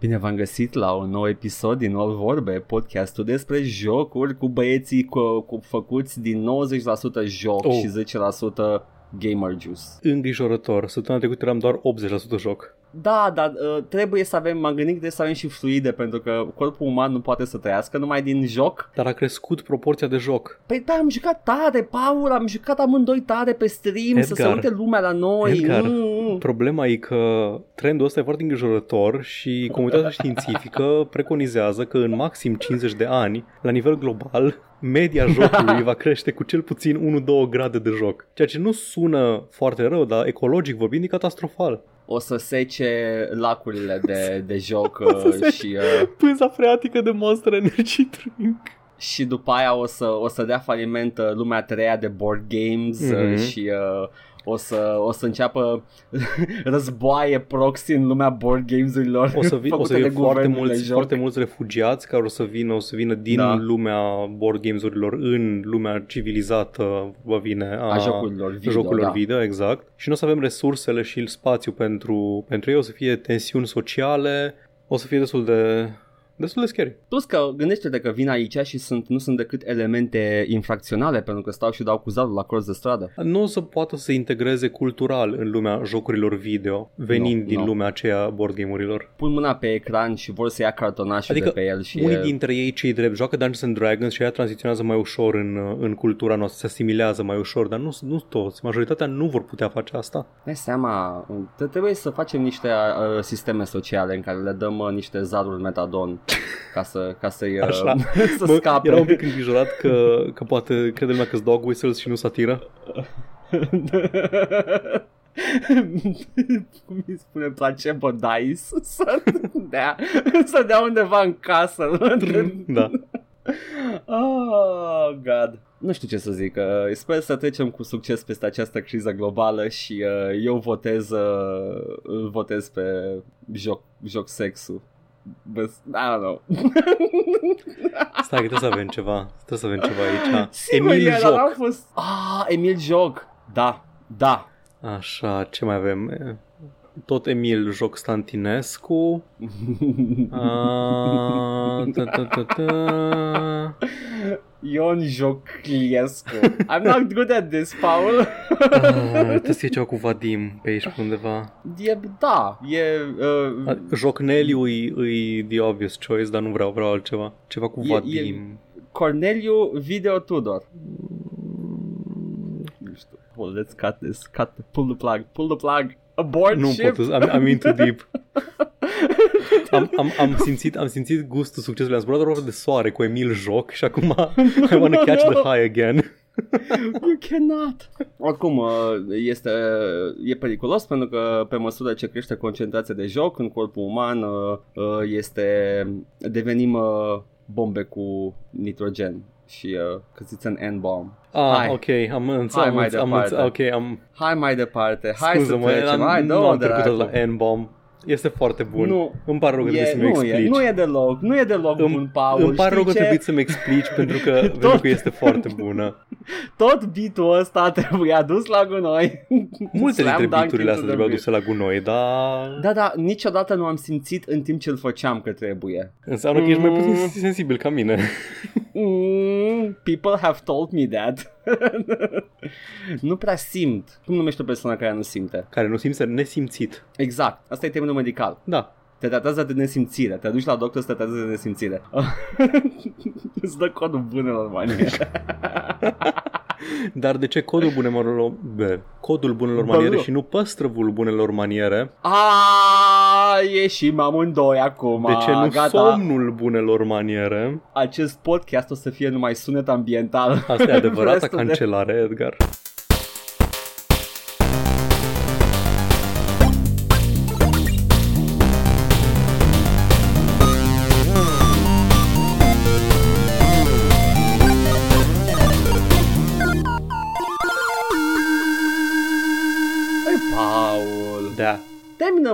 Bine v-am găsit la un nou episod din Nou Vorbe, podcastul despre jocuri cu băieții cu, cu făcuți din 90% joc Oh. și 10% gamer juice. Îngrijorător. Săptămâna trecută eram doar 80% joc. Da, dar uh, trebuie să avem, m-am gândit de să avem și fluide pentru că corpul uman nu poate să trăiască numai din joc. Dar a crescut proporția de joc. Păi da, am jucat tare, Paul, am jucat amândoi tare pe stream, să se Edgar. uite lumea la noi. Edgar. Mm. Problema e că trendul ăsta e foarte îngrijorător și comunitatea științifică preconizează că în maxim 50 de ani, la nivel global, media jocului va crește cu cel puțin 1-2 grade de joc. Ceea ce nu sună foarte rău, dar ecologic vorbind e catastrofal. O să sece lacurile de, de joc O să uh, sece. și... Uh, Pânza freatică de Monster Energy Drink. și după aia o să, o să dea faliment uh, lumea a treia de board games mm-hmm. Mhm. și uh, o să, o să înceapă războaie proxy în lumea board games-urilor O să, vin, o făcute să fie de foarte guvernul de mulți, joc. foarte mulți refugiați care o să vină, o să vină din Da. da. lumea board games-urilor în lumea civilizată, vă vine a, a jocurilor video, jocurilor da. video, exact. Și nu o să avem resursele și spațiu pentru, pentru ei, o să fie tensiuni sociale, o să fie destul de, destul de scary. Plus că gândește-te că vin aici și sunt, nu sunt decât elemente infracționale pentru că stau și dau cu zadul la colț de stradă. Nu o să poată să se integreze cultural în lumea jocurilor video, venind Nu, din nu. lumea aceea board game-urilor. Pun mâna pe ecran și vor să ia cartonașul Adică de pe el și Unii e... dintre ei, cei drept, joacă Dungeons and Dragons și ea tranziționează mai ușor în, în cultura noastră, se asimilează mai ușor, dar nu, nu toți. Majoritatea nu vor putea face asta. Dai seama, t- trebuie să facem niște uh, sisteme sociale în care le dăm uh, niște zaruri metadon ca, să, ca să-i uh, Așa. să Mă, scape. Era un pic îngrijorat că, că poate crede lumea că dog whistles și nu satiră. Cum îi spune placebo dice să dea, să dea undeva în casă. Da. Oh, God. Nu știu ce să zic. Uh, sper să trecem cu succes peste această criză globală și uh, eu votez, uh, îl votez pe joc, joc sexul. But, I don't know. Stai că trebuie să avem ceva. Trebuie să avem ceva aici. Sigur, Emil e, dar n-am Joc. Fost... Ah, Emil Joc. Da, da. Așa, ce mai avem? Tot Emil Joc Stantinescu. Ah, ta, ta, ta, ta. Ion Jocliescu. I'm not good at this, Paul. Ah, Trebuie să fie ceva cu Vadim pe aici pe undeva. E, da, e... Uh, A, Jocneliu e, e the obvious choice, dar nu vreau, vreau altceva. Ceva cu E- Vadim. Corneliu Video Tudor. Nu știu. Well, let's cut this. Cut, pull the plug. Pull the plug. Abort Nu ship. pot, I'm, I'm in too deep. am, am, am, simțit, am simțit gustul succesului. Am zburat doar de soare cu Emil Joc și acum I wanna catch the high again. You cannot. Oricum, uh, este, e periculos pentru că pe măsură ce crește concentrația de joc în corpul uman, uh, uh, este devenim uh, bombe cu nitrogen și uh, că it's an N-bomb. Ah, Hai. ok, am înțeles, Hai am, mai înțeles, am, departe. înțeles, ok, am, Hai mai departe, hai scuză-mă, să trecem, am, hai, nu dă-o am trecut dracu. la N-bomb. Este foarte bun. Nu. Îmi pare rău că trebuie E, să-mi nu, e, explici. nu e deloc, nu e deloc Îmi- bun, Paul. Îmi pare rău știi că ce? trebuie să-mi explici pentru că, pentru că este foarte bună. Tot beat-ul ăsta trebuie adus la gunoi. Multe Slam dintre dunk beaturile astea into the trebuiau beat. duse la gunoi, dar Da, da, niciodată nu am simțit în timp ce îl făceam că trebuie. înseamnă că ești mai puțin Mm. sensibil ca mine. Mm, people have told me that. nu prea simt. Cum numești o persoană care nu simte? Care nu simți nesimțit. Exact, asta e termenul medical. Da. Te tratează de nesimțire. Te duci la doctor să te tratează de nesimțire. Îți dă codul bunelor maniere. Dar de ce codul bunelor, bă, codul bunelor Bă, maniere nu. și nu păstrăvul bunelor maniere? A, ieșim amândoi acum. De ce nu Gata. somnul bunelor maniere? Acest podcast o să fie numai sunet ambiental. Asta e adevărata Restul de- cancelare, Edgar.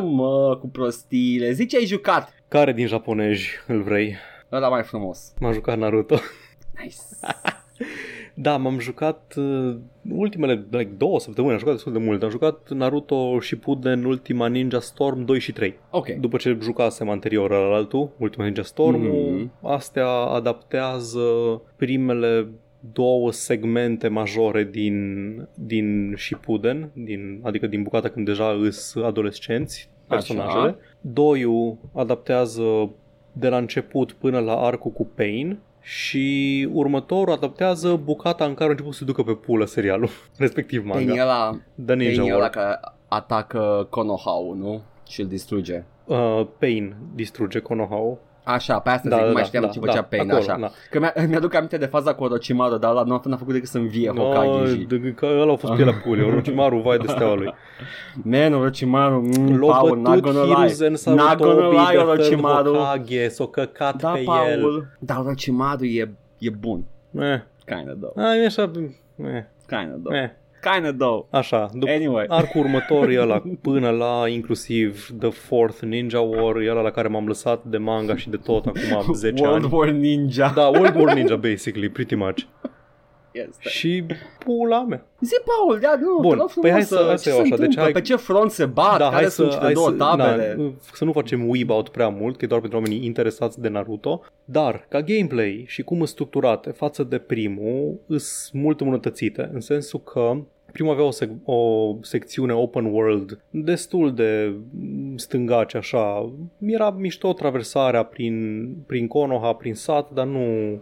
Mă cu prostiile, zici ce ai jucat. Care din japonezi îl vrei? Ăla mai frumos. M-am jucat Naruto. Nice. Da, m-am jucat uh, ultimele like, două săptămâni, am jucat destul de mult. Am jucat Naruto Shippuden, Ultima Ninja Storm 2 și 3. Ok. După ce jucasem anterior al altul, Ultima Ninja Storm, Mhm. astea adaptează primele două segmente majore din, din Shippuden, din, adică din bucata când deja îs adolescenți personajele. Așa. Doiul adaptează de la început până la arcul cu Pain și următorul adaptează bucata în care a început să se ducă pe pulă serialul, respectiv Pain e manga. ăla, The Ninja Pain e ăla War. care atacă Konohau, nu? Și îl distruge. Uh, Pain distruge Konohao. Așa, pe asta Da, zic, da, nu mai da, știam da, ce făcea da, Pain, acolo, așa. da. Că mi-a, mi-aduc aminte de faza cu Orochimaru, dar ăla nu a, n-a făcut decât să învie Hokage și... de, că ăla a fost pielea pulii, Orochimaru, vai de steaua lui. Man, Orochimaru, mm, L-a Paul, not bătut gonna Hiruzen lie. Not Sarutobi gonna lie, de third Orochimaru. Hokage, s-o căcat Da, pe el. Paul. Dar Orochimaru e, e bun. Eh, Kinda though. ai, e așa, eh, Kinda though. eh, Kinda though. așa, după Anyway. arcul următor e ăla până la inclusiv The Fourth Ninja War, e ăla la care m-am lăsat de manga și de tot acum 10 World ani. War Ninja. Da, World War Ninja, basically, pretty much. Este. Și pula mea. Zi, Paul, da, nu, Bun, te rog păi hai frumos, să- hai ce să se iau așa, întâmplă? deci hai- Pe ce front se bat? da, Care hai sunt să, cele hai două să, tabere? Na, să nu facem weeb out prea mult, că e doar pentru oamenii interesați de Naruto, dar ca gameplay și cum sunt structurate față de primul, sunt mult îmbunătățite, în sensul că primul avea o, sec- o secțiune open world destul de stângace așa. Era mișto traversarea prin, prin Konoha, prin sat, dar nu,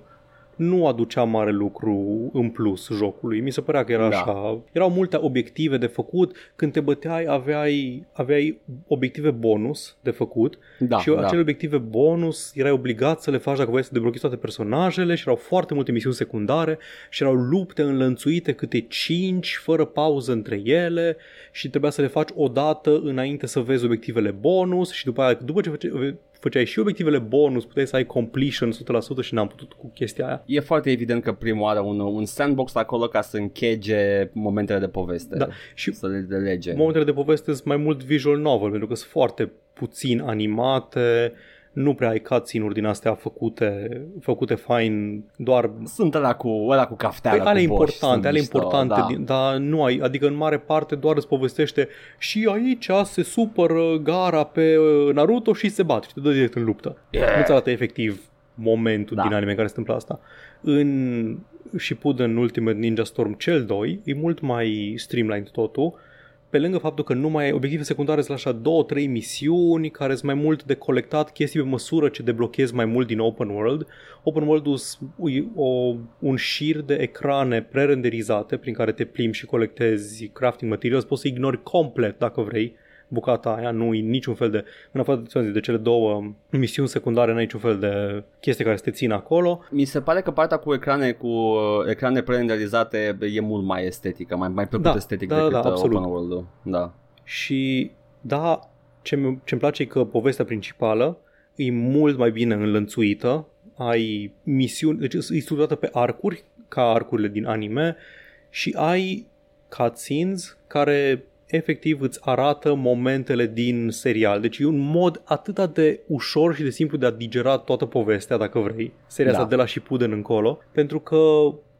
nu aducea mare lucru în plus jocului. Mi se părea că era Da. așa. Erau multe obiective de făcut. Când te băteai, aveai, aveai obiective bonus de făcut Da, și da. acele obiective bonus erai obligat să le faci dacă voiai să deblochezi toate personajele și erau foarte multe misiuni secundare și erau lupte înlănțuite câte 5 fără pauză între ele și trebuia să le faci odată înainte să vezi obiectivele bonus și după aia, după ce făce- făceai și obiectivele bonus, puteai să ai completion 100% și n-am putut cu chestia aia. E foarte evident că primul are un, un sandbox acolo ca să închege momentele de poveste. Da. Și Să le delege. momentele de poveste sunt mai mult visual novel, pentru că sunt foarte puțin animate, nu prea ai cutscene-uri din astea făcute, făcute fain, doar Sunt ăla cu, ăla cu cafteala, Păi, ale cu boși, sunt importante, ale mișto, importante, da. din, dar nu ai, adică în mare parte doar îți povestește și aici se supără gara pe uh, Naruto și se bat și te dă direct în luptă. Yeah. Nu-ți arată efectiv momentul Da. din anime în care se întâmplă asta. În Shippuden în Ultimate Ninja Storm cel 2 e mult mai streamlined totul, pe lângă faptul că nu mai ai obiective secundare sunt așa două, trei misiuni care sunt mai mult de colectat chestii pe măsură ce deblochezi mai mult din open world. Open world-ul e o, un șir de ecrane pre-renderizate prin care te plimbi și colectezi crafting materials. Poți să ignori complet dacă vrei bucata aia, nu e niciun fel de, în afară de, de cele două misiuni secundare, nu ai niciun fel de chestie care să te țină acolo. Mi se pare că partea cu ecrane cu uh, ecrane pre-renderizate e mult mai estetică, mai, mai plăcut Da, estetic da, decât da, uh, absolut. open world-ul. Da. Și da, ce mi ce place e că povestea principală e mult mai bine înlănțuită, ai misiuni, deci e structurată pe arcuri, ca arcurile din anime, și ai cutscenes care efectiv îți arată momentele din serial. Deci e un mod atât de ușor și de simplu de a digera toată povestea, dacă vrei, seria Da. asta de la Shippuden încolo, pentru că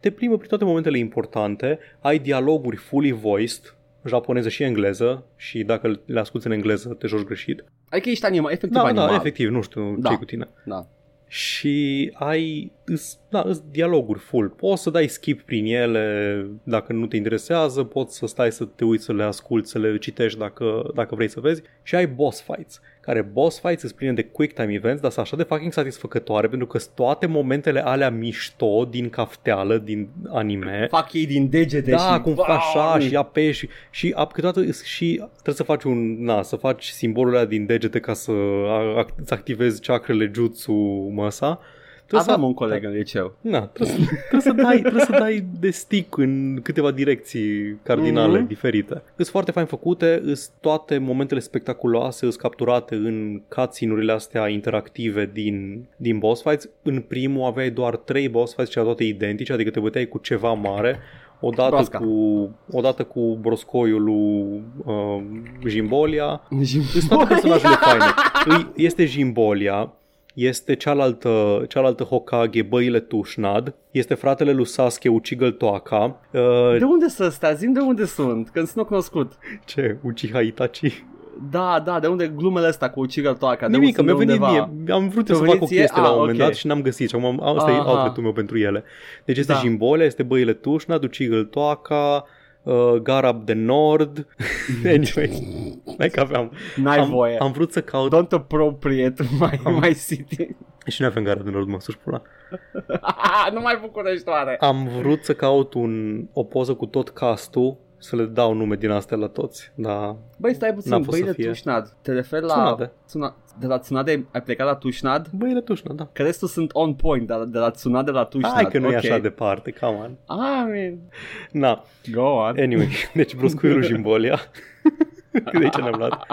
te plimbă prin toate momentele importante, ai dialoguri fully voiced, japoneză și engleză și dacă le asculti în engleză te joci greșit. Adică ești anima, efectiv Da, animal. da, efectiv, nu știu Da. ce cu tine. Da. Și ai, îs, da, îs dialoguri full. Poți să dai skip prin ele dacă nu te interesează, poți să stai să te uiți să le asculti, să le citești dacă, dacă vrei să vezi. Și ai boss fights, care boss fights îți pline de quick time events, dar sunt așa de fucking satisfăcătoare pentru că sunt toate momentele alea mișto din cafteală, din anime. Fac ei din degete Da, și... cum faci așa și apeși și, și ap- câteodată îs- și trebuie să faci un, na, să faci simbolul ăla din degete ca să a- a- îți activezi chakrele jutsu măsa. Trebuie Aveam să, un coleg în liceu. Na, trebuie, să, trebuie, să dai, trebuie să dai de stick în câteva direcții cardinale Mhm. diferite. Sunt foarte fain făcute, sunt toate momentele spectaculoase, sunt capturate în cutscene-urile astea interactive din, din boss fights. În primul aveai doar trei boss fights și erau toate identice, adică te băteai cu ceva mare, odată Broasca. cu, odată cu broscoiul lui uh, Jimbolia, sunt toate personajele faine. Îi- Este Jimbolia, este cealaltă, cealaltă Hokage, băile Tushnad, este fratele lui Sasuke, Uchigal Toaka. Uh, De unde să stea? Zim de unde sunt, că sunt cunoscut. ce? Uchiha Itachi? Da, da, de unde glumele astea cu Uchigal Toaka? De Nimic, că unde mi-a venit undeva? mie. Am vrut Ți-a să fac venit o ție? chestie la un Ah, moment ok. dat și n-am găsit și acum asta e Aha. outlet-ul meu pentru ele. Deci este Da. Jimbolia, este băile Tushnad, Uchigal Toaka, uh, Garab de Nord. anyway, mai că aveam. N-ai am, voie. am vrut să caut Don't appropriate my, my city. și nu avem Garab de Nord, mă să-și pula. nu mai bucureștoare. Am vrut să caut un, o poză cu tot castul să le dau nume din astea la toți, dar Băi, stai N-a puțin, fost băile să fie. Tușnad. Te referi la... Tsunade. Tsuna... De la Tsunade ai plecat la Tușnad? băile Tushnad, da. Că restul sunt on point, dar de la Tsunade la Tușnad. Hai că nu e Ok. așa departe, come on. Ah, man. Na, Go on. Anyway, deci bruscuiul Jimbolia. Că de aici ne-am luat.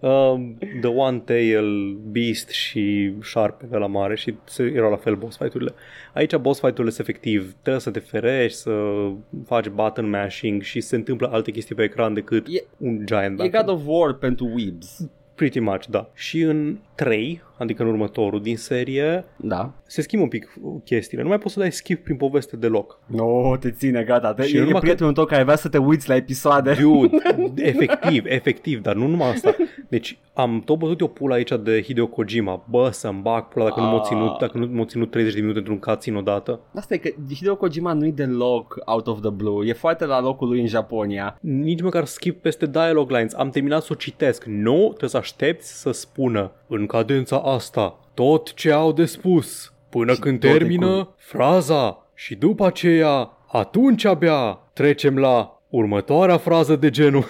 Um, The One Tail, Beast și șarpele la mare și se, erau la fel boss fight-urile. Aici boss fight-urile sunt efectiv, trebuie să te ferești, să faci button mashing și se întâmplă alte chestii pe ecran decât E- un giant E battle. God of War pentru weebs. Pretty much, da. Și în 3, adică în următorul din serie, Da. se schimbă un pic chestiile. Nu mai poți să dai skip prin poveste deloc. No, te ține, gata. Te, Și e, e numai că- prietenul tău care vrea să te uiți la episoade. Dude, efectiv, efectiv, dar nu numai asta. Deci am tot bătut eu pula aici de Hideo Kojima. Bă, să-mi bag pula dacă nu m-a Ah. ținut, dacă nu m-a ținut 30 de minute într-un cutscene odată. Asta e că Hideo Kojima nu-i deloc out of the blue. E foarte la locul lui în Japonia. Nici măcar skip peste dialogue lines. Am terminat să o citesc. Nu, trebuie să aștepți să spună în cadența asta tot ce au de spus până Și când toate termină fraza și după aceea atunci abia trecem la următoarea frază de genul.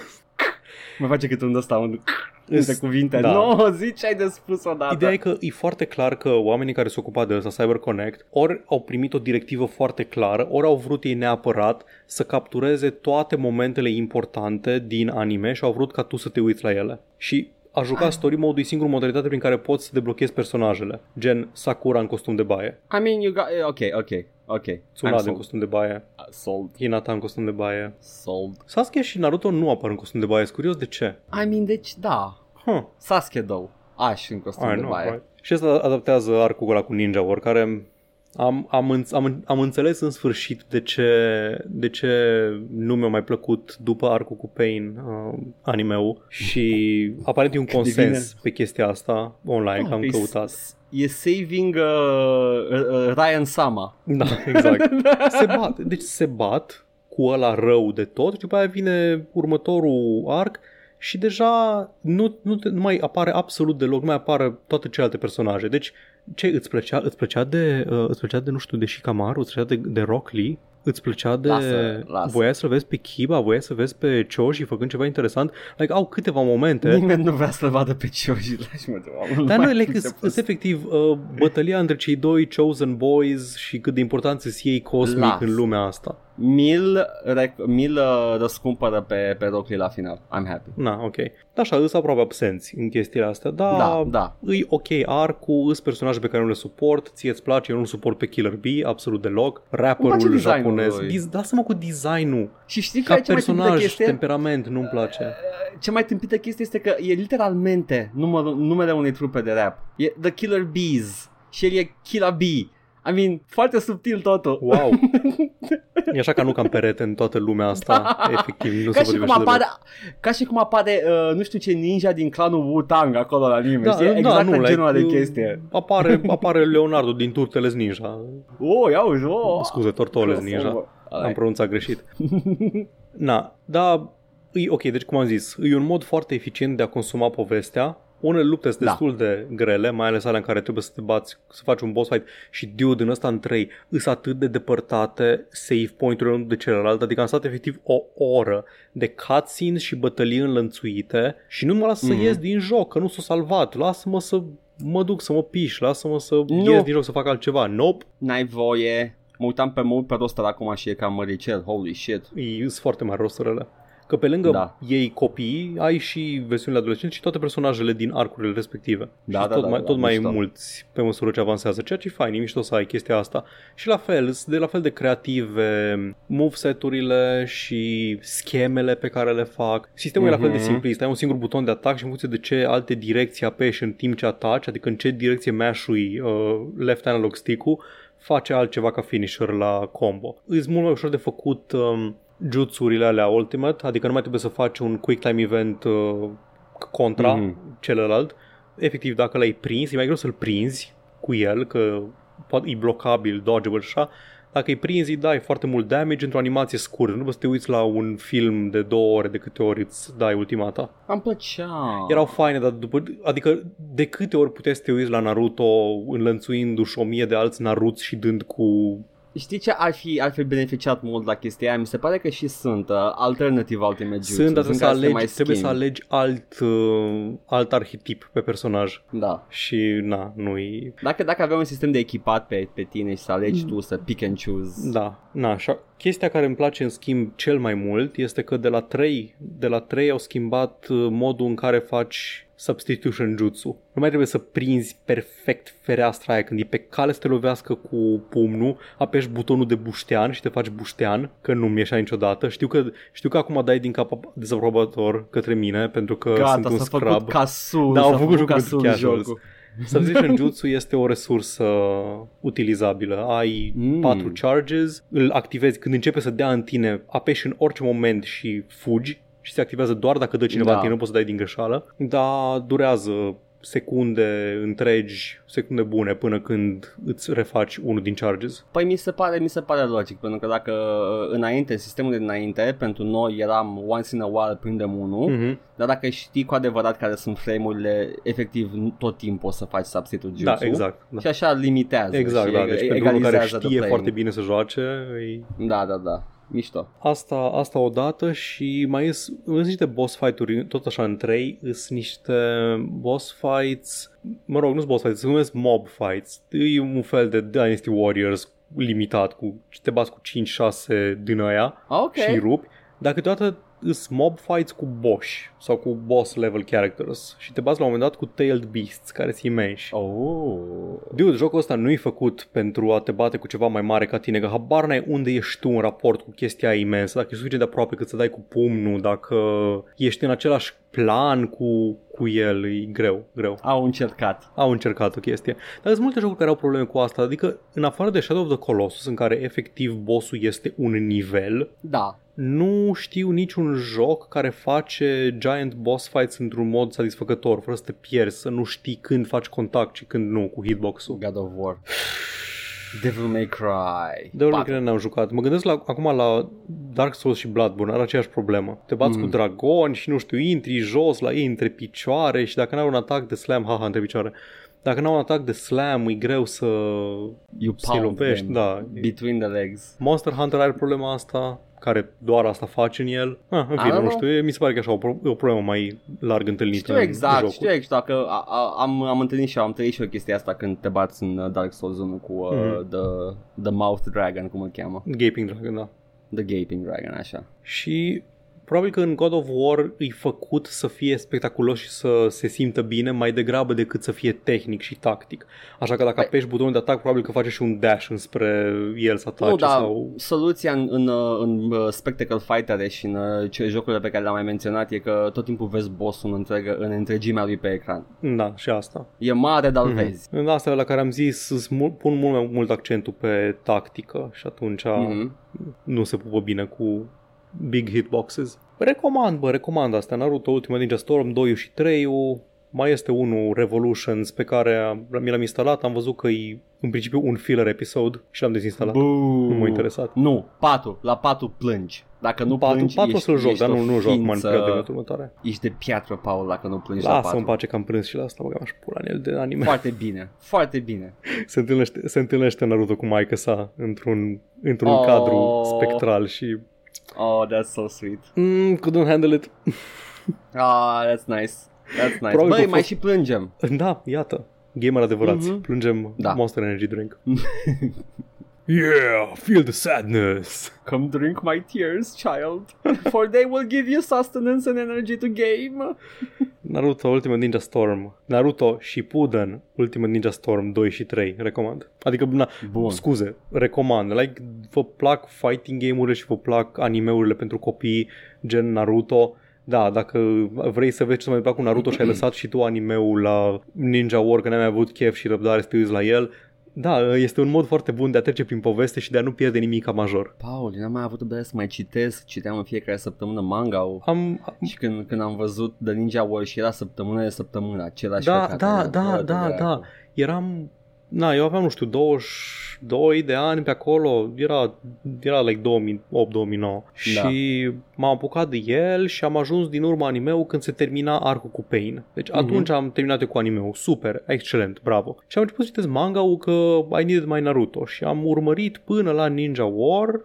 Mă face cât un ăsta, un Îs- de cuvinte. da. No, zi ce ai de spus odată. Ideea e că e foarte clar că oamenii care se ocupa de ăsta, CyberConnect, ori au primit o directivă foarte clară, ori au vrut ei neapărat să captureze toate momentele importante din anime și au vrut ca tu să te uiți la ele. Și a juca story mode e singurul modalitate prin care poți să deblochezi personajele, gen Sakura în costum de baie, I mean, you got... Ok, ok, ok. I'm Tsunade în sold. costum de baie, Uh, Sold. Hinata în costum de baie. Sold. Sasuke și Naruto nu apar în costum de baie, sunt curios de ce. I mean, deci, da. Huh. Sasuke, though. Aș în costum I de know, baie. right. Și asta adaptează arcul ăla cu Ninja War, care am, am, înț- am, am înțeles în sfârșit de ce, de ce nu mi-a mai plăcut după arcul cu Pain uh, anime-ul și aparent e un consens devine- pe chestia asta online, Ah, că am că e căutat. s- E saving uh, uh, Ryan Sama. Da, exact. se bat, deci se bat cu ăla rău de tot și după aia vine următorul arc și deja nu, nu, te, nu mai apare absolut deloc, nu mai apare toate celelalte personaje. Deci, ce, îți plăcea, îți plăcea de, uh, îți plăcea de, nu știu, de Shikamaru, îți plăcea de, de Rock Lee? Îți plăcea de... Lasă, lasă. Voiai să vezi pe Kiba, voiai să vezi pe Choji făcând ceva interesant? Like, au câteva momente. Nimeni nu vrea să-l vadă pe Choji. Lași-mă de oameni. Dar mai nu, like, început. sunt sunt efectiv uh, bătălia între cei doi Chosen Boys și cât de important sunt ei cosmic Las. în lumea asta. Mil, rec- Mil uh, răscumpără pe, pe Rock Lee la final. I'm happy. Na, ok. Da, așa, îs aproape absenți în chestiile astea. Da, Da, da. îi ok arcul, îs personaje pe care nu le suport, ție îți place, eu nu suport pe Killer B, absolut deloc. Îmi place Rapperul designul japonez. lui. Diz- Lasă-mă cu designul. Și știi Ca care e cea mai tâmpită personaj, chestie? temperament, nu-mi place. Ce mai tâmpită chestie este că e literalmente numărul, numele unei trupe de rap. E The Killer Bees. Și el e Killa B. I mean, foarte subtil totul. Wow. E așa ca nu cam perete în toată lumea asta. Efectiv, nu Ca se și, cum potrivește apare, deloc. ca și cum apare, uh, nu știu ce ninja din clanul Wu-Tang acolo la anime. Da, știi? da, exact nu, genul ăla like, de chestie. Apare, apare Leonardo din Turteles Ninja. Oh, ia uzi, oh. Scuze, Tortoles Ninja. Am Alright. pronunțat greșit. Na, da, e ok, deci cum am zis, e un mod foarte eficient de a consuma povestea. Unele lupte sunt Da. destul de grele, mai ales alea în care trebuie să te bați, să faci un boss fight și dude în ăsta în 3 îs atât de depărtate save point-urile unul de celălalt, adică am stat efectiv o oră de cutscenes și bătălii înlănțuite și nu mă las să Mhm. ies din joc, că nu s-a salvat, lasă-mă să mă duc să mă piș, lasă-mă să Nu. ies din joc să fac altceva. Nope, N-ai voie. Mă uitam pe mult pe roster acum și e cam măricel. Holy shit. e sunt foarte mari rosturile. Că pe lângă Da. ei copii, ai și versiunile adolescente și toate personajele din arcurile respective. Da, și da, tot da, mai, da, tot mai mișto. mulți pe măsură ce avansează, ceea ce e fain, e mișto să ai chestia asta. Și la fel, sunt de la fel de creative moveset-urile și schemele pe care le fac. Sistemul e la fel de Mhm. simplist, ai un singur buton de atac și în funcție de ce alte direcții apeși în timp ce ataci, adică în ce direcție mash-ui uh, left analog stick-ul, face altceva ca finisher la combo. E mult mai ușor de făcut um, jutsurile alea ultimate, adică nu mai trebuie să faci un quick time event uh, contra Mhm. celălalt. Efectiv, dacă l-ai prins, e mai greu să-l prinzi cu el, că poate e blocabil, dodgeable și așa. Dacă îi prinzi, îi dai foarte mult damage într-o animație scurtă. Nu poți să te uiți la un film de două ore de câte ori îți dai ultimata. Am plăcea. Erau faine, dar după, adică de câte ori puteți să te uiți la Naruto înlănțuindu-și o mie de alți Naruți și dând cu... Știi ce ar fi, ar fi beneficiat mult la chestia aia? Mi se pare că și sunt uh, alternative Ultimate Jutsu. Sunt, dar trebuie, să care te alegi, mai trebuie să schimbi. alegi alt, uh, alt arhetip pe personaj. Da. Și na, nu-i... Dacă, dacă aveai un sistem de echipat pe, pe tine și să alegi Mm. tu să pick and choose. Da, na, așa. Chestia care îmi place în schimb cel mai mult este că de la 3, de la 3 au schimbat uh, modul în care faci substitution jutsu. Nu mai trebuie să prinzi perfect fereastra aia când e pe cale să te lovească cu pumnul, apeși butonul de buștean și te faci buștean, că nu-mi ieșea niciodată. Știu că, știu că acum dai din cap dezaprobator către mine pentru că sunt Gata, un s-a scrub. făcut casul. Da, au s-a făcut jocul casul pentru casuals. jocul. Substitution Jutsu este o resursă utilizabilă. Ai Mm. 4 charges, îl activezi când începe să dea în tine, apeși în orice moment și fugi și se activează doar dacă dă cineva Da. în tine, nu poți să dai din greșeală, dar durează secunde întregi, secunde bune până când îți refaci unul din charges. Păi mi se pare, mi se pare logic, pentru că dacă uh, înainte, sistemul de înainte, pentru noi eram once in a while prindem unul, Mm-hmm. dar dacă știi cu adevărat care sunt frame-urile, efectiv nu tot timpul o să faci substitute jutsu. Da, exact. Da. Și așa limitează Exact, și da. e- Deci pentru unul care egalizează the știe playing. foarte bine să joace, e Da, da, da. Mișto. Asta, asta odată și mai sunt, sunt niște boss fight-uri, tot așa în 3, sunt niște boss fights, mă rog, nu sunt boss fights, se numesc mob fights. E un fel de Dynasty Warriors limitat, cu te bați cu 5-6 din aia Ok. și îi rupi, dar câteodată sunt mob fights cu boss sau cu boss level characters și te bați la un moment dat cu tailed beasts care sunt imensi. Oh. Dude, jocul ăsta nu e făcut pentru a te bate cu ceva mai mare ca tine, că habar n-ai unde ești tu în raport cu chestia aia imensă, dacă e suficient de aproape cât să dai cu pumnul, dacă ești în același plan cu, cu el, e greu, greu. Au încercat. Au încercat o chestie. Dar sunt multe jocuri care au probleme cu asta, adică în afară de Shadow of the Colossus, în care efectiv bossul este un nivel, Da. nu știu niciun joc care face giant boss fights într-un mod satisfăcător, fără să te pierzi, să nu știi când faci contact și când nu cu hitbox-ul. God of War. Devil May Cry. De ori Patru. care n-am jucat. Mă gândesc la, acum la Dark Souls și Bloodborne, are aceeași problemă. Te bați Mm. cu dragoni și nu știu, intri jos la ei între picioare și dacă n-au un atac de slam, haha, între picioare. Dacă n-au un atac de slam, e greu să You să-i pound lovești. them Da. between the legs. Monster Hunter are problema asta, care doar asta face în el. Ah, în I fine, don't nu know. știu, e- mi se pare că așa o, pro- e o problemă mai larg întâlnită Știu în exact, jocul. știu exact că a, a, am, am întâlnit și eu, am trăit și eu chestia asta când te bați în uh, Dark Souls 1 cu uh, Mhm. the, the Mouth Dragon, cum îl cheamă. Gaping Dragon, da. The Gaping Dragon, așa. Și probabil că în God of War e făcut să fie spectaculos și să se simtă bine mai degrabă decât să fie tehnic și tactic. Așa că dacă Păi- apeși butonul de atac, probabil că face și un dash înspre el să atace Nu, dar sau... soluția în, în, uh, în uh, Spectacle Fighter și în uh, ce jocurile pe care le-am mai menționat e că tot timpul vezi bossul în, întregă, în întregimea lui pe ecran. Da, și asta. E mare, dar Mhm. mm-hmm. vezi. În asta la care am zis, îți mul- pun mult mai mult accentul pe tactică și atunci Mm-hmm. nu se pupă bine cu big hitboxes. Recomand, bă, recomand asta. Naruto Ultimate Ninja Storm 2 și 3 mai este unul Revolutions pe care mi l-am instalat, am văzut că e în principiu un filler episode și l-am dezinstalat. Buu. Nu m-a interesat. Nu, 4. La 4 plângi. Dacă nu patru, plângi, patru o ești, să-l joc, ești dar o nu, nu joc acum în ființă- perioada următoare. Ești de piatră, Paul, dacă nu plângi la Lasă-mă 4. în pace că am prins și la asta, băgam și pula în el de anime. Foarte bine, foarte bine. se, întâlnește, se întâlnește Naruto cu maica sa într-un, într-un Oh. cadru spectral și Oh, that's so sweet. mm, couldn't handle it. Ah, that's nice. That's nice. Probabil Băi, că a mai fost- și plângem. Da, iată. Gamer adevărați. Mhm. Plângem Da. Monster Energy Drink. Yeah, feel the sadness. Come drink my tears, child, for they will give you sustenance and energy to game. Naruto Ultimate Ninja Storm. Naruto Shippuden Ultimate Ninja Storm 2 și 3. Recomand. Adică, na, Bun. scuze, recomand. Like, vă plac fighting game-urile și vă plac animeurile pentru copii gen Naruto. Da, dacă vrei să vezi ce s-a mai întâmplat cu Naruto și ai lăsat și tu animeul la Ninja War că n-ai mai avut chef și răbdare să te uiți la el, da, este un mod foarte bun de a trece prin poveste și de a nu pierde nimic major. Paul, eu n-am mai avut răbdare să mai citesc, citeam în fiecare săptămână manga Am, și când, când am văzut The Ninja War și era săptămână de săptămână, același da, căcat, da, era, da, bă, da, dracu. da. Eram, na, eu aveam, nu știu, 22 de ani pe acolo, era, era like 2008-2009 și m-am apucat de el și am ajuns din urma animeu când se termina arcul cu Pain. Deci Mhm. atunci am terminat eu cu animeu, super, excelent, bravo. Și am început să citesc manga-ul că I needed my Naruto și am urmărit până la Ninja War, a,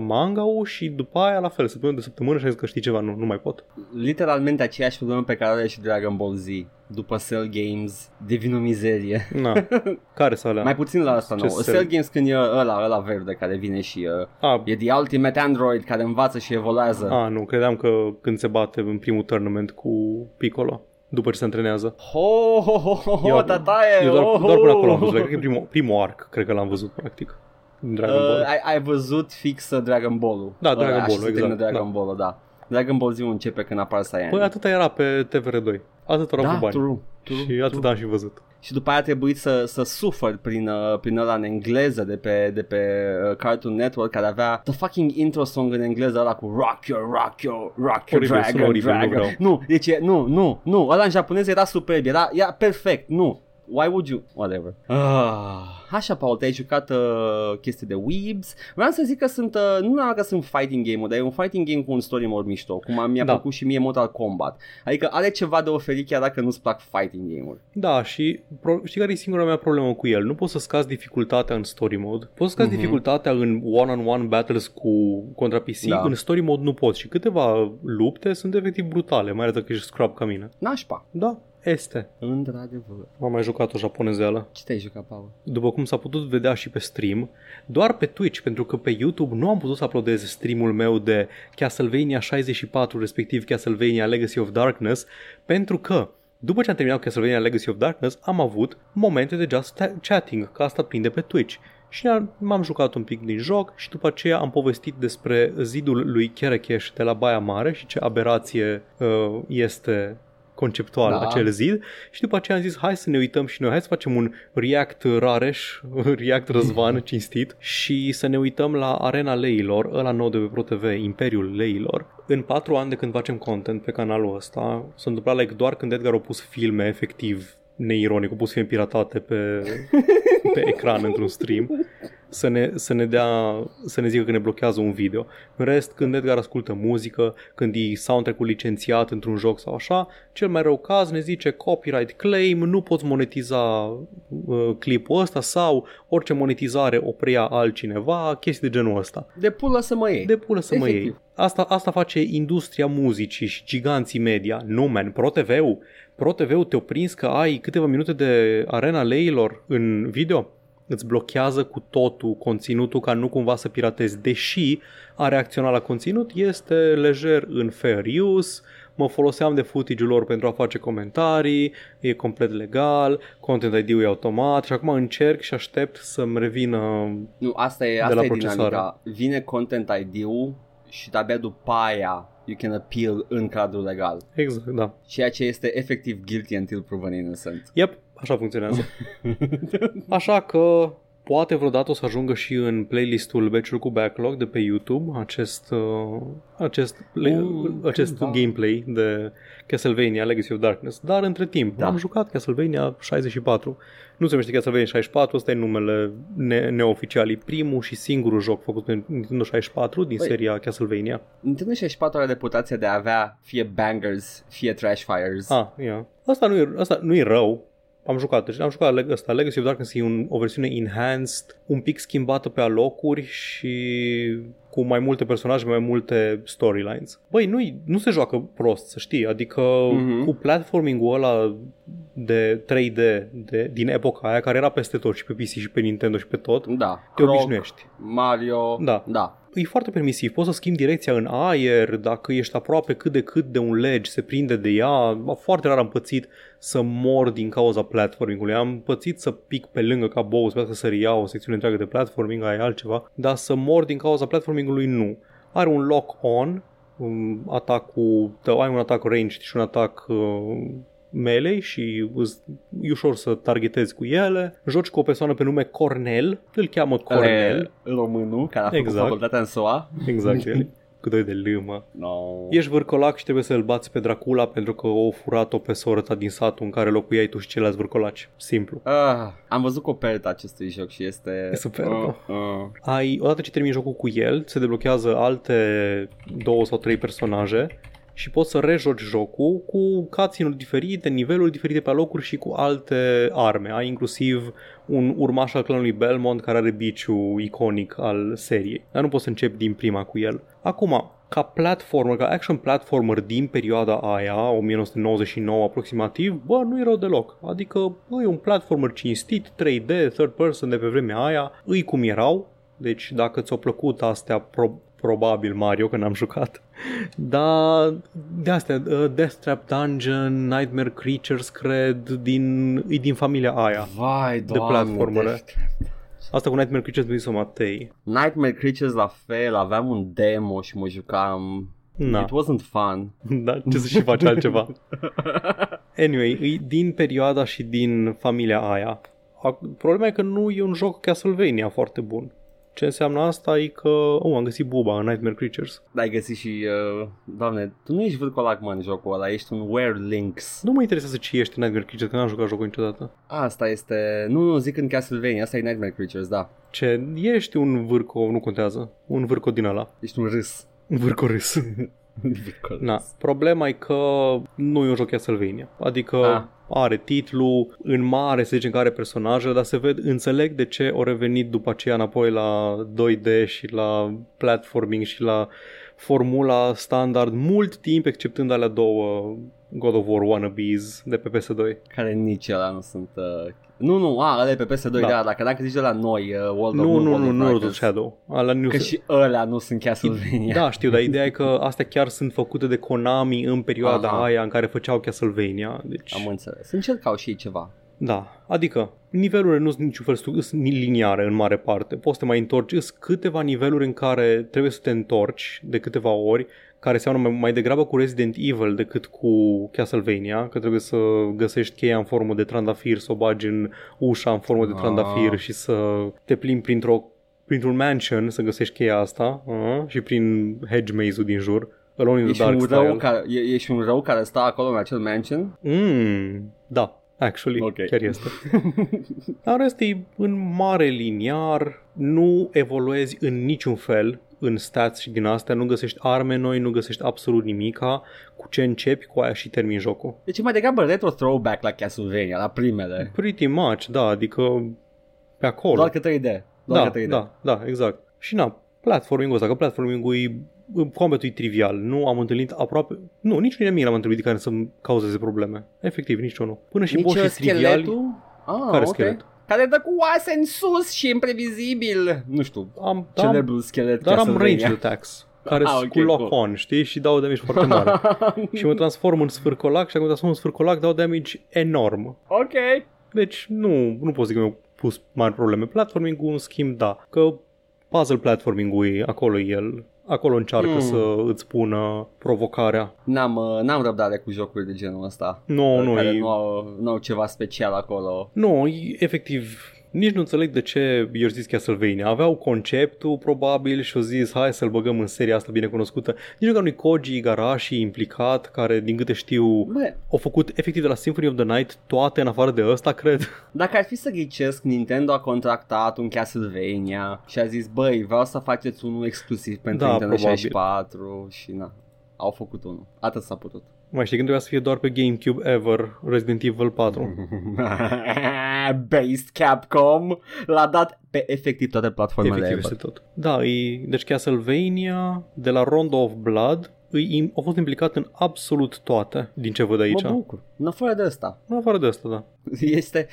manga-ul și după aia la fel, săptămână de săptămână și am zis că știi ceva, nu, nu mai pot. Literalmente aceeași problemă pe care are și Dragon Ball Z. După Cell Games, devin o mizerie. Na, care să alea? Mai puțin la asta Ce nou. Cell? Cell Games când e ăla, ăla verde care vine și uh, A, e the ultimate android care învață și evoluează. A, nu, credeam că când se bate în primul tournament cu Piccolo, după ce se antrenează. Ho, ho, ho, ho, ho Eu- tataie! Eu doar, oh, doar până acolo am oh. văzut, cred că e primul, primul arc, cred că l-am văzut, practic. Din Dragon Uh, Ball. ai, ai văzut fix uh, Dragon Ball-ul. Da, Ăla, Dragon așa Ball-ul, se termină exact, Dragon Ball-ul, da. Dragon Ball Z începe când apar Saiyan. Păi atâta era pe TVR2. Atât erau da, cu bani. true, true, și atât true. am și văzut. Și după aia a trebuit să, să sufăr prin, uh, prin ăla în engleză de pe, de pe uh, Cartoon Network care avea the fucking intro song în engleză ăla cu Rock your, rock your, rock your Oribil, sună dragon, oribil, nu dragon. vreau. Nu, deci e- nu, nu, nu, ăla în japonez era superb, era, era perfect, nu. Why would you? Whatever. Ah, așa, Paul, te-ai jucat uh, chestii de weebs. Vreau să zic că sunt, uh, nu neapărat că sunt fighting game-uri, dar e un fighting game cu un story mode mișto, cum a- mi-a Da. plăcut și mie Mortal Kombat. Adică are ceva de oferit chiar dacă nu-ți plac fighting game-uri. Da, și pro- știi care e singura mea problemă cu el? Nu poți să scazi dificultatea în story mode. Poți să scazi Mhm. dificultatea în one-on-one battles cu contra PC. Da. În story mode nu poți și câteva lupte sunt efectiv brutale, mai ales dacă ești scrub ca mine. Nașpa, Da, este. într-adevăr. M-am mai jucat o japonezeală. Ce te-ai jucat, Paul? După cum s-a putut vedea și pe stream, doar pe Twitch, pentru că pe YouTube nu am putut să uploadez streamul meu de Castlevania 64, respectiv Castlevania Legacy of Darkness, pentru că după ce am terminat Castlevania Legacy of Darkness, am avut momente de just ta- chatting, că asta prinde pe Twitch. Și am- m-am jucat un pic din joc și după aceea am povestit despre zidul lui Kerekesh de la Baia Mare și ce aberație uh, este conceptual Da. da. acel zid și după aceea am zis hai să ne uităm și noi, hai să facem un react Rareș, react Răzvan cinstit și să ne uităm la Arena Leilor, ăla nou de pe ProTV, Imperiul Leilor. În patru ani de când facem content pe canalul ăsta, s-a întâmplat like, doar când Edgar a pus filme efectiv neironic, a pus filme piratate pe, pe ecran într-un stream să ne, să ne dea, să ne zică că ne blochează un video. În rest, când Edgar ascultă muzică, când e soundtrack-ul licențiat într-un joc sau așa, cel mai rău caz ne zice copyright claim, nu poți monetiza uh, clipul ăsta sau orice monetizare o preia altcineva, chestii de genul ăsta. De pulă să mă iei. De pulă să mă Efectiv. iei. Asta, asta face industria muzicii și giganții media. Nu, man, ProTV-ul. ProTV-ul te-o prins că ai câteva minute de arena leilor în video? Îți blochează cu totul conținutul ca nu cumva să piratezi. Deși a reacționat la conținut este lejer în fair use, mă foloseam de footage-ul lor pentru a face comentarii, e complet legal, content ID-ul e automat și acum încerc și aștept să-mi revină Nu, asta e, de asta la e procesare. dinamica. Vine content ID-ul și abia după aia you can appeal în cadrul legal. Exact, da. Ceea ce este efectiv guilty until proven innocent. Yep, așa funcționează. Așa că poate vreodată o să ajungă și în playlistul Beciul cu Backlog de pe YouTube acest, uh, acest, play, Uh, acest cândva. gameplay de Castlevania Legacy of Darkness. Dar între timp Da. am jucat Castlevania 64. Nu se numește Castlevania 64, ăsta e numele ne- neoficial. E primul și singurul joc făcut pe Nintendo 64 din Băi. seria Castlevania. Nintendo 64 are reputația de a avea fie bangers, fie trash fires. Ah, ia. Asta nu e, asta nu e rău. Am jucat, deci am jucat leg- ăsta, Legacy of Darkness e un, o versiune enhanced, un pic schimbată pe alocuri și cu mai multe personaje, mai multe storylines. Băi, nu nu se joacă prost, să știi, adică mm-hmm. cu platforming-ul ăla de 3D de, din epoca aia, care era peste tot și pe PC și pe Nintendo și pe tot, Da. te Croc, obișnuiești. Mario. Da. Da. E foarte permisiv, poți să schimbi direcția în aer, dacă ești aproape cât de cât de un ledge, se prinde de ea. Foarte rar am pățit să mor din cauza platformingului. Am pățit să pic pe lângă ca boss, să să ia o secțiune întreagă de platforming, aia e altceva, dar să mor din cauza platformingului nu. Are un lock-on, un atac cu, ai un atac ranged și un atac uh, melee și îți- e ușor să targetezi cu ele. Joci cu o persoană pe nume Cornel, îl cheamă Cornel, Ăla e Românul care a făcut Exact. facultatea în SUA. exact el, cu doi de lâmă. No. Ești vârcolac și trebuie să-l bați pe Dracula pentru că o furat-o pe sora ta din satul în care locuiai tu și ceilalți vârcolaci. Simplu. Ah, am văzut coperta acestui joc și este... E superbă. Uh, uh. Ai, odată ce termini jocul cu el, se deblochează alte două sau trei personaje și poți să rejoci jocul cu cutscene-uri diferite, niveluri diferite pe locuri și cu alte arme. Ai inclusiv un urmaș al clanului Belmont care are biciu iconic al seriei. Dar nu poți să începi din prima cu el. Acum, ca platformer, ca action platformer din perioada aia, 1999 aproximativ, bă, nu e rău deloc. Adică, bă, e un platformer cinstit, 3D, third person de pe vremea aia, îi cum erau, deci dacă ți-au plăcut astea, pro- probabil Mario, că n-am jucat. Dar de astea, uh, Death Trap Dungeon, Nightmare Creatures, cred, din, e din familia aia. Vai, doamne, platformere. deci- Asta cu Nightmare Creatures mi zis Matei. Nightmare Creatures la fel, aveam un demo și mă jucam. Na. It wasn't fun. Da, ce să și faci altceva. Anyway, e din perioada și din familia aia. Ac- Problema e că nu e un joc Castlevania foarte bun. Ce înseamnă asta e că, oh, am găsit buba în Nightmare Creatures. Da, ai găsit și, uh, doamne, tu nu ești vârcolac, mă, în jocul ăla, ești un Where Links. Nu mă interesează ce ești în Nightmare Creatures, că n-am jucat jocul niciodată. Asta este, nu, nu, zic în Castlevania, asta e Nightmare Creatures, da. Ce, ești un vârco, nu contează, un vârco din ăla. Ești un râs. Un vârco râs. Vârco Na, râs. problema e că nu e un joc Castlevania. Adică Ah. Are titlu, în mare se zice că are personaje, dar se ved, înțeleg de ce au revenit după aceea înapoi la 2D și la platforming și la formula standard mult timp, exceptând alea două God of War wannabes de pe PS2. Care nici ăla nu sunt... Uh... Nu, nu, a, ăla e pe PS2, da, Da. da dacă dacă zici de la noi, uh, World Nu, of nu, World nu, of nu Lord of Darkness, Shadow. Ala nu Că se- și ălea nu sunt Castlevania. Da, știu, dar ideea e că astea chiar sunt făcute de Konami în perioada Aha. aia în care făceau Castlevania. Deci... Am înțeles. Încercau și ei ceva. Da, adică nivelurile nu sunt niciun fel stu- sunt liniare în mare parte. Poți să te mai întorci, sunt câteva niveluri în care trebuie să te întorci de câteva ori, care seamănă mai, mai degrabă cu Resident Evil decât cu Castlevania, că trebuie să găsești cheia în formă de trandafir, să o bagi în ușa în formă de Ah. trandafir și să te plimbi printr-o, printr-un mansion să găsești cheia asta uh, și prin hedge maze-ul din jur. Alone in the Ești Dark un, style. rău care, e, ești un rău care stă acolo în acel mansion? Mm, da, actually, Ok. okay. chiar este. Dar rest e în mare liniar, nu evoluezi în niciun fel în stats și din astea, nu găsești arme noi, nu găsești absolut nimica, cu ce începi, cu aia și termini jocul. Deci e mai degrabă retro throwback la Castlevania, la primele. Pretty much, da, adică pe acolo. Doar că 3D. Doar da, că 3D. da, da, exact. Și na, platforming-ul ăsta, că platforming-ul e combatul e trivial. Nu am întâlnit aproape... Nu, nici nu mie l-am întâlnit care să-mi cauzeze probleme. Efectiv, nici unul. Până și Nici uh, boșii triviali... scheletul? Ah, Care ok. schelet? Care dă cu oase în sus și imprevizibil. Nu știu, Am, am, celebrul schelet dar am Castlevania. ranged attacks care Ah, sunt ok, cu lock-on, știi? Și dau damage foarte mare. și mă transform în sfârcolac și dacă mă transform în sfârcolac dau damage enorm. ok. Deci nu, nu pot zic că mi-au pus mari probleme. Platforming-ul, în schimb, da. Că puzzle platforming-ul e acolo e el. Acolo încearcă Mm. să îți pună provocarea. N-am, uh, n-am răbdare cu jocuri de genul ăsta. Nu, nu, care e... nu au, nu au ceva special acolo. Nu, e, efectiv, nici nu înțeleg de ce i-au zis Castlevania. Aveau conceptul, probabil, și au zis, hai să-l băgăm în seria asta bine cunoscută. Nici nu că nu-i Koji Igarashi implicat, care, din câte știu, Bă, au făcut efectiv de la Symphony of the Night toate în afară de ăsta, cred. dacă ar fi să ghicesc, Nintendo a contractat un Castlevania și a zis, băi, vreau să faceți unul exclusiv pentru Da, Nintendo probabil. 64 și na, au făcut unul. Atât s-a putut. Mai știi când trebuia să fie doar pe GameCube ever Resident Evil 4? Based Capcom l-a dat pe efectiv toate platformele Efectiv ever. este tot. Da, e, deci Castlevania de la Rondo of Blood îi, a fost implicat în absolut toate din ce văd aici. Mă bucur. În afară de asta. În afară de asta, da. Este,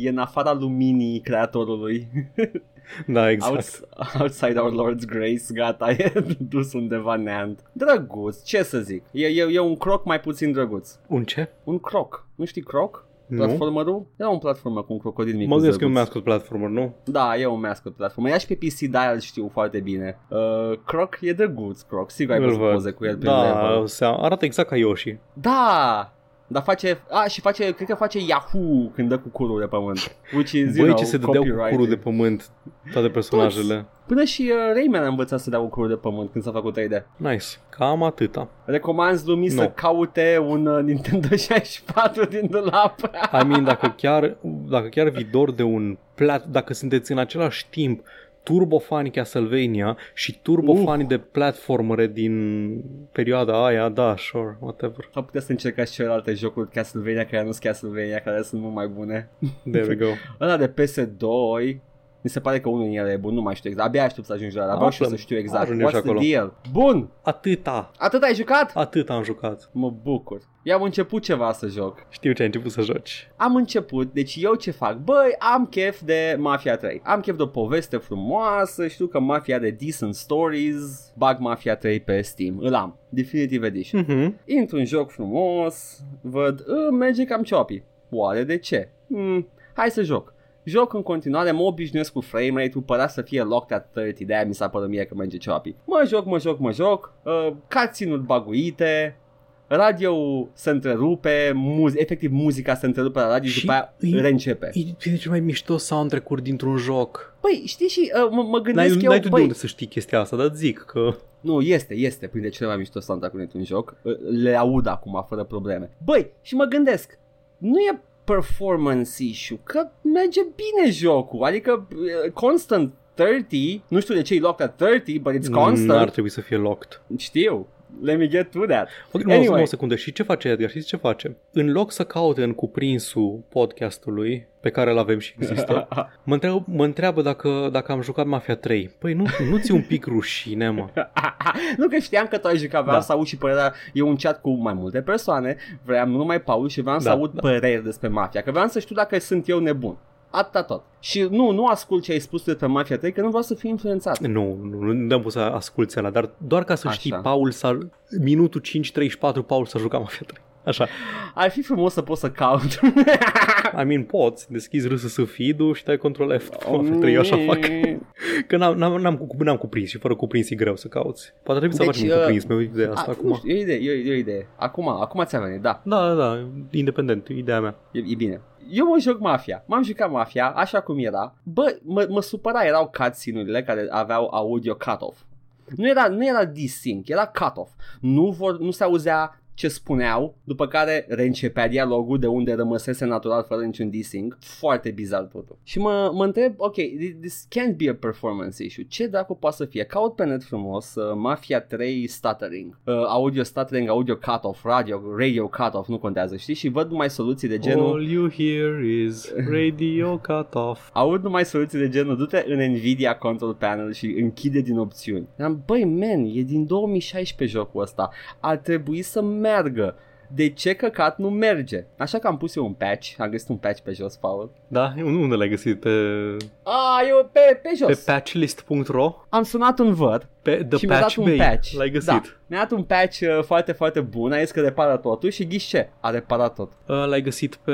e în afara luminii creatorului. Da, exact. Outs, outside our Lord's Grace, gata, e dus undeva neant. Drăguț, ce să zic? E, e, e un croc mai puțin drăguț. Un ce? Un croc. Nu știi croc? Nu. Platformerul? Era un platformer cu un crocodil mic. Mă gândesc că e un drăguț. mascot platformer, nu? Da, e un mascot platformer. Ia și pe PC Dial știu foarte bine. Uh, croc e drăguț, croc. Sigur ai Îl văzut văd. poze cu el pe Da, level. se arată exact ca Yoshi. Da! Dar face, a, și face, cred că face Yahoo când dă cu curul de pământ. Which is, you Băi, know, ce se dădeau cu copyrighted. curul de pământ toate personajele. Până și uh, Rayman a învățat să dea cu curul de pământ când s-a făcut 3D. Nice. Cam atâta. Recomanzi lumii Nu. să caute un uh, Nintendo 64 din dulap. I mean, dacă chiar, dacă chiar vi dor de un plat, dacă sunteți în același timp turbofani Castlevania și turbofani Uh. de platformere din perioada aia, da, sure, whatever. Sau puteți să încercați celelalte jocuri Castlevania care nu sunt Castlevania, care sunt mult mai bune. There we go. Ăla de PS2, mi se pare că unul din ele e bun, nu mai știu exact. Abia aștept să ajung la ăla, vreau și eu să Aflăm. știu exact. Ajungem What's și the acolo. deal? Bun! Atâta. Atât ai jucat? Atât am jucat. Mă bucur. Eu am început ceva să joc. Știu ce ai început să joci. Am început, deci eu ce fac? Băi, am chef de Mafia 3. Am chef de o poveste frumoasă, știu că Mafia de decent stories, bag Mafia 3 pe Steam. Îl am. Definitive Edition. Mhm. Intru în joc frumos, văd, "Ă, merge cam ciopi. Oare de ce? Hmm, hai să joc. Joc în continuare, mă obișnuiesc cu frame rate-ul, părea să fie locked at 30, de-aia mi s-a părut mie că merge ciopi. Mă joc, mă joc, mă joc, uh, cutscene-uri baguite, radio se întrerupe, muzi- efectiv muzica se întrerupe la radio și, Și după aia îi- reîncepe. E e cel mai mișto soundtrack-uri dintr-un joc. Păi, știi și uh, mă, mă N-ai, gândesc eu, n-ai tu de băi, unde să știi chestia asta, dar zic că... Nu, este, este printre cele mai mișto soundtrack-uri dintr-un joc. Le aud acum fără probleme. Băi, și mă gândesc, nu e performance issue, că merge bine jocul, adică uh, constant 30, nu știu de ce e locked at 30, but it's constant, N-ar trebui să fie locked. știu, let me get to that. Ok, nu, Anyway. anyway. o secundă. Și ce face Edgar? Știți ce face? În loc să caute în cuprinsul podcastului, pe care îl avem și există, mă întreabă, mă întreabă dacă, dacă am jucat Mafia 3. Păi nu, nu ți un pic rușine, mă. nu că știam că tu ai jucat, vreau Da. să aud și părerea, e un chat cu mai multe persoane, vreau nu numai Paul și vreau să Da, aud da. păreri despre Mafia, că vreau să știu dacă sunt eu nebun. Atâta tot. Și nu, nu ascult ce ai spus tu despre Mafia 3, că nu vreau să fiu influențat. Nu, nu, nu ne-am pus să asculti ăla, dar doar ca să Așa. știi, Paul s-a... Minutul 5.34, Paul s-a jucat Mafia 3. Așa. Ar fi frumos să pot să caut. I mean, poți, deschizi RSS feed-ul și dai control F pe Mafia 3, eu așa fac. Că n-am, n-am, n-am, cu- n-am cuprins și fără cuprins e greu să cauți. Poate trebuie să Deci, facem un uh, cuprins, mi-au de asta A, acum. Nu știu, e o idee, e, o- e o idee. Acum, acum ți-a venit, da, Da, da, da, independent, ideea mea. e, e bine. Eu mă joc Mafia, m-am jucat Mafia așa cum era. Bă, mă, mă supăra, erau cutscene-urile care aveau audio cut-off. Nu era, nu era desync, era cut-off. Nu, vor, nu se auzea ce spuneau, după care reîncepea dialogul de unde rămăsese natural fără niciun desync. Foarte bizar totul. Și mă, mă întreb, ok, this can't be a performance issue. Ce dracu poate să fie? Caut pe net frumos uh, Mafia 3 stuttering, uh, audio stuttering, audio cut-off, radio, radio cut-off, nu contează, știi? Și văd numai soluții de genul... All you hear is radio cut off. Aud numai soluții de genul Du-te în Nvidia Control Panel și închide din opțiuni Am, Băi, man, e din 2016 jocul ăsta Ar trebui să meargă de ce căcat nu merge? Așa că am pus eu un patch, am găsit un patch pe jos, Paul. Da, unde l-ai găsit? Pe, A, eu pe, pe jos. pe patchlist.ro? Am sunat un văd Pe The și mi-a dat Patch un Bay patch. l-ai găsit. Da, mi-a dat un patch uh, foarte, foarte bun, a zis că repară totul și ghiși ce? A reparat tot. Uh, l-ai găsit pe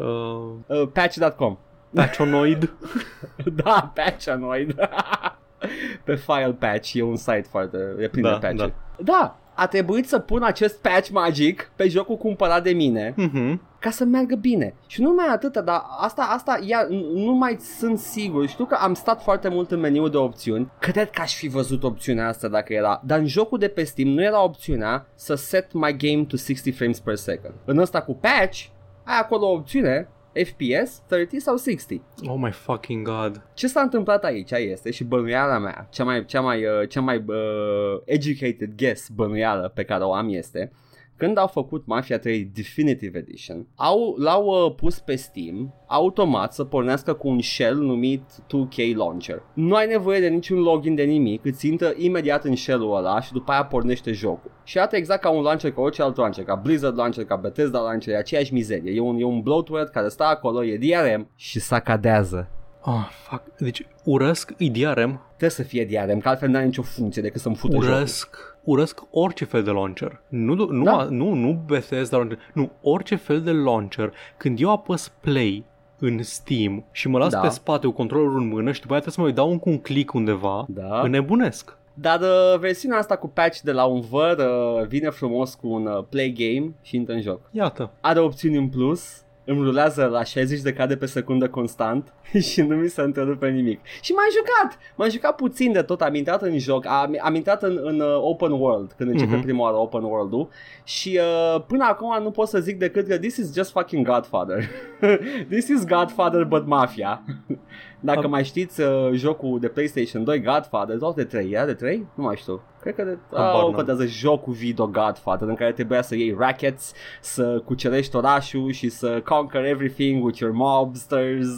uh, Uh, patch.com Patchonoid. Da, Patchanoid. pe File Patch e un site foarte, e plin Da, de patch da. da, a trebuit să pun acest patch magic pe jocul cumpărat de mine Mhm. ca să meargă bine. Și nu mai atâta, dar asta, asta, ia, n- nu mai sunt sigur. Știu că am stat foarte mult în meniul de opțiuni. Cred că aș fi văzut opțiunea asta dacă era. Dar în jocul de pe Steam nu era opțiunea să set my game to 60 frames per second. În ăsta cu patch, ai acolo o opțiune FPS, 30 sau 60. Oh my fucking god. Ce s-a întâmplat aici este și bănuiala mea, cea mai, cea mai, uh, cea mai uh, educated guess bănuială pe care o am este când au făcut Mafia 3 Definitive Edition, au, l-au uh, pus pe Steam automat să pornească cu un shell numit 2K Launcher. Nu ai nevoie de niciun login de nimic, îți intră imediat în shell-ul ăla și după aia pornește jocul. Și arată exact ca un launcher, ca orice alt launcher, ca Blizzard Launcher, ca Bethesda Launcher, e aceeași mizerie. E un, e un bloatware care stă acolo, e DRM și sacadează. Oh, fuck. Deci urăsc, e DRM. Trebuie să fie DRM, că altfel n-are nicio funcție decât să-mi fută Urăsc, jocul. Urăsc orice fel de launcher. Nu, nu, Da. nu, nu Bethesda launcher. Nu, orice fel de launcher. Când eu apăs play în Steam și mă las Da. pe spate cu controllerul în mână și după aia trebuie să mă mai dau cu un click undeva, Da. înnebunesc. Dar uh, versiunea asta cu patch de la un văr uh, vine frumos cu un uh, play game și intră în joc. Iată. Are opțiuni în plus, îmi rulează la 60 de cadre pe secundă constant și nu mi se întrerupe nimic. Și m-am jucat, m-am jucat puțin de tot, am intrat în joc, am, am intrat în, în uh, open world, când începe Mhm. prima oară open world-ul și uh, până acum nu pot să zic decât că this is just fucking Godfather. this is Godfather but Mafia. Dacă Am- mai știți uh, jocul de PlayStation 2 Godfather, sau de 3, era de 3? Nu mai știu. Cred că de... Habar Oh, n-am. contează jocul video Godfather în care trebuia să iei rackets, să cucerești orașul și să conquer everything with your mobsters.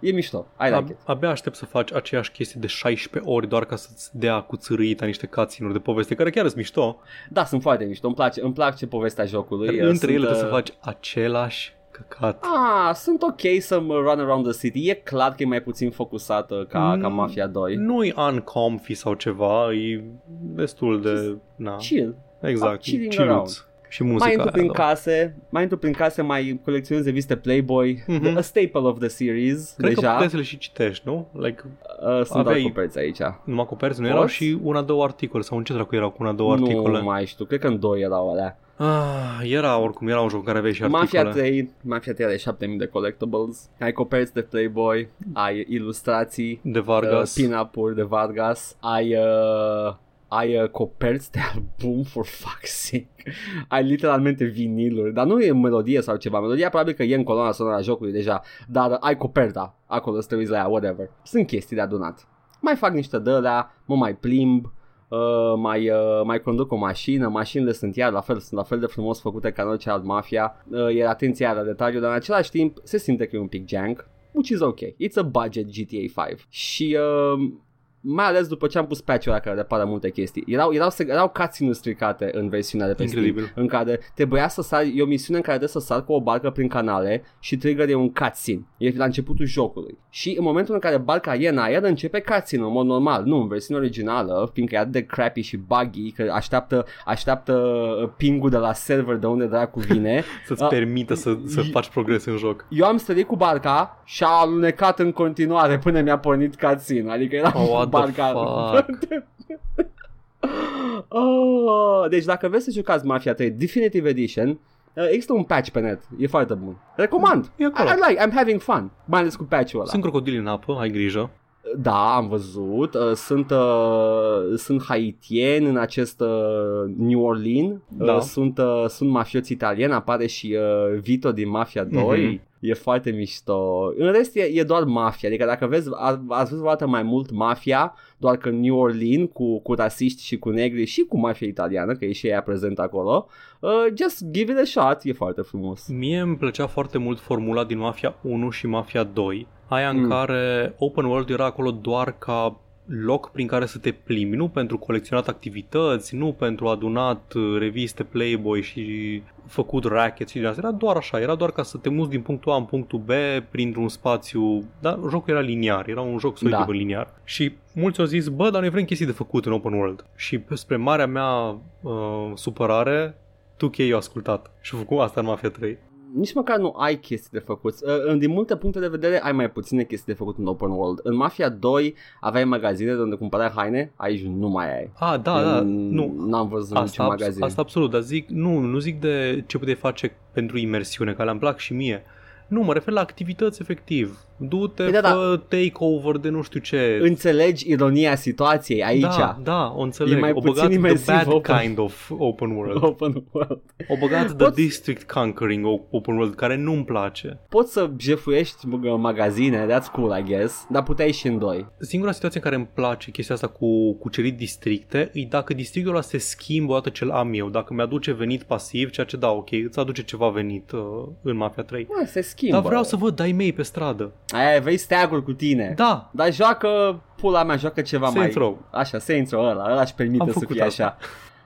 E mișto. I like Ab- it. abia aștept să faci aceeași chestie de 16 ori doar ca să-ți dea cu țărâita niște cutscene de poveste care chiar sunt mișto. Da, sunt foarte mișto. Îmi place, îmi place povestea jocului. Dar Uh, între ele sunt, trebuie să uh, faci același căcat. Ah, sunt ok să mă run around the city. E clar că e mai puțin focusată ca, ca Mm, Mafia 2. Nu-i uncomfy sau ceva, e destul de... Na, Chill. exact, chilling chilluț. around. Și muzica mai intru aia, prin da. case, mai intru prin case, mai colecționez reviste Playboy, Mhm. the, a staple of the series, Cred că deja. puteți să le și citești, nu? Like, Uh, sunt doar aveai- coperți aici. numai coperți, nu Poți? erau și una, două articole, sau în ce dracu erau cu una, două articole? Nu mai știu, cred că în doi erau alea. Ah, era oricum, era un joc în care aveai și Mafia articole. 3, Mafia 3 are 7000 de collectibles, ai coperți de Playboy, ai ilustrații, De Vargas. uh, pin-up-uri de Vargas, ai, uh, ai uh, coperți de album, for fuck's sake. ai literalmente viniluri, dar nu e melodie sau ceva, melodia probabil că e în coloana sonoră a jocului deja, dar uh, ai coperta, acolo să te uiți la ea, whatever. Sunt chestii de adunat. Mai fac niște de alea, mă mai plimb, Uh, mai, uh, mai conduc o mașină, mașinile sunt iar la fel, sunt la fel de frumos făcute ca în orice alt mafia, uh, e atenția la detaliu, dar în același timp se simte că e un pic jank, which is ok, it's a budget GTA 5 și uh, mai ales după ce am pus patch-ul ăla care repară multe chestii. Erau, erau, erau cutscene stricate în versiunea de pe Incredibil. Steam, în care trebuia să sar, e o misiune în care trebuie să sar cu o barcă prin canale și trigger e un cutscene. E la începutul jocului. Și în momentul în care barca e în aer, începe cutscene în mod normal. Nu, în versiunea originală, fiindcă e atât de crappy și buggy, că așteaptă, așteaptă pingul de la server de unde dracu vine. Să-ți Ah, permită să, să i- faci progres în joc. Eu am sărit cu barca și a alunecat în continuare până mi-a pornit cutscene. Adică era Oh, what the barca... fuck? oh, deci dacă vreți să jucați Mafia 3 Definitive Edition, uh, există un patch pe net. E foarte bun. Recomand. E I, acolo. I like, I'm having fun. Mai ales cu patch-ul ăla. Sunt crocodili în apă, ai grijă. Da, am văzut. Uh, sunt, uh, sunt haitieni în acest uh, New Orleans. Da. Uh, sunt, uh, sunt mafioți italieni. Apare și uh, Vito din Mafia 2. Mhm. E foarte mișto. În rest e, e doar mafia. Adică dacă vezi, a, ați văzut o dată mai mult mafia, doar că în New Orleans cu, cu rasiști și cu negri și cu mafia italiană, că e și ea prezent acolo, uh, just give it a shot. E foarte frumos. Mie îmi plăcea foarte mult formula din Mafia 1 și Mafia 2, aia în Mm. care open world era acolo doar ca loc prin care să te plimbi, nu pentru colecționat activități, nu pentru adunat uh, reviste Playboy și făcut racket și din asta. Era doar așa, era doar ca să te muți din punctul A în punctul B printr-un spațiu, dar jocul era liniar, era un joc solid Da. liniar. Și mulți au zis, bă, dar noi vrem chestii de făcut în open world. Și spre marea mea uh, supărare, 2K i-a ascultat și a făcut asta în Mafia 3. Nici măcar nu ai chestii de făcut. Uh, Din multe puncte de vedere ai mai puține chestii de făcut în open world. În Mafia 2 aveai magazine de unde cumpărai haine, aici nu mai ai. Ah, da, da, Mm, nu. N-am văzut Asta, niciun abs- magazin. asta absolut, dar zic, nu, nu zic de ce puteai face pentru imersiune, că le-am plac și mie. Nu, mă refer la activități efectiv. Du-te, Păi da, da. fă takeover de nu știu ce. Înțelegi ironia situației aici. Da, da, o înțeleg. E mai o puțin băgat the imersiv bad open. kind of open world. Open world. O băgat the Poți- district conquering o- open world, care nu-mi place. Poți să jefuiești bă, magazine, that's cool, I guess, dar puteai și în doi. Singura situație în care îmi place chestia asta cu cucerit districte e dacă districtul ăla se schimbă odată ce îl am eu, dacă mi-aduce venit pasiv, ceea ce da, ok, îți aduce ceva venit uh, în Mafia 3. Mă, se schimbă. Dar vreau să văd dai mei pe stradă. Aia, vei steagul cu tine. Da, Dar joacă, pula mea, joacă ceva Saints mai... Row. Așa, Saints Row ăla, ăla își permite Am să făcut fie asta. așa.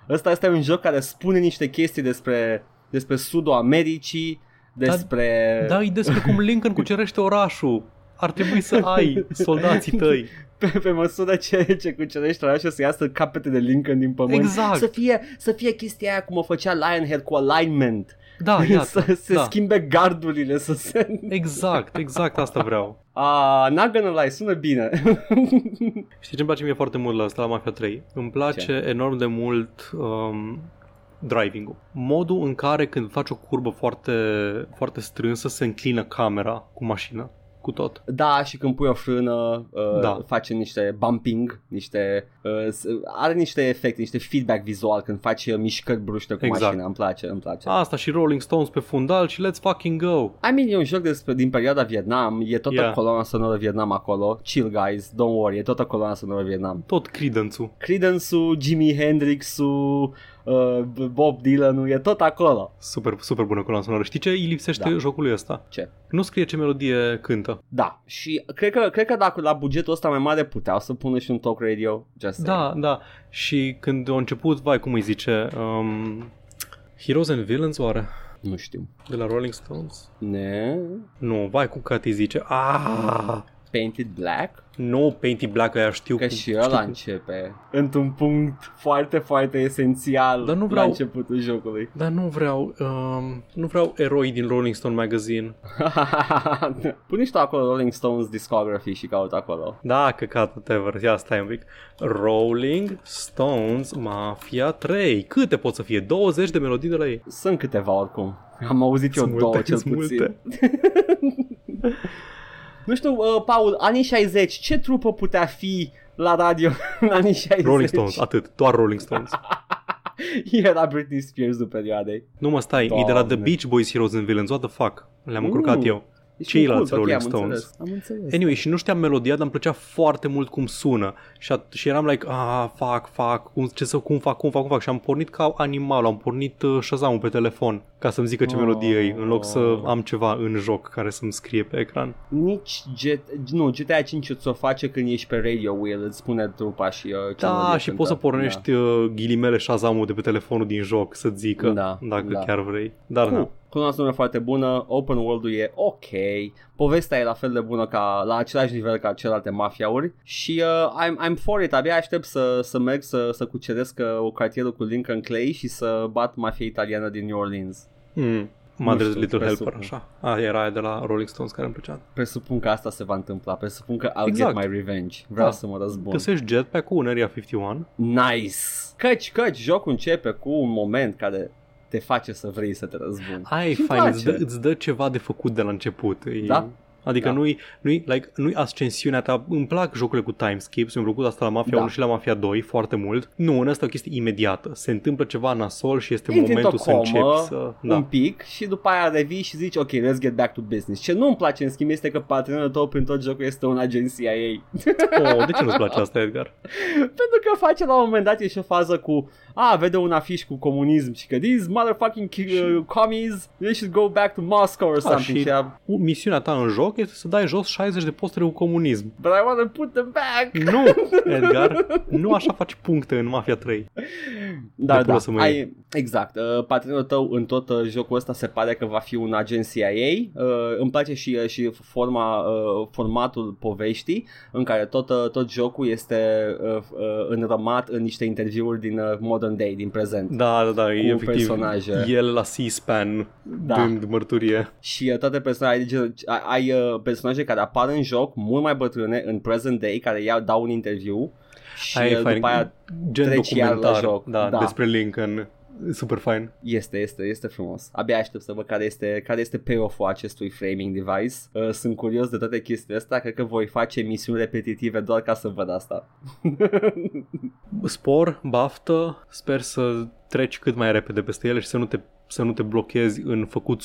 Ăsta este un joc care spune niște chestii despre, despre sudul Americii, despre... da, e despre cum Lincoln cucerește orașul. Ar trebui să ai soldații tăi. pe, pe măsură ce, ce cucerești orașul să iasă capete de Lincoln din pământ. Exact. Să fie, să fie chestia aia cum o făcea Lionhead cu alignment. Da, iată. să se da. schimbe gardurile, să se... Exact, exact asta vreau. Ah, not gonna lie, sună bine. Știi ce îmi place mie foarte mult la asta, la Mafia 3? Îmi place Ce? enorm de mult um, driving-ul. Modul în care când faci o curbă foarte, foarte strânsă se înclină camera cu mașina, cu tot. Da, și când pui o frână, uh, Da. face niște bumping, niște, uh, s- are niște efecte, niște feedback vizual când faci uh, mișcări bruște cu Exact. mașina. Îmi place, îmi place. Asta și Rolling Stones pe fundal și let's fucking go. I mean, e un joc despre, din perioada Vietnam, e tot Yeah. o coloana sonoră Vietnam acolo. Chill guys, don't worry, e tot o coloana sonoră Vietnam. Tot Credence-ul. Credence-ul, Jimi Hendrix-ul, uh, Bob Dylan-ul, e tot acolo. Super, super bună coloană sonoră. Știi ce îi lipsește Da. jocului ăsta? Ce? Nu scrie ce melodie cântă. Da, și cred că, cred că dacă la bugetul ăsta mai mare puteau să pună și un talk radio. Just saying. Da, da. Și când a început, vai, cum îi zice, um, Heroes and Villains oare? Nu știu. De la Rolling Stones? Ne? Nu, vai, cum că îi zice? Ah! Painted Black? Nu, Painty Black aia știu Că cum- și ăla știu- începe într-un punct foarte, foarte esențial Dar nu la vreau- începutul jocului. Dar nu vreau, um, nu vreau eroi din Rolling Stone Magazine. Pune și tu acolo Rolling Stones discography și caut acolo. Da, căcat, whatever. Ia stai un pic. Rolling Stones Mafia 3. Câte pot să fie? 20 de melodii de la ei? Sunt câteva oricum. Am auzit eu Sunt două multe, cel sunt puțin. multe. Nu știu, uh, Paul, anii 60, ce trupă putea fi la radio în anii 60? Rolling Stones, atât. Doar Rolling Stones. Era Britney Spears-ul perioadei. Nu mă stai, e de la The Doamne. Beach Boys Heroes and Villains. What the fuck? Le-am Mm. încurcat eu. Deci Ceilalți un cult, Rolling ok, am Stones. Înțeles, am înțeles. Anyway, și nu știam melodia, dar îmi plăcea foarte mult cum sună. Și, at- și eram like, ah, fac, fac, cum, ce să, cum fac, cum fac, cum fac. Și am pornit ca animal, am pornit uh, shazam pe telefon ca să-mi zică ce Oh. melodie e, în loc să am ceva în joc care să-mi scrie pe ecran. Nici Get, nu, GTA 5 ți-o face când ești pe radio wheel, îți spune trupa și uh, ce Da, melodie și cântă. poți să pornești uh, ghilimele shazam de pe telefonul din joc să zică, Da, dacă da. chiar vrei. Dar Da. Nu. Cool. Coloana sonoră foarte bună, open world-ul e ok, povestea e la fel de bună ca la același nivel ca celelalte mafiauri și uh, I'm, I'm for it, abia aștept să, să merg să, să cuceresc uh, o cartierul cu Lincoln Clay și să bat mafia italiană din New Orleans. Mm. Mother's știu, Little presupun. Helper, așa. A, era aia de la Rolling Stones care îmi plăcea. Presupun că asta se va întâmpla, presupun că I'll Exact. get my revenge, vreau Da. să mă răzbun. Găsești jetpack-ul în Area 51 Nice! Căci, căci, jocul începe cu un moment care te face să vrei să te răzbuni. Aia e Și-mi fain, îți dă, place. îți dă ceva de făcut de la început. E, Da. Adică Da. nu-i, nu-i, like, nu-i ascensiunea ta. Îmi plac jocurile cu time skips, mi-a plăcut asta la Mafia Da. 1 și la Mafia 2 foarte mult. Nu, în asta e o chestie imediată. Se întâmplă ceva nasol și este Intri momentul într-o să începi comă, să... un Da. pic și după aia revii și zici ok, let's get back to business. Ce nu-mi place în schimb este că partenerul tău prin tot jocul este un agenția ei. Oh, de ce nu-ți place asta, Edgar? Pentru că face la un moment dat e și o fază cu a, vede un afiș cu comunism și că these motherfucking uh, commies, they should go back to Moscow or something. și- și... ea, Misiunea ta în joc este să dai jos 60 de postere cu comunism. But I want to put them back. Nu, Edgar, nu așa faci puncte în Mafia 3. Da, De da, pulă să mă ai, exact. Uh, partenerul tău în tot uh, jocul ăsta se pare că va fi un agent CIA. Uh, îmi place și, uh, și forma, uh, formatul poveștii în care tot, uh, tot jocul este uh, uh, înrămat în niște interviuri din uh, modern day, din prezent. Da, da, da, e Cu efectiv personaje. el la C-SPAN Da. dând mărturie. Și uh, toate personajele, ai, ai uh, personaje care apar în joc mult mai bătrâne în present day, care iau, dau un interviu și Aia e uh, fain. după aia Gen treci iar la documentar joc. Da, Da. despre Lincoln. super fine. Este, este, este frumos. Abia aștept să văd care este, care este payoff-ul acestui framing device. Uh, sunt curios de toate chestiile astea. Cred că voi face misiuni repetitive doar ca să văd asta. Spor, baftă, sper să treci cât mai repede peste ele și să nu te, să nu te blochezi în făcut 100%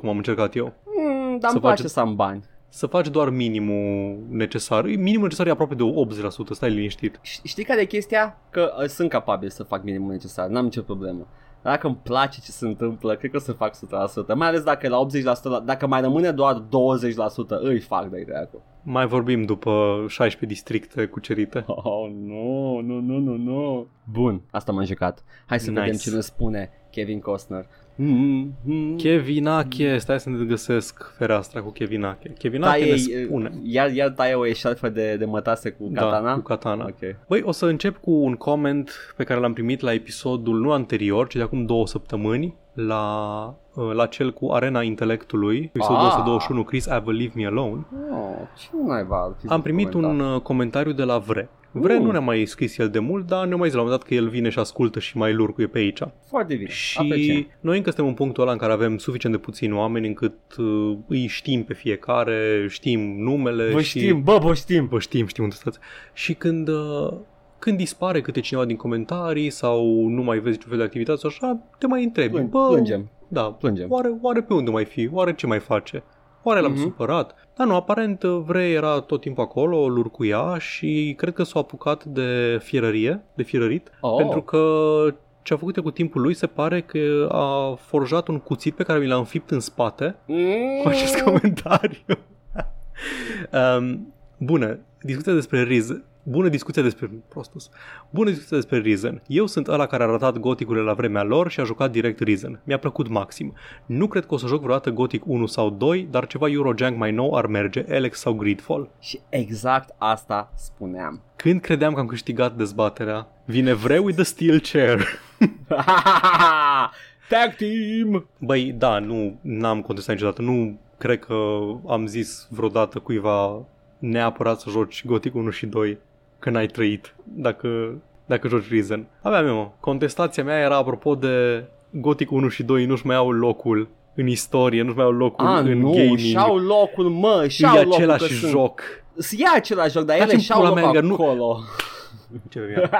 cum am încercat eu. Mm, dar Să îmi place face- să am bani. Să faci doar minimul necesar. Minimul necesar e aproape de 80%, stai liniștit. Ș- Știi care e chestia? Că uh, sunt capabil să fac minimul necesar, n-am nicio problemă. Dar Dacă îmi place ce se întâmplă, cred că o să fac 100%. Mai ales dacă e la 80%, la- dacă mai rămâne doar 20%, îi fac de dracu. Mai vorbim după 16 districte cucerite. Oh, nu, nu, nu, nu, nu. Bun, asta m-am jucat. Hai să Nice. vedem ce ne spune Kevin Costner. Mm-hmm. Kevinache, stai să ne găsesc fereastra cu Kevinache. Kevinache ne spune. iar, iar taie o eșarfă de, de mătase cu katana? Da, cu katana. Ok. Băi, o să încep cu un comment pe care l-am primit la episodul nu anterior, ci de acum două săptămâni, la, uh, la cel cu Arena Intelectului, episodul Ah. 221, Chris Ever Leave Me Alone. Oh, ce naiba ar fi Am să primit un comenta? uh, comentariu de la Vre. Vre Uh. nu ne-a mai scris el de mult, dar ne-a mai zis la un moment dat că el vine și ascultă și mai lurcuie pe aici. Foarte bine. Și Apreciem. noi încă suntem în punctul ăla în care avem suficient de puțini oameni încât uh, îi știm pe fiecare, știm numele Vă și... știm, bă, vă știm. Vă știm, știm unde stați. Și când, uh, când dispare câte cineva din comentarii sau nu mai vezi niciun fel de activitate sau așa, te mai întrebi. Plâng- Bă, plângem. Da, Plângem. Oare, oare pe unde mai fi? Oare ce mai face? Oare l-am Mhm. supărat? Dar nu, aparent uh, Vrei era tot timpul acolo, lurcuia și cred că s-a apucat de fierărie, de fierărit, Oh. pentru că ce a făcut el cu timpul lui se pare că a forjat un cuțit pe care mi l-a înfipt în spate Mm. cu acest comentariu. um, bună, discuția despre Riz. Bună discuția despre... Prostus. Bună discuția despre Risen. Eu sunt ăla care a ratat goticurile la vremea lor și a jucat direct Risen. Mi-a plăcut maxim. Nu cred că o să joc vreodată Gothic 1 sau 2, dar ceva Eurojank mai nou ar merge, Alex sau Gridfall. Și exact asta spuneam. Când credeam că am câștigat dezbaterea, vine vreu with the steel chair. Tag team! Băi, da, nu n-am contestat niciodată. Nu cred că am zis vreodată cuiva neapărat să joci Gothic 1 și 2 că n-ai trăit dacă, dacă joci Risen. Aveam eu, mă. Contestația mea era apropo de Gothic 1 și 2 nu-și mai au locul în istorie, nu-și mai au locul A, în nu, gaming. și-au locul, mă, E și-au locul același că sunt- joc. E același joc, dar ele Dați-mi și-au pula locul mea, că nu- acolo. Ce vei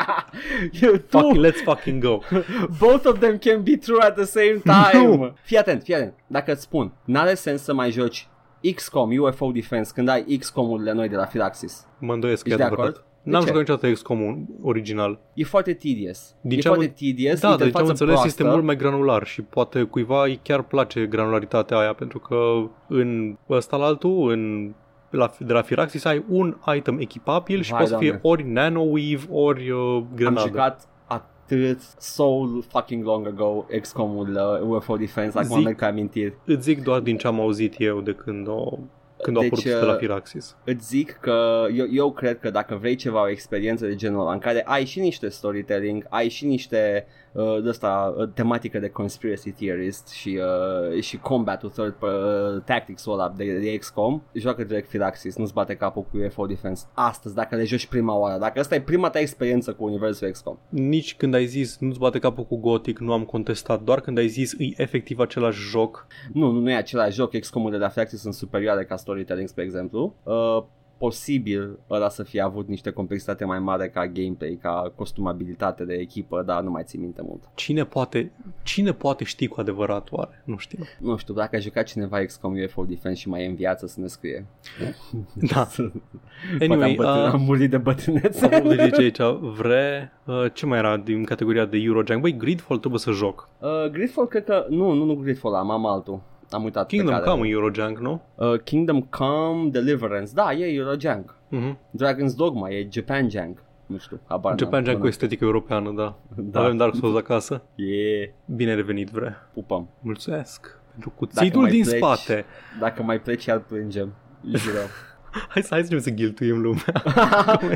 Eu, tu, Fucking, let's fucking go. both of them can be true at the same time. Fii atent, fii atent. Dacă îți spun, n-are sens să mai joci XCOM, UFO Defense, când ai XCOM-urile noi de la Firaxis. Mă îndoiesc că e Ești de adevărat. acord? De N-am ce? jucat niciodată XCOM original. E foarte tedious. Din e ce am- foarte tedious, Da, dar ce am interfață înțeles proastă. este mult mai granular și poate cuiva îi chiar place granularitatea aia pentru că în ăsta la altul, în, la, de la Firaxis ai un item echipabil și Vai, poate să fie Doamne. ori nanoweave, ori uh, Am grenadă. jucat atât so fucking long ago XCOM-ul uh, UFO Defense, acum Zic- merg pe amintiri. Îți zic doar din ce am auzit eu de când o când Deci, au apărut de la uh, Firaxis. Îți zic că eu, eu cred că dacă vrei ceva, o experiență de genul ăla în care ai și niște storytelling, ai și niște uh, de asta, uh, tematică de conspiracy theorist și, uh, și combat-ul third uh, tactics-ul ăla de, de XCOM, joacă direct Firaxis, nu-ți bate capul cu UFO Defense. Astăzi, dacă le joci prima oară, dacă asta e prima ta experiență cu universul XCOM. Nici când ai zis nu-ți bate capul cu Gothic, nu am contestat, doar când ai zis e efectiv același joc. Nu, nu, nu e același joc, XCOM-urile de la Firaxis sunt superioare ca storytelling, spre exemplu. Uh, posibil ăla să fie avut niște complexitate mai mare ca gameplay, ca costumabilitate de echipă, dar nu mai țin minte mult. Cine poate, cine poate ști cu adevărat oare? Nu știu. Nu știu, dacă a jucat cineva XCOM UFO Defense și mai e în viață să ne scrie. Da. Anyway, Anyway, Poate am, bătrân, uh, am murit de bătrânețe. Acum de zice aici, vre, uh, ce mai era din categoria de Eurojank? Băi, Gridfall trebuie să joc. uh, Gridfall cred că... Nu, nu, nu Gridfall am, am altul. Am uitat pe Kingdom care. Come e Eurojank, nu? Uh, Kingdom Come Deliverance. Da, e Eurojank. Uh-huh. Dragon's Dogma e Japan Jank. Nu știu, habar n-am. Japan Jank cu Până- estetică europeană, da. Da. Avem Dark Souls acasă. Yeah, Bine revenit, vre. pupăm. Mulțumesc pentru cuțitul mai din pleci- spate. Dacă mai pleci, iar plângem. Jurăm. Hai să, hai să, să ghiltuim lumea.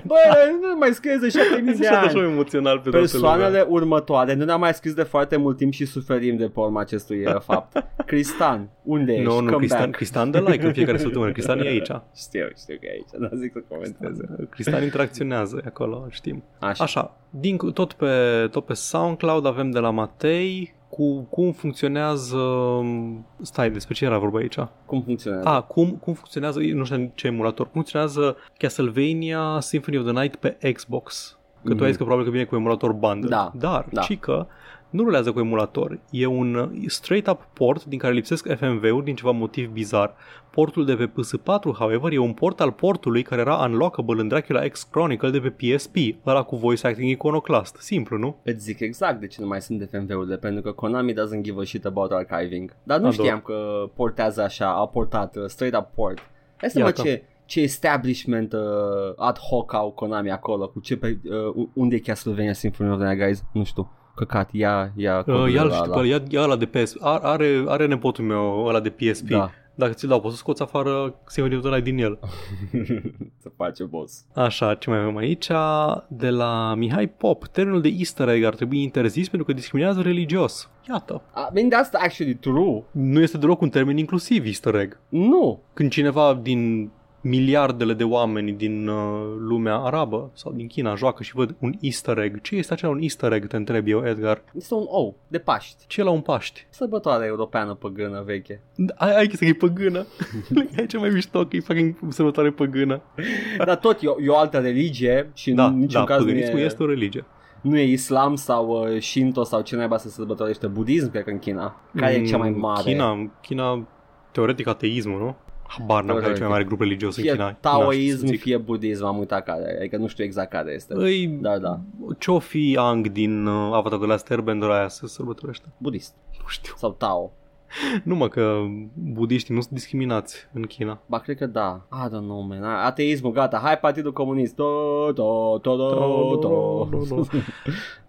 Bă, nu mai scrie de 7000 de Așa așa ani. emoțional pe toată Persoanele lumea. următoare nu ne-am mai scris de foarte mult timp și suferim de pe urma acestui uh, fapt. Cristan, unde ești? Nu, nu, Come Cristian, back. Cristian de like în fiecare săptămână. Cristian e aici. Știu, știu că e aici, dar zic să comenteze. Cristian interacționează e acolo, știm. Așa. Așa, din, tot, pe, tot pe SoundCloud avem de la Matei cu cum funcționează... Stai, despre ce era vorba aici? Cum funcționează? A, cum, cum funcționează, nu știu ce emulator, cum funcționează Castlevania Symphony of the Night pe Xbox. Că tu ai zis că probabil că vine cu emulator bundle. Da, Dar, da. ci că nu rulează cu emulator. E un uh, straight-up port din care lipsesc FMV-uri din ceva motiv bizar. Portul de pe PS4, however, e un port al portului care era unlockable în Dracula X Chronicle de pe PSP, ăla cu voice acting iconoclast. Simplu, nu? Îți zic exact de ce nu mai sunt FMV-urile, pentru că Konami doesn't give a shit about archiving. Dar nu Ador. știam că portează așa, a portat uh, straight up port. Hai să mă Iată. ce, ce establishment uh, ad hoc au Konami acolo, cu ce pe, uh, unde e Castlevania Symphony of the Night, guys? Nu știu. Căcat, ia, ia codul Uh, ia, ăla, știu, ăla. pe ăla, ia, ia ăla de PS. Are, are, are nepotul meu ăla de PSP. Da. Dacă ți-l dau, poți să scoți afară Symphony of the Night din el. să face boss. Așa, ce mai avem aici? De la Mihai Pop. Termenul de easter egg ar trebui interzis pentru că discriminează religios. Iată. I mean, that's actually true. Nu este deloc un termen inclusiv easter egg. Nu. Când cineva din miliardele de oameni din uh, lumea arabă sau din China joacă și văd un easter egg. Ce este acela un easter egg, te întreb eu, Edgar? Este un ou de Paști. Ce e la un Paști? Sărbătoare europeană păgână veche. Ai, ai chestia că e păgână. e ce mai mișto că e fucking sărbătoare păgână. Dar tot e o, e o altă religie și Da, în niciun da, caz nu păgânismul e, este o religie. nu e islam sau uh, Shinto sau ce naiba să sărbătorește budism, cred că în China. Care e cea mai Mm, mare? China, China teoretic ateismul, nu? Habar n-am care e cel mai mare grup religios în Fie China. taoism, N-aș să zic. fie budism, am uitat care, adică nu știu exact care este. Îi, Da, da, ce-o fi Ang din uh, Avatar de la Airbender aia să sărbătorește? budist Nu știu. sau Tao. Numai că budiștii nu sunt discriminați în China. Ba, cred că da. I don't know, man. Ateismul, gata. Hai Partidul Comunist. Do, do, do, do, do.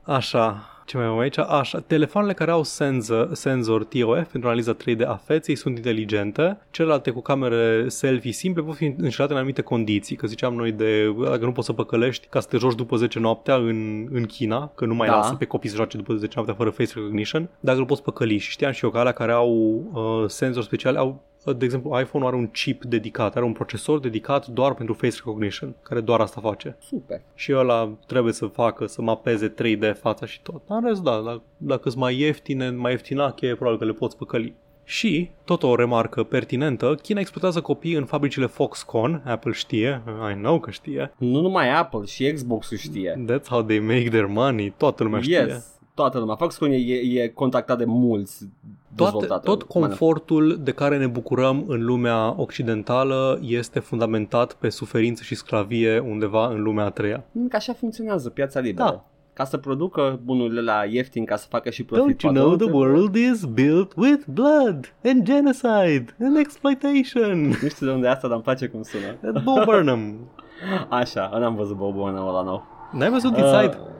Așa, ce mai avem aici? Așa, telefoanele care au senzor, senzor TOF pentru analiza 3D a feței sunt inteligente, celelalte cu camere selfie simple pot fi înșelate în anumite condiții, că ziceam noi de dacă nu poți să păcălești ca să te joci după 10 noaptea în, în China, că nu mai Da. lasă pe copii să joace după 10 noaptea fără face recognition, dacă îl poți păcăli și știam și eu că alea care au uh, senzor special au de exemplu, iPhone are un chip dedicat, are un procesor dedicat doar pentru face recognition, care doar asta face Super. și ăla trebuie să facă, să mapeze 3D fața și tot. În rest, da, dacă, dacă sunt mai ieftine, mai ieftinachie, probabil că le poți păcăli. Și, tot o remarcă pertinentă, China exploatează copii în fabricile Foxconn, Apple știe, I know că știe, Nu numai Apple, și Xbox-ul știe. that's how they make their money, toată lumea știe. Yes. Toată lumea. Foxconn e, e, e contactat de mulți Toate, dezvoltatori. tot confortul de care ne bucurăm în lumea occidentală este fundamentat pe suferință și sclavie undeva în lumea a treia. Că așa funcționează piața liberă. Da. Ca să producă bunurile la ieftin, ca să facă și profit. Don't you toată know lumea the trebuie- world is built with blood and genocide and exploitation? Nu știu de unde e asta, dar îmi place cum sună. At Bo Burnham. Așa, n-am văzut Bobonul ăla nou. N-ai văzut Inside? Uh,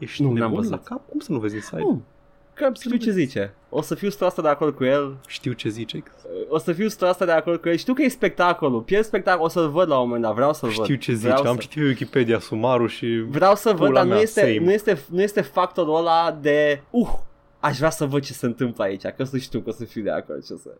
Ești nu, nebun n-am văzut. la cap? Cum să nu vezi Inside? nu. Că știu ce zice. O să fiu 100% de acord cu el. Știu ce zice. O să fiu 100% de acord cu el. Știu că e spectacolul. Pierd spectacol. O să-l văd la un moment dat. Vreau să-l văd. Știu ce zice. Vreau Am să... citit pe Wikipedia sumarul și... Vreau să văd, Pula dar nu mea, este, same. nu, este, nu este factorul ăla de... Uh, aș vrea să văd ce se întâmplă aici, că să știu, că o să fiu de acord ce să...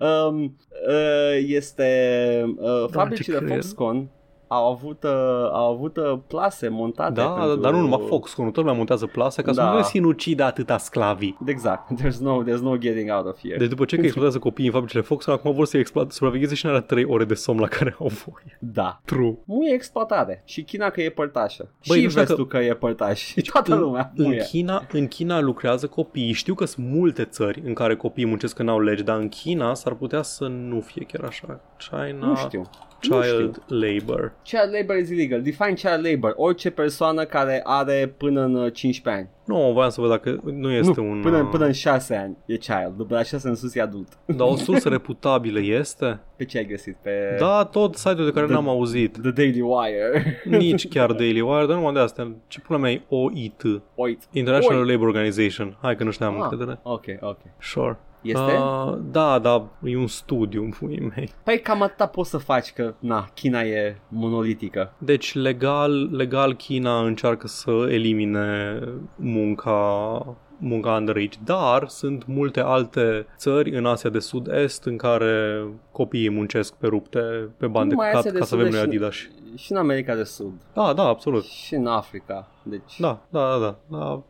um, uh, este... Uh, fabricile ce creier. Foxconn au avut, uh, au avut uh, plase montate Da, pentru... dar nu numai Foxconn, toată lumea montează plase ca să Da. nu le sinucidă atâta sclavii. Exact. There's no, there's no getting out of here. Deci după ce că exploatează copiii în fabricile Foxconn, acum vor să exploate, supravegheze și în alea 3 ore de somn la care au voie. Da. True. Nu e exploatare. Și China că e părtașă. Băi, și nu știu vestul că... e părtaș. Și toată în, lumea. în, Nu e. China, în China lucrează copiii. Știu că sunt multe țări în care copiii muncesc că n-au legi, dar în China s-ar putea să nu fie chiar așa. China Nu știu. Nu știu. Child Labor. Child labor is illegal. Define child labor. Orice persoană care are până în uh, 15 ani. Nu, voiam să văd dacă nu este nu, un... până, uh, până în 6 ani e child. După la 6 în sus e adult. Dar o sursă reputabilă este? Pe ce ai găsit? Pe Da, tot site-ul de care The- n-am auzit. The Daily Wire. Nici chiar Daily Wire, dar numai de astea. Ce pula mea e OIT? Uit. International Oi. Labour Organization. Hai că nu știam Ah, încredere. ok, ok. Sure. Este? Uh, da, da, e un studiu în puii mei. Păi cam atâta poți să faci că, na, China e monolitică. Deci legal, legal China încearcă să elimine munca munca underage, dar sunt multe alte țări în Asia de Sud-Est în care copiii muncesc pe rupte, pe bani de Numai cat, Asia de ca să Sud-Est avem noi și- Adidas. Și în America de Sud. Da, da, absolut. Și în Africa. Deci... Da, da, da, da. da.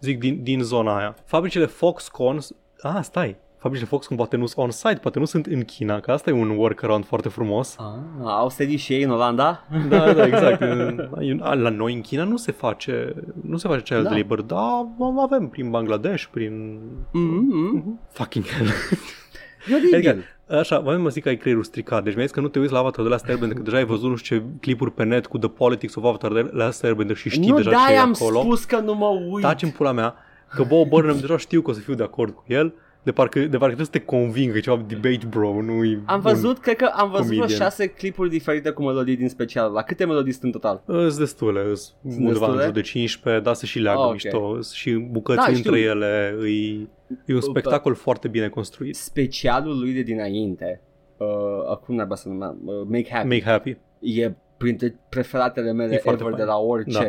Zic din, din zona aia. Fabricile Foxconn... Ah, stai. Fabricile Foxconn poate nu sunt on-site, poate nu sunt în China, că asta e un workaround foarte frumos. Ah, au sediu și ei în Olanda? Da, da, exact. La noi în China nu se face, nu se face child Da. labor, dar avem prin Bangladesh, prin... Mm-hmm. Fucking hell. E oribil. Adică, așa, mai mă zic că ai creierul stricat. Deci mi-ai zis că nu te uiți la Avatar de la Airbender, că deja ai văzut nu știu ce clipuri pe net cu The Politics of Avatar de la Airbender și știi nu deja ce e de-aia am acolo. spus că nu mă uit. Taci în pula mea că Bob Burnham deja știu că o să fiu de acord cu el, de parcă, de parcă trebuie să te conving că e ceva debate bro, nu Am văzut, cred că am văzut vreo comedian. șase clipuri diferite cu melodii din special. La câte melodii sunt în total? Sunt destule, sunt undeva în destule? jur de 15, dar se și leagă Ah, ok. mișto și bucăți Da, între știu. ele, e, e un spectacol foarte bine construit. Specialul lui de dinainte, uh, acum n-ai să numea, uh, Make Happy, Make happy. e printre preferatele E mele foarte ever de fain. la orice. Da.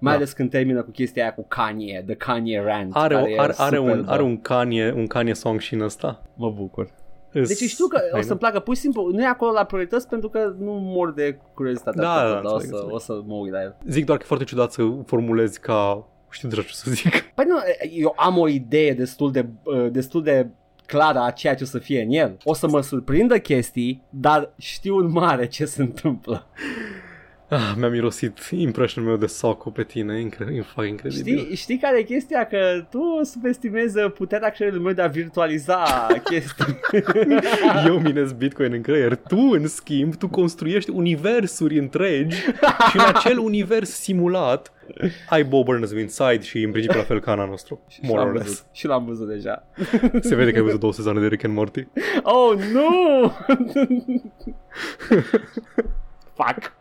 Mai Da. ales când termină cu chestia aia cu Kanye, The Kanye Rant. Are, care e are, are, un, superbă. are un Kanye, un Kanye song și în ăsta. Mă bucur. Îs Deci știu că o faină. să-mi placă, pur și simplu, nu e acolo la priorități pentru că nu mor de curiozitate. Da, atât, da, dar o înțeleg, să, înțeleg. o să mă uit la el. Zic doar că e foarte ciudat să formulezi ca... Știu deja ce să zic. Păi nu, eu am o idee destul de, uh, destul de clară a ceea ce o să fie în el. O să mă surprindă chestii, dar știu în mare ce se întâmplă. Ah, mi-a mirosit impressionul meu de Socko pe tine, incre- e fucking incredibil. Știi, știi care e chestia? Că tu subestimezi puterea creierului meu de a virtualiza chestii. Eu minez Bitcoin în creier, tu în schimb, tu construiești universuri întregi și în acel univers simulat ai Bob Burnham inside și în principiu la fel ca Ana nostru. și More l-am or less. văzut. Și l-am văzut deja. Se vede că ai văzut două sezoane de Rick and Morty. Oh, nu! Fuck.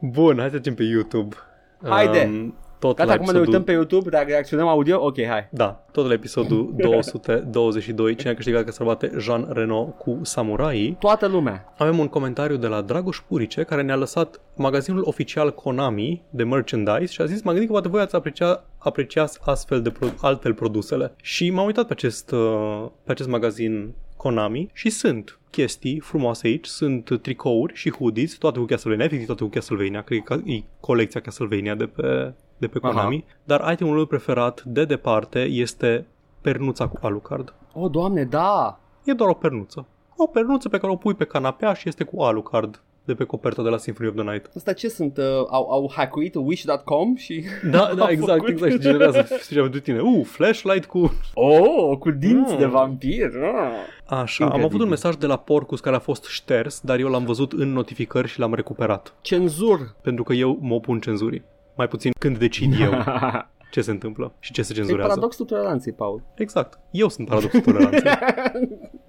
Bun, hai să trecem pe YouTube. Haide. Um, tot Gata, la acum ne episodul... uităm pe YouTube, dacă reacționăm audio, ok, hai. Da, tot la episodul 222, cine a câștigat că să bate Jean Reno cu Samurai. Toată lumea. Avem un comentariu de la Dragoș Purice care ne-a lăsat magazinul oficial Konami de merchandise și a zis m-am gândit că poate voi ați aprecia, apreciați astfel de pro- altfel produsele. Și m-am uitat pe acest, uh, pe acest magazin Konami și sunt chestii frumoase aici, sunt tricouri și hoodies, toate cu Castlevania, efectiv toate cu Castlevania, că e, ca- e colecția Castlevania de pe, de pe Aha. Konami, dar itemul meu preferat de departe este pernuța cu Alucard. Oh, doamne, da! E doar o pernuță. O pernuță pe care o pui pe canapea și este cu Alucard de pe coperta de la Symphony of the Night. Asta ce sunt? Uh, au, au hackuit Wish.com și... Da, da, Au exact, făcut. exact. Și generează și pentru tine. Uh, flashlight cu... Oh, cu dinți Mm. de vampir! Ah. Așa, am Incredibil. avut un mesaj de la Porcus care a fost șters, dar eu l-am văzut în notificări și l-am recuperat. Cenzur! Pentru că eu mă opun cenzurii. Mai puțin când decid eu ce se întâmplă și ce se e cenzurează. paradoxul toleranței, Paul. Exact. Eu sunt paradoxul toleranței.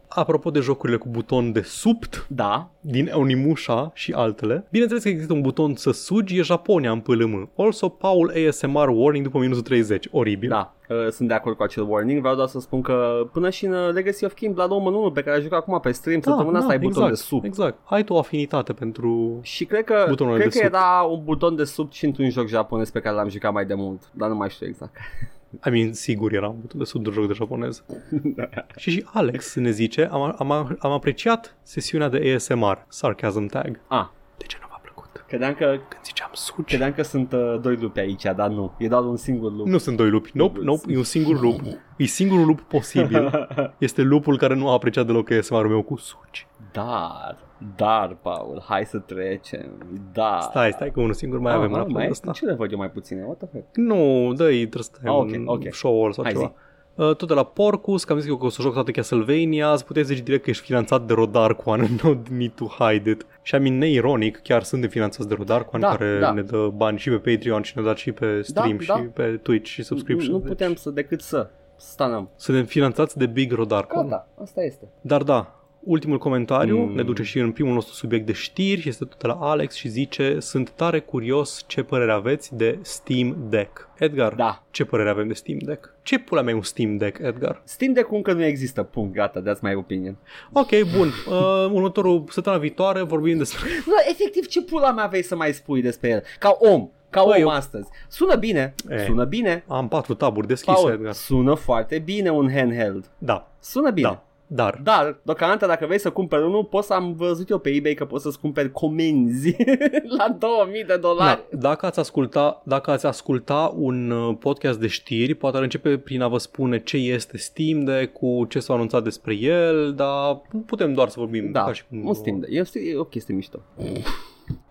Apropo de jocurile cu buton de subt, Da, din Onimusha și altele. Bineînțeles că există un buton să sugi, e Japonia în PLM. Also, Paul ASMR warning după minutul 30. Oribil. da, uh, sunt de acord cu acel warning. Vreau doar să spun că până și în uh, Legacy of King Blood Omen 1 pe care jucat acum pe stream, săptămâna asta ai buton exact, de sub. Exact. Ai tu o afinitate pentru... Și cred că, Butonul cred de că sub. era un buton de sub și într-un joc japonez pe care l-am jucat mai de mult, dar nu mai știu exact. I mean, sigur era un buton de sub de joc de japonez. și și Alex ne zice, am, am, am apreciat sesiunea de ASMR, Sarcasm Tag. Ah, De ce nu v-a plăcut? credeam că, Când ziceam sugi. credeam că sunt uh, doi lupi aici, dar nu. E doar un singur lup. Nu sunt doi lupi. Nope, nope, e un singur lup. E singurul lup posibil. Este lupul care nu a apreciat deloc ASMR-ul meu cu sugi. Dar, dar, Paul, hai să trecem. Da. Stai, stai că unul singur mai avem ah, în mai ăsta. Ce le văd eu mai puține? What the fuck? Nu, dă-i, trebuie să stai Ah, un ok, ok. show sau Hai, ceva. Uh, tot de la Porcus, că am zis eu că o să joc toate Castlevania, îți puteți zice direct că ești finanțat de Rodarquan, no need to hide it. Și amin neironic, chiar suntem finanțați de Rodarquan, Da, care da. ne dă bani și pe Patreon și ne dă și pe stream Da, și da. pe Twitch și subscription. Nu Deci putem să decât să stanăm. Suntem finanțați de Big Rodarquan. Gata, asta este. Dar da, ultimul comentariu mm. ne duce și în primul nostru subiect de știri este tot de la Alex și zice Sunt tare curios ce părere aveți de Steam Deck. Edgar, Da. ce părere avem de Steam Deck? Ce pula mea e un Steam Deck, Edgar? Steam Deck încă nu există, punct, gata, that's my opinion. Ok, bun. Uh, următorul, săptămâna viitoare vorbim despre... Nu, efectiv, ce pula mea vei să mai spui despre el? Ca om, ca Bă, om eu- astăzi. Sună bine, E. sună bine. Am patru taburi deschise, Paul, Edgar. sună foarte bine un handheld. Da, Sună bine. da, dar... Dar, deocamdată, dacă vrei să cumperi unul, poți să am văzut eu pe eBay că poți să-ți cumperi comenzi la 2000 de dolari. Da, dacă ați asculta, dacă ați asculta un uh, podcast de știri, poate ar începe prin a vă spune ce este Steam Deck, cu ce s-a anunțat despre el, dar putem doar să vorbim Da, ca și cum un Steam Deck. E, e o chestie mișto.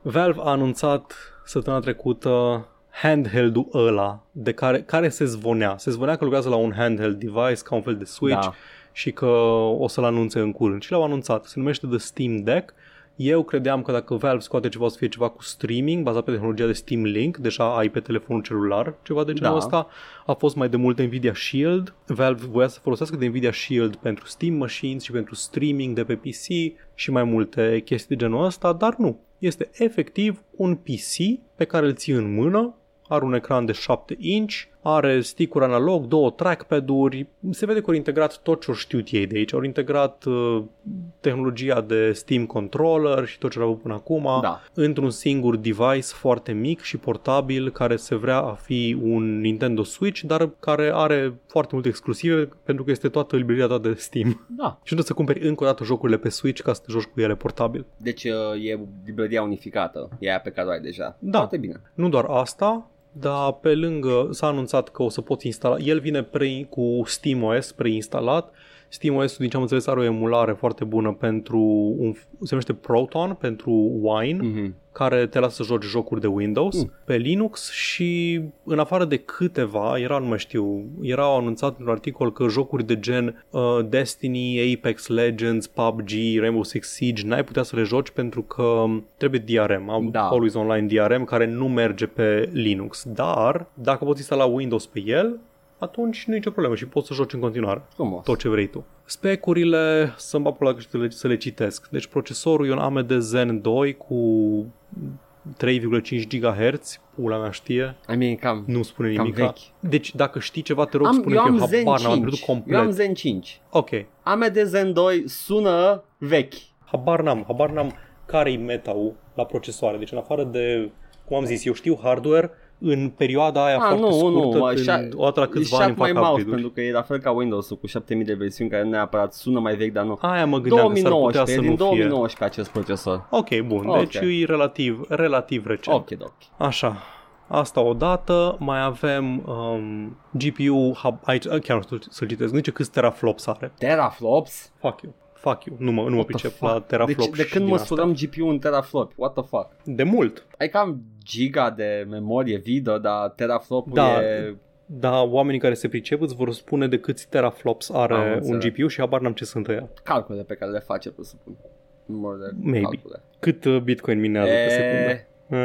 Valve a anunțat săptămâna trecută handheld-ul ăla de care, care se zvonea. Se zvonea că lucrează la un handheld device ca un fel de Switch Da. Și că o să-l anunțe în curând. Și l-au anunțat. Se numește The Steam Deck. Eu credeam că dacă Valve scoate ceva o să fie ceva cu streaming bazat pe tehnologia de Steam Link, deja ai pe telefonul celular ceva de genul Da. ăsta. A fost mai de mult Nvidia Shield. Valve voia să folosească de Nvidia Shield pentru Steam Machines și pentru streaming de pe PC și mai multe chestii de genul ăsta, dar nu. Este efectiv un PC pe care îl ții în mână, are un ecran de 7 inch, are stick-uri analog, două trackpad-uri, se vede că au integrat tot ce au știut ei de aici, au integrat uh, tehnologia de Steam Controller și tot ce au avut până acum Da. într-un singur device foarte mic și portabil care se vrea a fi un Nintendo Switch, dar care are foarte multe exclusive pentru că este toată librăria ta de Steam. Da. Și nu trebuie să cumperi încă o dată jocurile pe Switch ca să te joci cu ele portabil. Deci uh, e librăria unificată. E aia pe care o ai deja. Da. Foarte bine. Nu doar asta, dar pe lângă s-a anunțat că o să poți instala, el vine pre, cu SteamOS preinstalat, SteamOS, din ce am înțeles, are o emulare foarte bună pentru un, se numește Proton, pentru Wine, Mhm. Care te lasă să joci jocuri de Windows Mm. pe Linux și în afară de câteva, era, nu mai știu, erau anunțat într-un articol că jocuri de gen uh, Destiny, Apex Legends, PUBG, Rainbow Six Siege n-ai putea să le joci pentru că trebuie DRM, au Da. Always Online DRM care nu merge pe Linux, dar dacă poți instala Windows pe el, atunci nu e nicio problemă și poți să joci în continuare Frumos. tot ce vrei tu. Specurile, să-mi bag pula că să le, să le citesc. Deci procesorul e un AMD Zen 2 cu 3,5 GHz, pula mea știe, I mean, cam... nu spune Cam nimic. vechi. Deci dacă știi ceva, te rog, Am, spune eu că am eu Zen habar n-am, am 5. pierdut Eu complet. am Zen 5. Ok, AMD Zen 2 sună vechi. habar n-am, habar n-am care-i meta-ul la procesoare. Deci în afară de, cum am zis, eu știu hardware, în perioada aia Ah, foarte nu, scurtă, nu, când, așa- o dată la câțiva Shut ani my fac mouth, upgrade-uri. pentru că e la fel ca Windows-ul cu 7000 de versiuni care nu neapărat sună mai vechi, dar nu. Aia mă gândeam că s-ar putea 2019, să e din nu fie. 2019 acest procesor. Ok, bun, Ok. deci e relativ, relativ recent. Ok, doc. Așa, asta odată, mai avem um, GPU, hub, aici chiar nu știu să-l citesc, nu zice câți teraflops are. Teraflops? Fuck you, fuck you, nu mă, nu mă What the pricep fuck? la teraflops Deci, de și când din măsurăm GPU în teraflop? What the fuck? astea. De mult, Ai cam giga de memorie video, dar teraflopul Da. e... dar oamenii care se pricep îți vor spune de câți teraflops Am are un înțeles. GPU și habar n-am ce sunt ăia. calcule pe care le face, presupun. Număr de Maybe. calcule. Cât uh, Bitcoin minează pe secundă? E,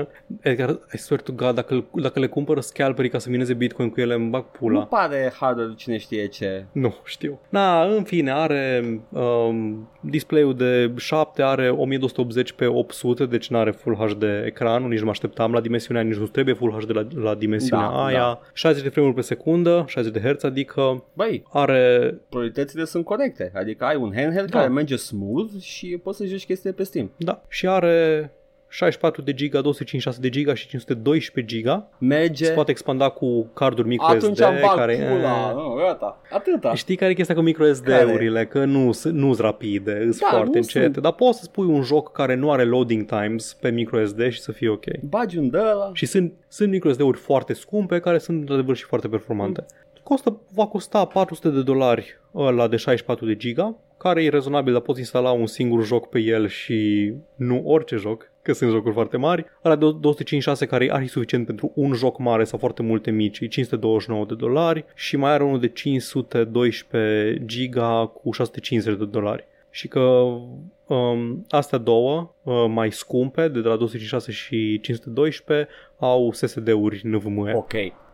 Uh, Edgar, I swear to God, dacă, dacă le cumpără scalperii ca să mineze Bitcoin cu ele, îmi bag pula. nu pare hardware cine știe ce. Nu știu. Na, în fine, are um, display-ul de 7, are 1280 pe 800, deci nu are Full HD ecranul, nici nu mă așteptam la dimensiunea, aia, nici nu trebuie Full HD la, la dimensiunea Da, aia. da. 60 de frame-uri pe secundă, 60 de Hz, adică Băi, are prioritățile sunt corecte. Adică ai un handheld Da. care merge smooth și poți să joci chestii pe Steam. da, și are 64 de giga, 256 de giga și 512 giga. Merge... Se poate expanda cu carduri micro Atunci SD am bag care pula. Nu, gata. Atâta. Știi care e chestia cu microSD-urile? Că nu sunt rapide, sunt Da, foarte nu încete, sunt. dar poți să spui un joc care nu are loading times pe microSD și să fie ok. Bagi un de ăla. Și sunt, sunt microSD-uri foarte scumpe care sunt într-adevăr și foarte performante. Costă, va costa 400 de dolari ăla de 64 de giga, care e rezonabil, dar poți instala un singur joc pe el și nu orice joc, că sunt jocuri foarte mari. Ăla de 256 care e arhi suficient pentru un joc mare sau foarte multe mici, e 529 de dolari și mai are unul de 512 giga cu 650 de dolari. Și că um, astea două, uh, mai scumpe, de la 256 și 512, au SSD-uri NVMe. Ok.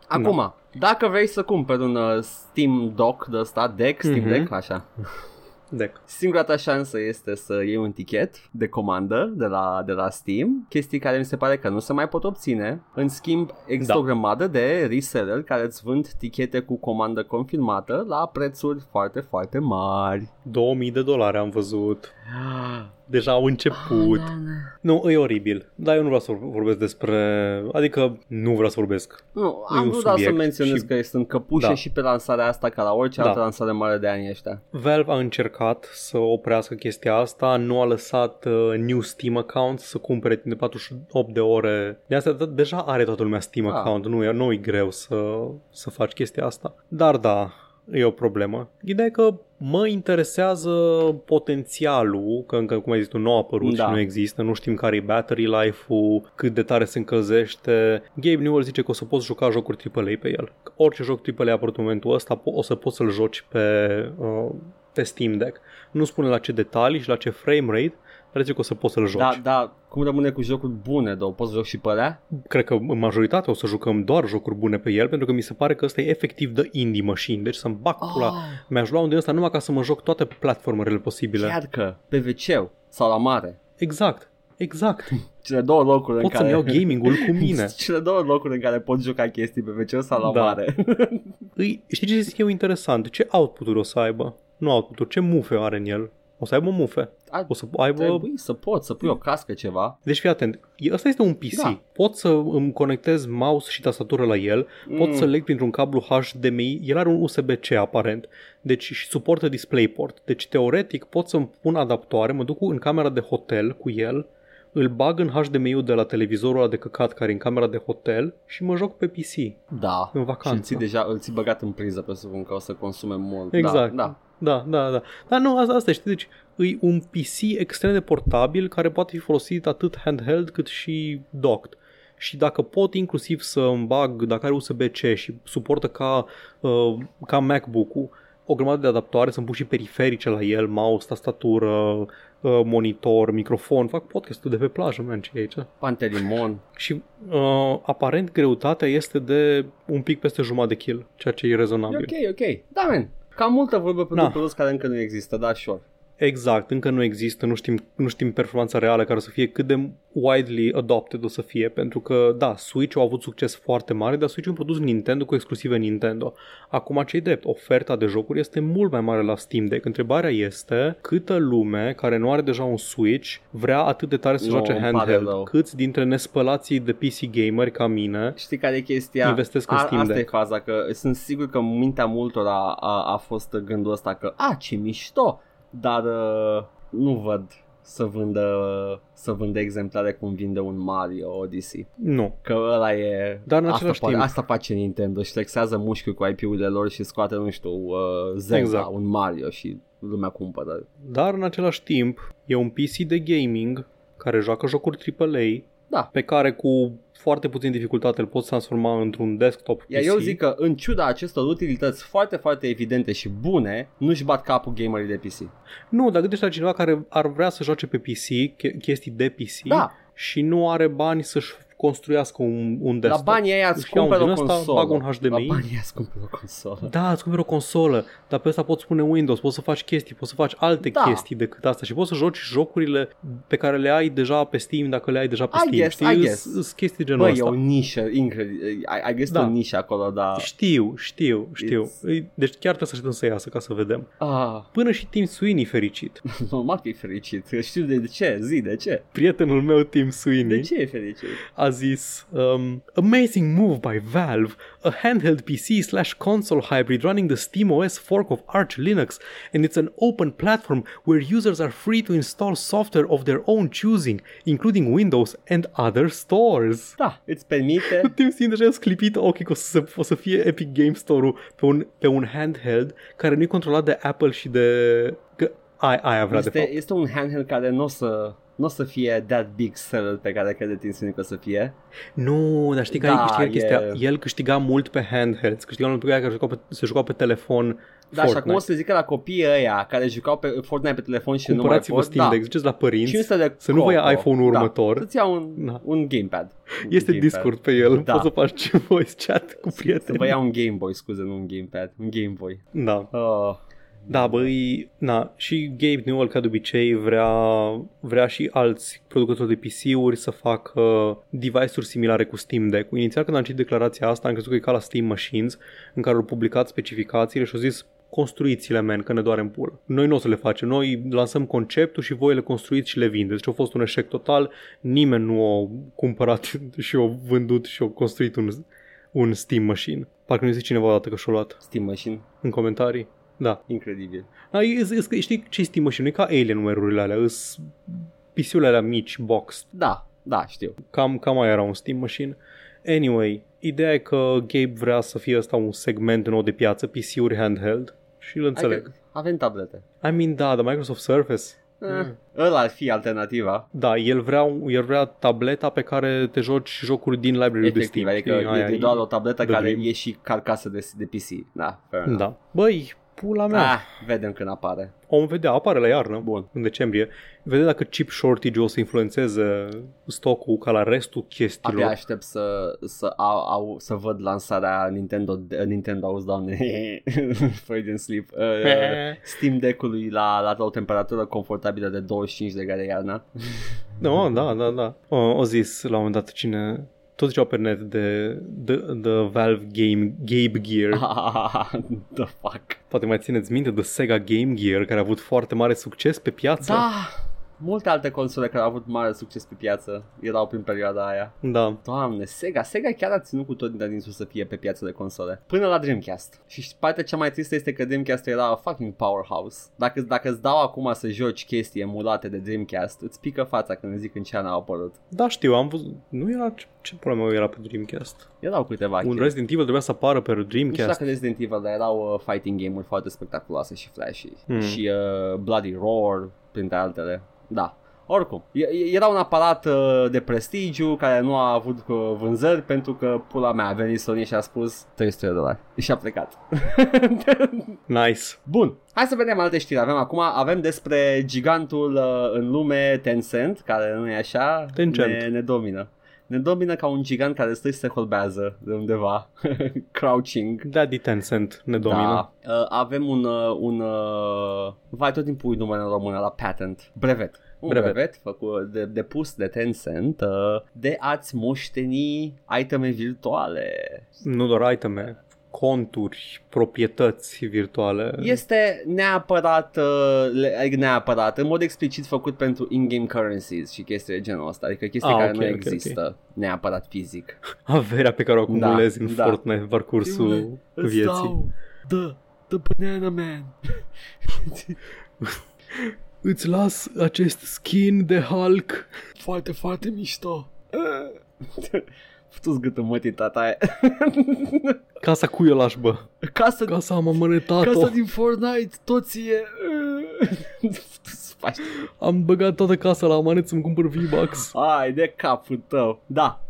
Acum, dacă vrei să cumperi un uh, Steam Dock de ăsta, deck, Steam Mhm. Deck, așa. Deck. Singura ta șansă este să iei un tichet de comandă de la, de la Steam, chestii care mi se pare că nu se mai pot obține. În schimb, există Da. o grămadă de reseller care îți vând tichete cu comandă confirmată la prețuri foarte, foarte mari. 2000 de dolari am văzut. Deja au început. Nu, e oribil. Dar eu nu vreau să vorbesc despre... Adică nu vreau să vorbesc. Nu, E am un vrut doar să subiect menționez și- că sunt căpușe Da. și pe lansarea asta ca la orice Da. altă lansare mare de anii ăștia. Valve a încercat să oprească chestia asta, nu a lăsat uh, new Steam account să cumpere timp de 48 de ore. De asta de- deja are toată lumea Steam Ah. account, nu e, nu e greu să, să faci chestia asta. Dar da, e o problemă. Ideea e că mă interesează potențialul, că încă, cum ai zis tu, nu a apărut Da. și nu există, nu știm care e battery life-ul, cât de tare se încălzește. Gabe Newell zice că o să poți juca jocuri AAA pe el. Că Orice joc AAA apărut în momentul ăsta, po- o să poți să-l joci pe, uh, pe Steam Deck. Nu spune la ce detalii și la ce frame rate, dar zice că o să poți să-l joci. Da, da, cum rămâne cu jocuri bune, două, poți să joc și pe alea? Cred că în majoritate o să jucăm doar jocuri bune pe el, pentru că mi se pare că ăsta e efectiv de indie machine. Deci să-mi bag pula. Oh, Mi-aș lua un din ăsta numai ca să mă joc toate platformerele posibile. chiar că pe wc sau la mare. Exact. Exact. Cele două locuri Pot în să-mi care... iau gaming-ul cu mine. Cele două locuri în care poți juca chestii pe wc sau la Da. mare. Îi, știi ce zic eu interesant? Ce output-uri o să aibă? Nu output-uri, ce mufe are în el? O să aibă mufe. Ar O să aibă... trebui să poți să pui o cască ceva. Deci fii atent, E- ăsta este un PC. Da. Pot să îmi conectez mouse și tastatură la el, pot Mm. să leg printr-un cablu HDMI, el are un USB-C aparent, deci și suportă DisplayPort. Deci teoretic pot să-mi pun adaptoare, mă duc cu- în camera de hotel cu el, îl bag în HDMI-ul de la televizorul ăla de căcat care e în camera de hotel și mă joc pe PC. Da. În Și vacanță. îl ții deja, îl ții băgat în priză, presupun că o să consume mult. Exact. Da, da. Da, da, da. Dar nu, asta, asta știi, deci e un PC extrem de portabil care poate fi folosit atât handheld cât și docked. Și dacă pot inclusiv să îmi bag, dacă are USB-C și suportă ca, uh, ca MacBook-ul, o grămadă de adaptoare, să-mi pun și periferice la el, mouse, tastatură, uh, monitor, microfon, fac podcastul de pe plajă, man, ce e aici. Pantelimon. Și uh, aparent greutatea este de un pic peste jumătate de kill, ceea ce e E rezonabil. ok, ok. Da, man. Cam multă vorbă pe Da. un produs care încă nu există, da, sure. Exact, încă nu există, nu știm, nu știm performanța reală care o să fie cât de widely adopted o să fie, pentru că, da, Switch a avut succes foarte mare, dar Switch e un produs Nintendo cu exclusive Nintendo. Acum, ce drept, oferta de jocuri este mult mai mare la Steam Deck. Întrebarea este câtă lume care nu are deja un Switch vrea atât de tare să Nu, joace îmi pare handheld. rău. Câți dintre nespălații de PC gameri ca mine Știi care e chestia? Investesc în Steam Asta Deck. e faza, că sunt sigur că în mintea multora a, a fost gândul ăsta că, a, ce mișto, dar uh, nu văd să vândă, să vândă exemplare cum vinde un Mario Odyssey. nu. Că ăla e... Dar în asta, același poate- timp- asta face Nintendo și flexează mușchiul cu IP-urile lor și scoate, nu știu, uh, Zelda, Exact. un Mario și lumea cumpără. Dar în același timp e un PC de gaming care joacă jocuri AAA Da. pe care cu foarte puțin dificultate îl poți transforma într-un desktop PC. Iar eu zic că în ciuda acestor utilități foarte, foarte evidente și bune, nu-și bat capul gamerii de PC. Nu, dar gândește la cineva care ar vrea să joace pe PC, che- chestii de PC Da, și nu are bani să-și construiască un, un la desktop. banii aia îți Își ia un cumperi o din ăsta, consolă. bag un HDMI. La banii aia îți cumperi o consolă. Da, îți cumperi o consolă, dar pe asta poți pune Windows, poți să faci chestii, poți să faci alte Da. chestii decât asta și poți să joci jocurile pe care le ai deja pe Steam dacă le ai deja pe I Steam. guess, Știi? I Îs- guess. îs chestii de genul Băi, e ăsta. o nișă incredibil. Ai, ai găsit Da. o nișă acolo, dar... Știu, știu, știu. It's- Îi- Deci chiar trebuie să așteptăm să iasă ca să vedem. Ah, Până și Tim Sweeney fericit. normal că e fericit. Știu de ce, zi, de ce? Prietenul meu Tim De Sweeney ce e fericit? a zis um, Amazing move by Valve, a handheld PC slash console hybrid running the SteamOS fork of Arch Linux and it's an open platform where users are free to install software of their own choosing, including Windows and other stores. Da, îți permite... Tim Sweeney deja a sclipit ochii că o să, o să fie Epic Game Store-ul pe un, pe un handheld care nu e controlat de Apple și de... Că ai, aia vrea de fapt. Este, este un handheld care nu o să, n-o să fie that big seller pe care crede Tim că o să fie. Nu, dar știi că Da, da, câștiga e- chestia? El câștiga mult pe handhelds, câștiga mult pe care jucau pe, se jucau pe telefon Da, și Fortnite. acum o să zică la copiii ăia care jucau pe Fortnite pe telefon și nu mai Cumpărați-vă pot. Steam da. Deck, ziceți la părinți, 500 de să nu vă ia coco. iPhone-ul da. următor. Să-ți ia un, Da. un gamepad. Un este gamepad. Discord pe el, Da. poți să faci voice chat cu Să prieteni. vă ia un Game Boy, scuze, nu un gamepad, un Game Boy. Da. Oh, Da, băi, na, și Gabe Newell, ca de obicei, vrea, vrea și alți producători de PC-uri să facă device-uri similare cu Steam Deck. Inițial când am citit declarația asta, am crezut că e ca la Steam Machines, în care au publicat specificațiile și au zis construiți-le, men, că ne doare în pulă. Noi nu o să le facem, noi lansăm conceptul și voi le construiți și le vindeți. Deci a fost un eșec total, nimeni nu a cumpărat și a vândut și a construit un, un Steam Machine. Parcă nu zice cineva odată că și-a luat Steam Machine. în comentarii. Da. Incredibil. Da, e, e, e, știi ce Steam Machine? Nu e ca Alien numerurile alea, îs pisiule alea mici, box. Da, da, știu. Cam, cam mai era un Steam Machine. Anyway, ideea e că Gabe vrea să fie ăsta un segment nou de piață, PC-uri handheld și îl înțeleg. Adică avem tablete. I mean, da, the Microsoft Surface. Eh, ăla ar fi alternativa. Da, el vrea, el vrea tableta pe care te joci jocuri din library de Efectiv, Steam. adică știi? Aia e, e doar o tabletă the care dream. e și carcasă de, de PC. Da, fair enough. Da. Băi, pula mea. Ah, vedem când apare. Om vedea, apare la iarnă, Bun. în decembrie. Vedem dacă chip shortage o să influențeze stocul ca la restul chestiilor. Abia aștept să, să, au, au, să văd lansarea Nintendo, Nintendo auzi, doamne, Freudian Sleep, uh, Steam Deck-ului la, la o temperatură confortabilă de 25 de grade iarna. No, da, da, da. O, o zis la un moment dat cine tot ziceau pe net de the, the Valve Game Gabe Gear. The fuck. Poate mai țineți minte de Sega Game Gear care a avut foarte mare succes pe piață. Da, multe alte console care au avut mare succes pe piață erau prin perioada aia. Da. Doamne, Sega, Sega chiar a ținut cu tot din sus să fie pe piață de console. Până la Dreamcast. Și partea cea mai tristă este că Dreamcast era a fucking powerhouse. Dacă, dacă îți dau acum să joci chestii emulate de Dreamcast, îți pică fața când zic în ce an au apărut. Da, știu, am văzut. Nu era ce, ce problemă era pe Dreamcast. Erau câteva Un chestii. Resident Evil trebuia să apară pe Nu știu Dreamcast. dacă Resident Evil, dar erau uh, fighting game-uri foarte spectaculoase și flashy. Hmm. Și uh, Bloody Roar, printre altele. Da. Oricum, e- e- era un aparat uh, de prestigiu care nu a avut uh, vânzări pentru că pula mea a venit Sony și a spus 300 de dolari și a plecat. Nice. Bun, hai să vedem alte știri. Avem acum, avem despre gigantul uh, în lume Tencent, care nu e așa, Tencent. Ne, ne domină. Ne domină ca un gigant care stă și se holbează de undeva, crouching. Daddy Tencent ne domină. Da. Uh, avem un, uh, un uh, vai tot timpul uit numele în română la patent, brevet. Un brevet, Brevet. brevet făcut, de, depus de Tencent uh, de a-ți moșteni iteme virtuale. Nu doar iteme, conturi, proprietăți virtuale. Este neapărat, uh, le- adică neapărat, în mod explicit făcut pentru in-game currencies și chestii de genul ăsta, adică chestii Ah, care ok, nu ok, există neapărat fizic. Averea pe care o acumulezi Da, în da. Fortnite în parcursul vieții. the, the banana man. Îți las acest skin de Hulk. foarte, foarte mișto. Futu-ți gâtul mătii tata aia. Casa cui o lași, bă? Casa, Casa am amănetat-o. casa din Fortnite, toți e... Futu-ți faci. Am băgat toată casa la amanet să-mi cumpăr V-Bucks. Ai de capul tău. Da.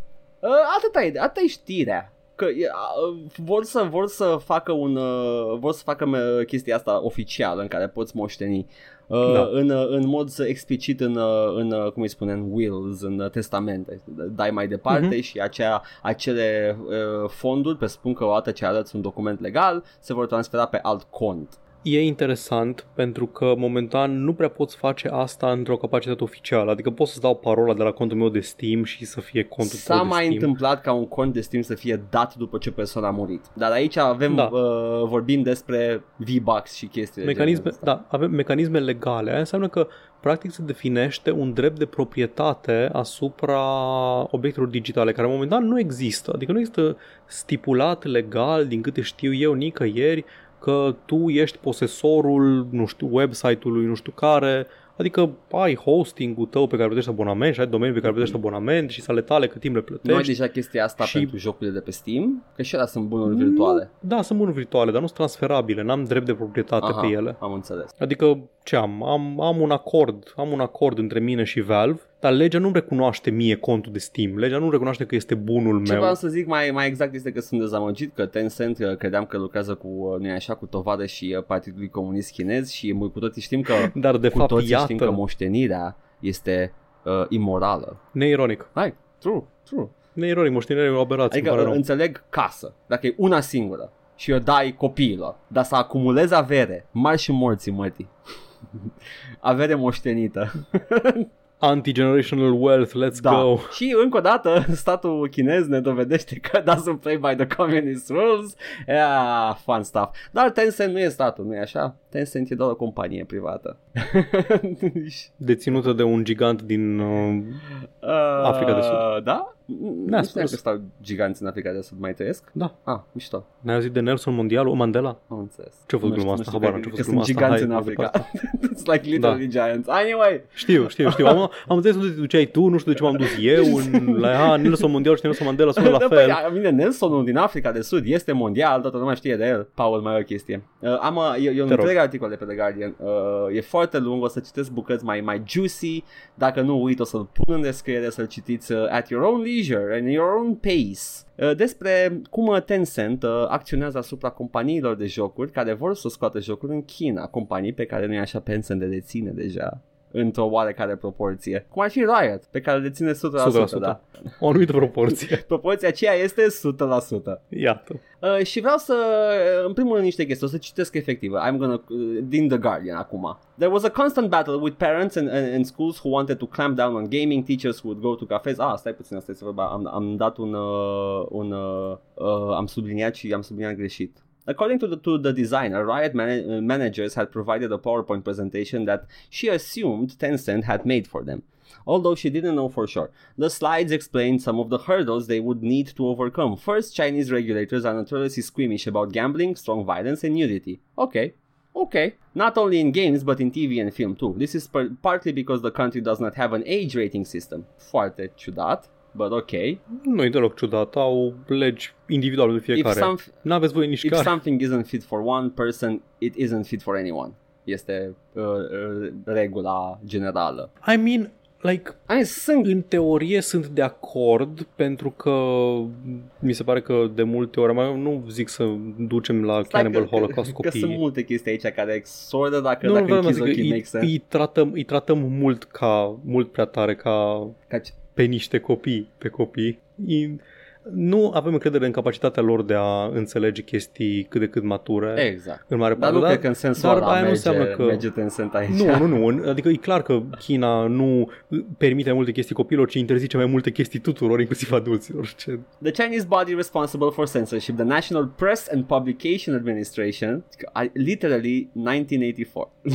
Uh, atâta e, atâta e știrea. Că e, uh, vor să vor să facă un uh, vor să facă uh, chestia asta oficială în care poți moșteni uh, Da. în, uh, în mod explicit în, uh, în uh, cum îi spune în wills, în uh, testamente. Dai mai departe Mhm. și acea, acele uh, fonduri, presupun că odată ce arăți un document legal, se vor transfera pe alt cont. E interesant pentru că momentan nu prea poți face asta într-o capacitate oficială. Adică pot să-ți dau parola de la contul meu de Steam și să fie contul S-a tău de mai Steam. întâmplat ca un cont de Steam să fie dat după ce persoana a murit. Dar aici avem, Da. uh, vorbim despre V-Bucks și chestii de Mecanisme, genul ăsta. da, avem mecanisme legale. Aia înseamnă că practic se definește un drept de proprietate asupra obiectelor digitale, care momentan nu există. Adică nu există stipulat legal, din câte știu eu, nicăieri, că tu ești posesorul, nu știu, website-ului, nu știu care, adică ai hosting-ul tău pe care plătești abonament și ai domeniul pe care plătești abonament și sale tale cât timp le Nu ai plătești. deja chestia asta și- pentru jocurile de pe Steam? Că și alea sunt bunuri virtuale. Da, sunt bunuri virtuale, dar nu sunt transferabile, n-am drept de proprietate Aha, pe ele. am înțeles. Adică ce am? am? Am un acord, am un acord între mine și Valve, dar legea nu recunoaște mie contul de Steam. Legea nu recunoaște că este bunul Ce meu. vreau să zic mai, mai exact este că sunt dezamăgit că Tencent uh, credeam că lucrează cu, uh, nu așa, cu tovadă și uh, Partidului Comunist Chinez și uh, cu toții știm că Dar de cu fapt, toții știm că iată, moștenirea este uh, imorală. neironic. Hai, true, true. Neironic, moștenirea e o aberație, Adică îmi pare uh, rău. înțeleg casă, dacă e una singură. și o dai copiilor, dar să acumulezi avere, mari și morții, mătii. avere moștenită. Anti-generational wealth, let's Da. go. Și încă o dată, statul chinez ne dovedește că doesn't play by the communist rules. Yeah, fun stuff. Dar Tencent nu e statul, nu e așa? Tencent e doar o companie privată. Deținută de un gigant din... Uh, Uh, Africa de Sud. Da? Ne-a Nu știu că spus. stau giganți în Africa de Sud, mai trăiesc? da, Ah, mișto, ne-ai auzit de Nelson Mondial, o Mandela? am înțeles. Ce-a fost Nu știu- gluma nu asta? știu Habar că- n-am ce-a că fost gluma sunt asta. giganți Hai în mai Africa. departe. It's like literally giants. Anyway, Știu, știu, știu. Am, am înțeles unde te duceai tu, nu știu de ce m-am dus eu. În, la ha, Nelson Mondial și Nelson Mandela sună la Da, fel. Păi, bine, Nelsonul din Africa de Sud este mondial, toată lumea știe de el. Paul, mai e o chestie. Uh, am, uh, e, e un Te rog. întreg articol de pe The Guardian. Uh, e foarte lung, o să citesc bucăți mai, mai juicy. Dacă nu uit, o să-l pun în descriere să-l citiți uh, at your own leisure and your own pace. Uh, despre cum uh, Tencent uh, acționează asupra companiilor de jocuri care vor să scoată jocuri în China, companii pe care nu e așa Tencent de deține deja într-o oarecare proporție. Cum ar fi Riot, pe care le deține 100%, 100%. da. O anumită proporție. Proporția aceea este 100%. Iată. Uh, și vreau să, uh, în primul rând, niște chestii, o să citesc efectiv. I'm gonna, uh, din The Guardian acum. There was a constant battle with parents and, and, and schools who wanted to clamp down on gaming, teachers who would go to cafes. Ah, stai puțin, asta este vorba. Am, am dat un, uh, un uh, uh, am subliniat și am subliniat greșit. According to the, to the designer, Riot man- managers had provided a PowerPoint presentation that she assumed Tencent had made for them. Although she didn't know for sure. The slides explained some of the hurdles they would need to overcome. First, Chinese regulators are notoriously squeamish about gambling, strong violence, and nudity. Okay. Okay. Not only in games, but in TV and film too. This is par- partly because the country does not have an age rating system. Foarte ciudat, but okay. Nu e deloc ciudat. Au legi individuale de If, fiecare. some, N-aveți voi nici if care. something isn't fit for one person, it isn't fit for anyone. Este uh, uh, regula generală. I mean, like, I mean, sunt în teorie sunt de acord pentru că mi se pare că de multe ori, mai nu zic să ducem la Stai Cannibal că, Holocaust că, că sunt copiii. multe chestii aici care soră dacă, Nu, dacă nu vreau să închizi zic, ochii, îi, make sense. îi, tratăm, îi tratăm mult ca, mult prea tare ca Ca ce- pe niște copii, pe copii. I, nu avem încredere în capacitatea lor de a înțelege chestii cât de cât mature. Exact. În mare Dar parte, nu cred că în sensul dar ăla aia nu merge, înseamnă că- merge Tencent aici. Nu, nu, nu. În- Adică e clar că China nu permite mai multe chestii copilor, ci interzice mai multe chestii tuturor, inclusiv adulților. Ce... The Chinese body responsible for censorship, the National Press and Publication Administration, I- literally 1984.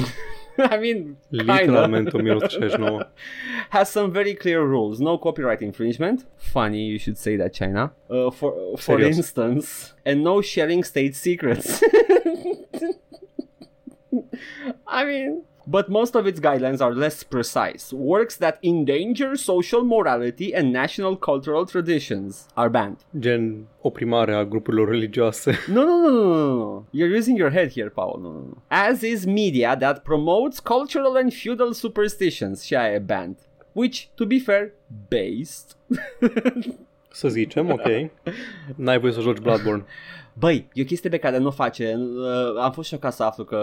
I mean. Literalmente 1969. has some very clear rules. No copyright infringement. Funny, you should say that, China. Uh, for for Serios. instance, and no sharing state secrets. I mean, but most of its guidelines are less precise. Works that endanger social morality and national cultural traditions are banned. Gen oprimarea grupurilor religioase. No, no, no, no, no, no. You're using your head here, Paul. No, no, no. As is media that promotes cultural and feudal superstitions. Și aia e banned. Which, to be fair, based. Să zicem, ok. N-ai voie să joci Bloodborne. Băi, e o chestie pe care nu o face. Uh, am fost șocat să aflu că...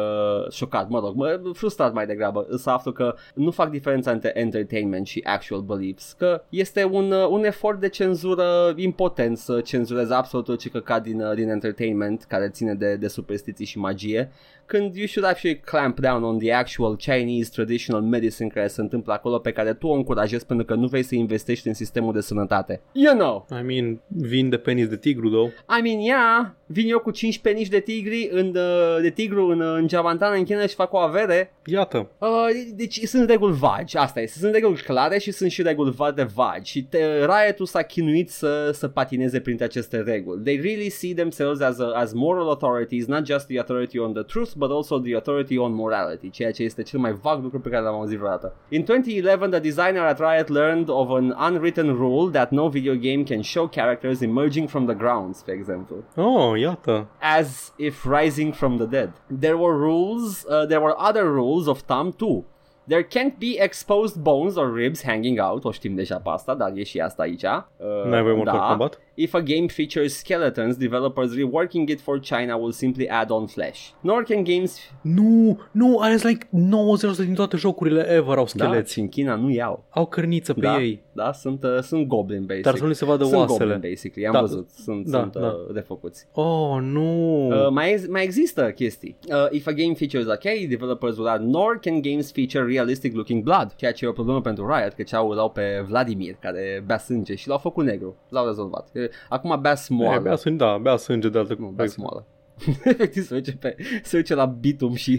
Șocat, mă rog, mă, frustrat mai degrabă să aflu că nu fac diferența între entertainment și actual beliefs. Că este un, uh, un efort de cenzură impotent să cenzureze absolut orice căcat din, uh, din entertainment care ține de, de superstiții și magie. Când you should actually clamp down on the actual Chinese traditional medicine care se întâmplă acolo pe care tu o încurajezi pentru că nu vrei să investești în sistemul de sănătate. You know! I mean, vin de penis de tigru, though. I mean, yeah, vin eu cu 5 penici de tigri în, uh, de tigru în, uh, în Javantan, în China și fac o avere. Iată. Uh, deci sunt reguli vagi, asta este. Sunt reguli clare și sunt și reguli foarte vagi. Și te, Riot-ul s-a chinuit să, să patineze printre aceste reguli. They really see themselves as, a, as moral authorities, not just the authority on the truth, but also the authority on morality, ceea ce este cel mai vag lucru pe care l-am auzit vreodată. In 2011, the designer at Riot learned of an unwritten rule that no video game can show characters emerging from the grounds, for example Oh, iată. as if rising from the dead. There were rules, uh, there were other rules of thumb too. There can't be exposed bones or ribs hanging out, o știm deja pe asta, dar e și asta aici. Uh, N-ai voie Mortal da. Kombat? If a game features skeletons, developers reworking it for China will simply add on flesh. Nor can games... Nu, nu, are like 90% din toate jocurile ever au Da, scheleți. și în China nu iau. Au cărniță pe Da, ei. da sunt, uh, sunt goblin, basic. Dar să nu li se vadă sunt oasele. goblin, basically, am Da, văzut, sunt, da, sunt da. Uh, defăcuți. Oh, nu. Uh, mai, ex- mai există chestii. Uh, if a game features okay, developers will add nor can games feature realistic looking blood, ceea ce e o problemă pentru Riot, că ce-au dau pe Vladimir, care bea sânge și l-au făcut negru. L-au rezolvat. Uh, Acum bea E, smoală. bea sânge, da, bea sânge de altă Nu, bea smoală. Efectiv se duce, pe, se duce la bitum și...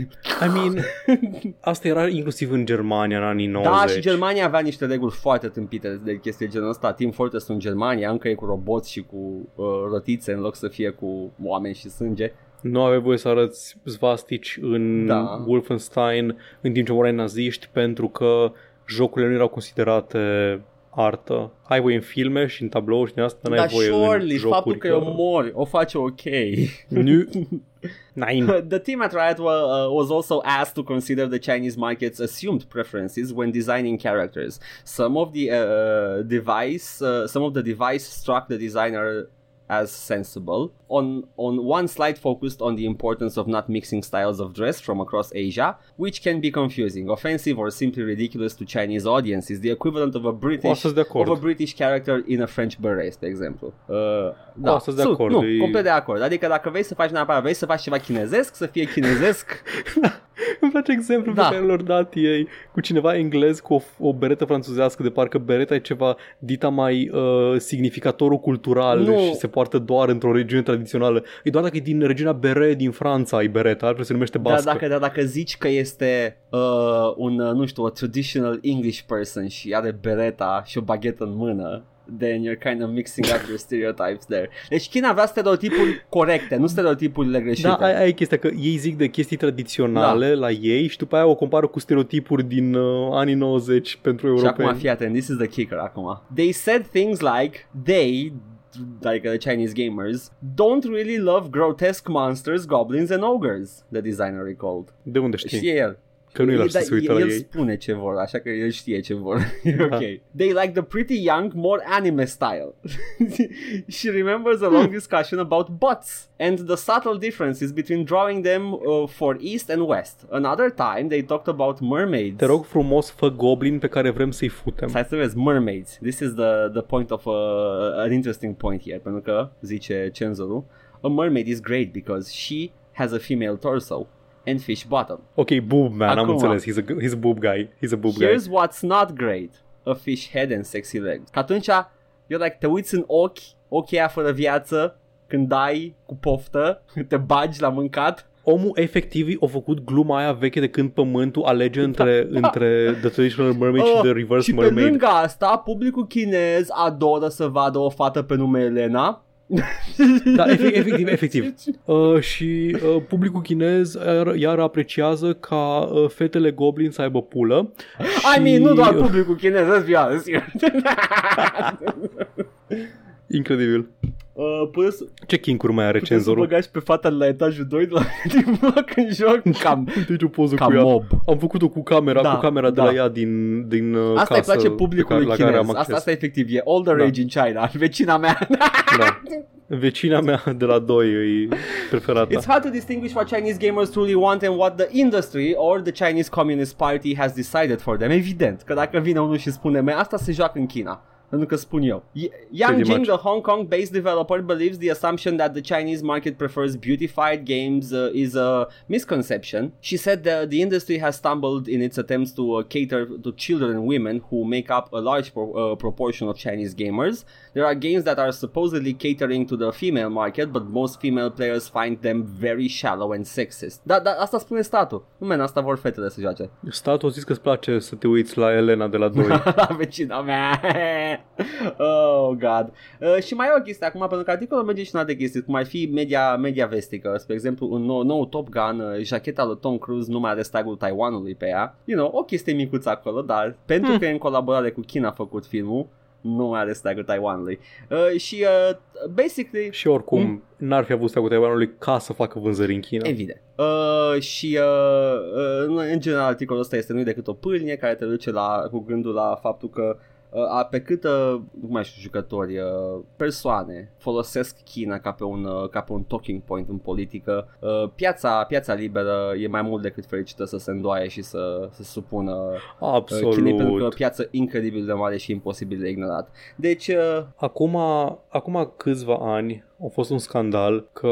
I mean, asta era inclusiv în Germania în anii 90. Da, și Germania avea niște reguli foarte tâmpite de chestii de genul ăsta. Team Fortress în Germania încă e cu roboți și cu uh, rotițe în loc să fie cu oameni și sânge. Nu aveai voie să arăți svastici în Da. Wolfenstein în timp ce morai naziști pentru că jocurile nu erau considerate artă. Ai voie în filme și în tablou și din asta n-ai Dar voie surely, în jocuri. faptul că eu mori o face ok. Nu. Nein. the team at Riot wa- uh, was also asked to consider the Chinese market's assumed preferences when designing characters. Some of the uh, device, uh, some of the device struck the designer as sensible. On on one slide focused on the importance of not mixing styles of dress from across Asia, which can be confusing, offensive, or simply ridiculous to Chinese audiences. The equivalent of a British asta-s de acord. of a British character in a French beret, de exemplu. Uh, da, asta-s de Sunt- acord, Nu, e- complet de acord. Adică dacă vrei să faci neapărat, vrei să faci ceva chinezesc, să fie chinezesc, Îmi place exemplul Da. pe care l-au dat ei cu cineva englez cu o, o beretă franțuzească de parcă bereta e ceva dita mai uh, significatorul cultural Nu. și se poartă doar într-o regiune tradițională. E doar dacă e din regiunea Bere din Franța ai bereta, altfel se numește dar bască. dacă, dar dacă zici că este uh, un, uh, nu știu, a traditional English person și are bereta și o baghetă în mână, then you're kind of mixing up your stereotypes there. Deci China avea stereotipuri corecte, nu stereotipurile greșite. Da, aia aia e chestia, că ei zic de chestii tradiționale Da. la ei și după aia o compară cu stereotipuri din uh, anii 90 pentru Și europeni. acum fii atent, this is the kicker acum. They said things like, they, like the Chinese gamers, don't really love grotesque monsters, goblins and ogres, the designer recalled. De unde știi? El. Că nu-i lași Da, să se uită el la ei. spune ce vor, așa că el știe ce vor. ok. Da. They like the pretty young, more anime style. She remembers a long discussion about butts and the subtle differences between drawing them uh, for East and West. Another time they talked about mermaids. Te rog frumos, fă goblin pe care vrem să-i futem. Stai să vezi, mermaids. This is the, the point of uh, an interesting point here, pentru că, zice cenzorul, a mermaid is great because she has a female torso and fish bottom. Ok, boob man, am Acum. înțeles. He's a, he's a boob guy. He's a boob guy. Here's what's not great. A fish head and sexy legs. Că atunci, eu like, te uiți în ochi, ochii aia fără viață, când dai cu poftă, te bagi la mâncat. Omul efectiv a făcut gluma aia veche de când pământul alege între, între The Traditional Mermaid și Oh, The Reverse și pe Mermaid. lângă asta, publicul chinez adoră să vadă o fată pe nume Elena. Da, efectiv, efectiv. efectiv. Uh, și uh, publicul chinez iar, iar apreciază ca uh, fetele goblin să aibă pulă. I mean, nu doar uh, publicul chinez, let's be honest here. Incredibil. Uh, până să, Ce kinkuri mai are putem să cenzorul? băgați pe fata la etajul 2 de la din bloc în joc cam, Uite o poză ca cu ea. mob. Am făcut-o cu camera, Da, cu camera de da. la ea din, din uh, Asta îi casă place pe publicului care, la care am chinez. acces. Asta, asta efectiv e all the rage in China. Vecina mea. Da. Vecina mea de la 2 e preferata. It's hard to distinguish what Chinese gamers truly want and what the industry or the Chinese Communist Party has decided for them. Evident că dacă vine unul și spune, "Mă, asta se joacă în China. Pentru că spun eu. Y- Yang Pretty Jing, much. the Hong Kong-based developer, believes the assumption that the Chinese market prefers beautified games uh, is a misconception. She said that the industry has stumbled in its attempts to uh, cater to children and women who make up a large pro- uh, proportion of Chinese gamers. There are games that are supposedly catering to the female market, but most female players find them very shallow and sexist. Da, da, asta spune statul. Nu, men, asta vor fetele să joace. Statul a zis că îți place să te uiți la Elena de la 2. la vecina mea. oh, God. Uh, și mai e o chestie acum, pentru că articolul merge și în alte chestii, cum ar fi media, media vestică. Spre exemplu, un nou, nou Top Gun, uh, jacheta lui Tom Cruise nu mai are stagul Taiwanului pe ea. You know, o chestie micuță acolo, dar pentru Hmm. că e în colaborare cu China a făcut filmul, nu are steagul Taiwanului. Uh, și uh, basically... Și oricum, mm? n-ar fi avut steagul Taiwanului ca să facă vânzări în China. Evident. Uh, și uh, uh, în general articolul ăsta este nu decât o pâlnie care te duce la, cu gândul la faptul că Uh, pe cât, uh, nu mai știu, jucători, uh, persoane folosesc China ca pe un, ca pe un talking point în politică, piața, piața liberă e mai mult decât fericită să se îndoaie și să se supună Absolut. Chinei pentru că o piață incredibil de mare și imposibil de ignorat. Deci... Acum, acum câțiva ani a fost un scandal că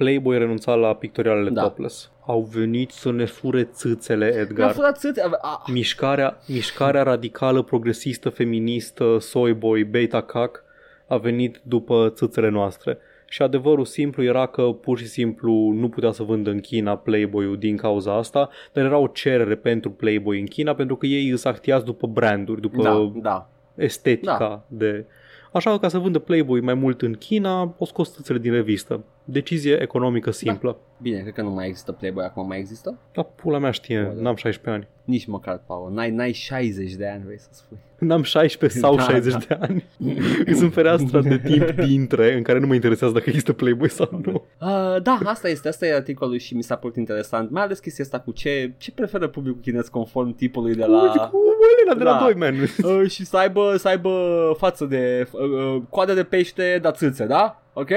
Playboy renunța la pictorialele da. topless. Au venit să ne fure țâțele, Edgar. Ne-au furat țâțe. A... Mișcarea, mișcarea radicală, progresistă, feministă, soyboy, beta cac a venit după țâțele noastre. Și adevărul simplu era că pur și simplu nu putea să vândă în China Playboy-ul din cauza asta, dar era o cerere pentru Playboy în China pentru că ei îți actiază după branduri, după da, da. estetica da. de... Așa că ca să vândă Playboy mai mult în China, o scos din revistă. Decizie economică simplă. Da. Bine, cred că nu mai există Playboy acum, mai există? Da, pula mea știe, da. n-am 16 ani. Nici măcar, Paul, n-ai, n-ai 60 de ani, vrei să spui. N-am 16 sau da, 60 da. de ani. Sunt fereastra de timp dintre în care nu mă interesează dacă există Playboy sau nu. Uh, da, asta este, asta e articolul și mi s-a părut interesant, mai ales chestia asta cu ce, ce preferă publicul chinez conform tipului de la... Cu, cu de la da. 2, man. Uh, și să aibă, să aibă față de uh, uh coadă de pește, dar țâțe, da? Ok?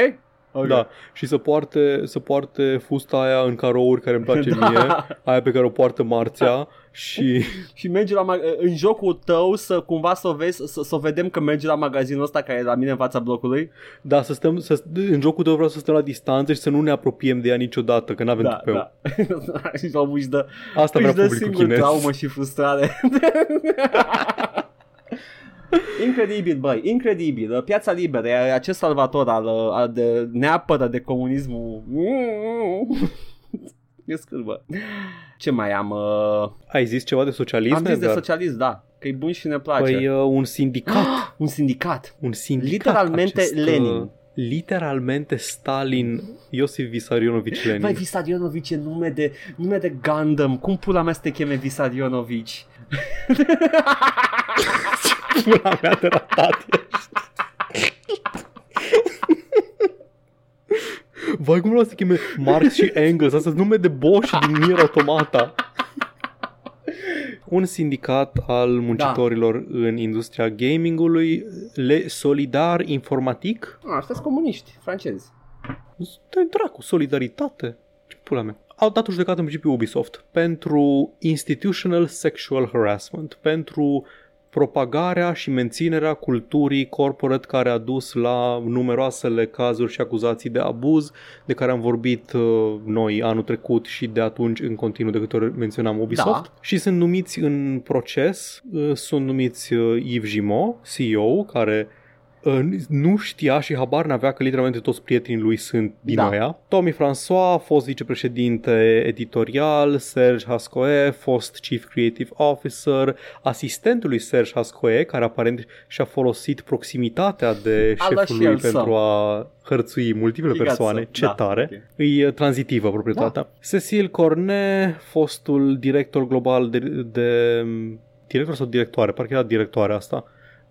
Okay. Da, și să poarte, să poarte fusta aia în carouri care îmi place da. mie, aia pe care o poartă Marția și... și merge la mag- în jocul tău să cumva să o vezi, să, să vedem că merge la magazinul ăsta care e la mine în fața blocului. Da, să stăm, să, în jocul tău vreau să stăm la distanță și să nu ne apropiem de ea niciodată, că n-avem da, tupeu. Da. și își dă, Asta își vrea publicul chinez. traumă și frustrare. Incredibil, băi, incredibil. Piața liberă, e acest salvator al, al de, neapără de comunismul. E scârbă. Ce mai am? Uh... Ai zis ceva de socialism? Am zis de socialism, da. Că e bun și ne place. Păi uh, un sindicat. un sindicat. Un sindicat. Literalmente acest, uh, Lenin. Literalmente Stalin, Iosif Visarionovici Lenin. Vai, Visarionovici e nume de, nume de Gundam. Cum pula mea să te cheme Visarionovici? Pula mea de ratat Vai, cum vreau să cheme Marx și Engels? Asta nume de Bosch din Nier Automata. Un sindicat al muncitorilor da. în industria gamingului, Le Solidar Informatic. Asta sunt comuniști francezi. Stai dracu, solidaritate. Ce pula mea au dat o judecată în principiu Ubisoft pentru institutional sexual harassment, pentru propagarea și menținerea culturii corporate care a dus la numeroasele cazuri și acuzații de abuz de care am vorbit uh, noi anul trecut și de atunci în continuu de câte ori menționam Ubisoft. Da. Și sunt numiți în proces, uh, sunt numiți uh, Yves Gimot, CEO, care nu știa și habar n-avea că literalmente toți prietenii lui sunt din da. aia. Tommy François, fost vicepreședinte editorial, Serge Hascoe, fost Chief Creative Officer, asistentul lui Serge Hascoe, care aparent și-a folosit proximitatea de șeful lui pentru a hărțui multiple persoane, ce da, tare. Okay. E tranzitivă proprietatea. Da. Cecil Cornet, fostul director global de, de director sau directoare, parcă era directoare asta,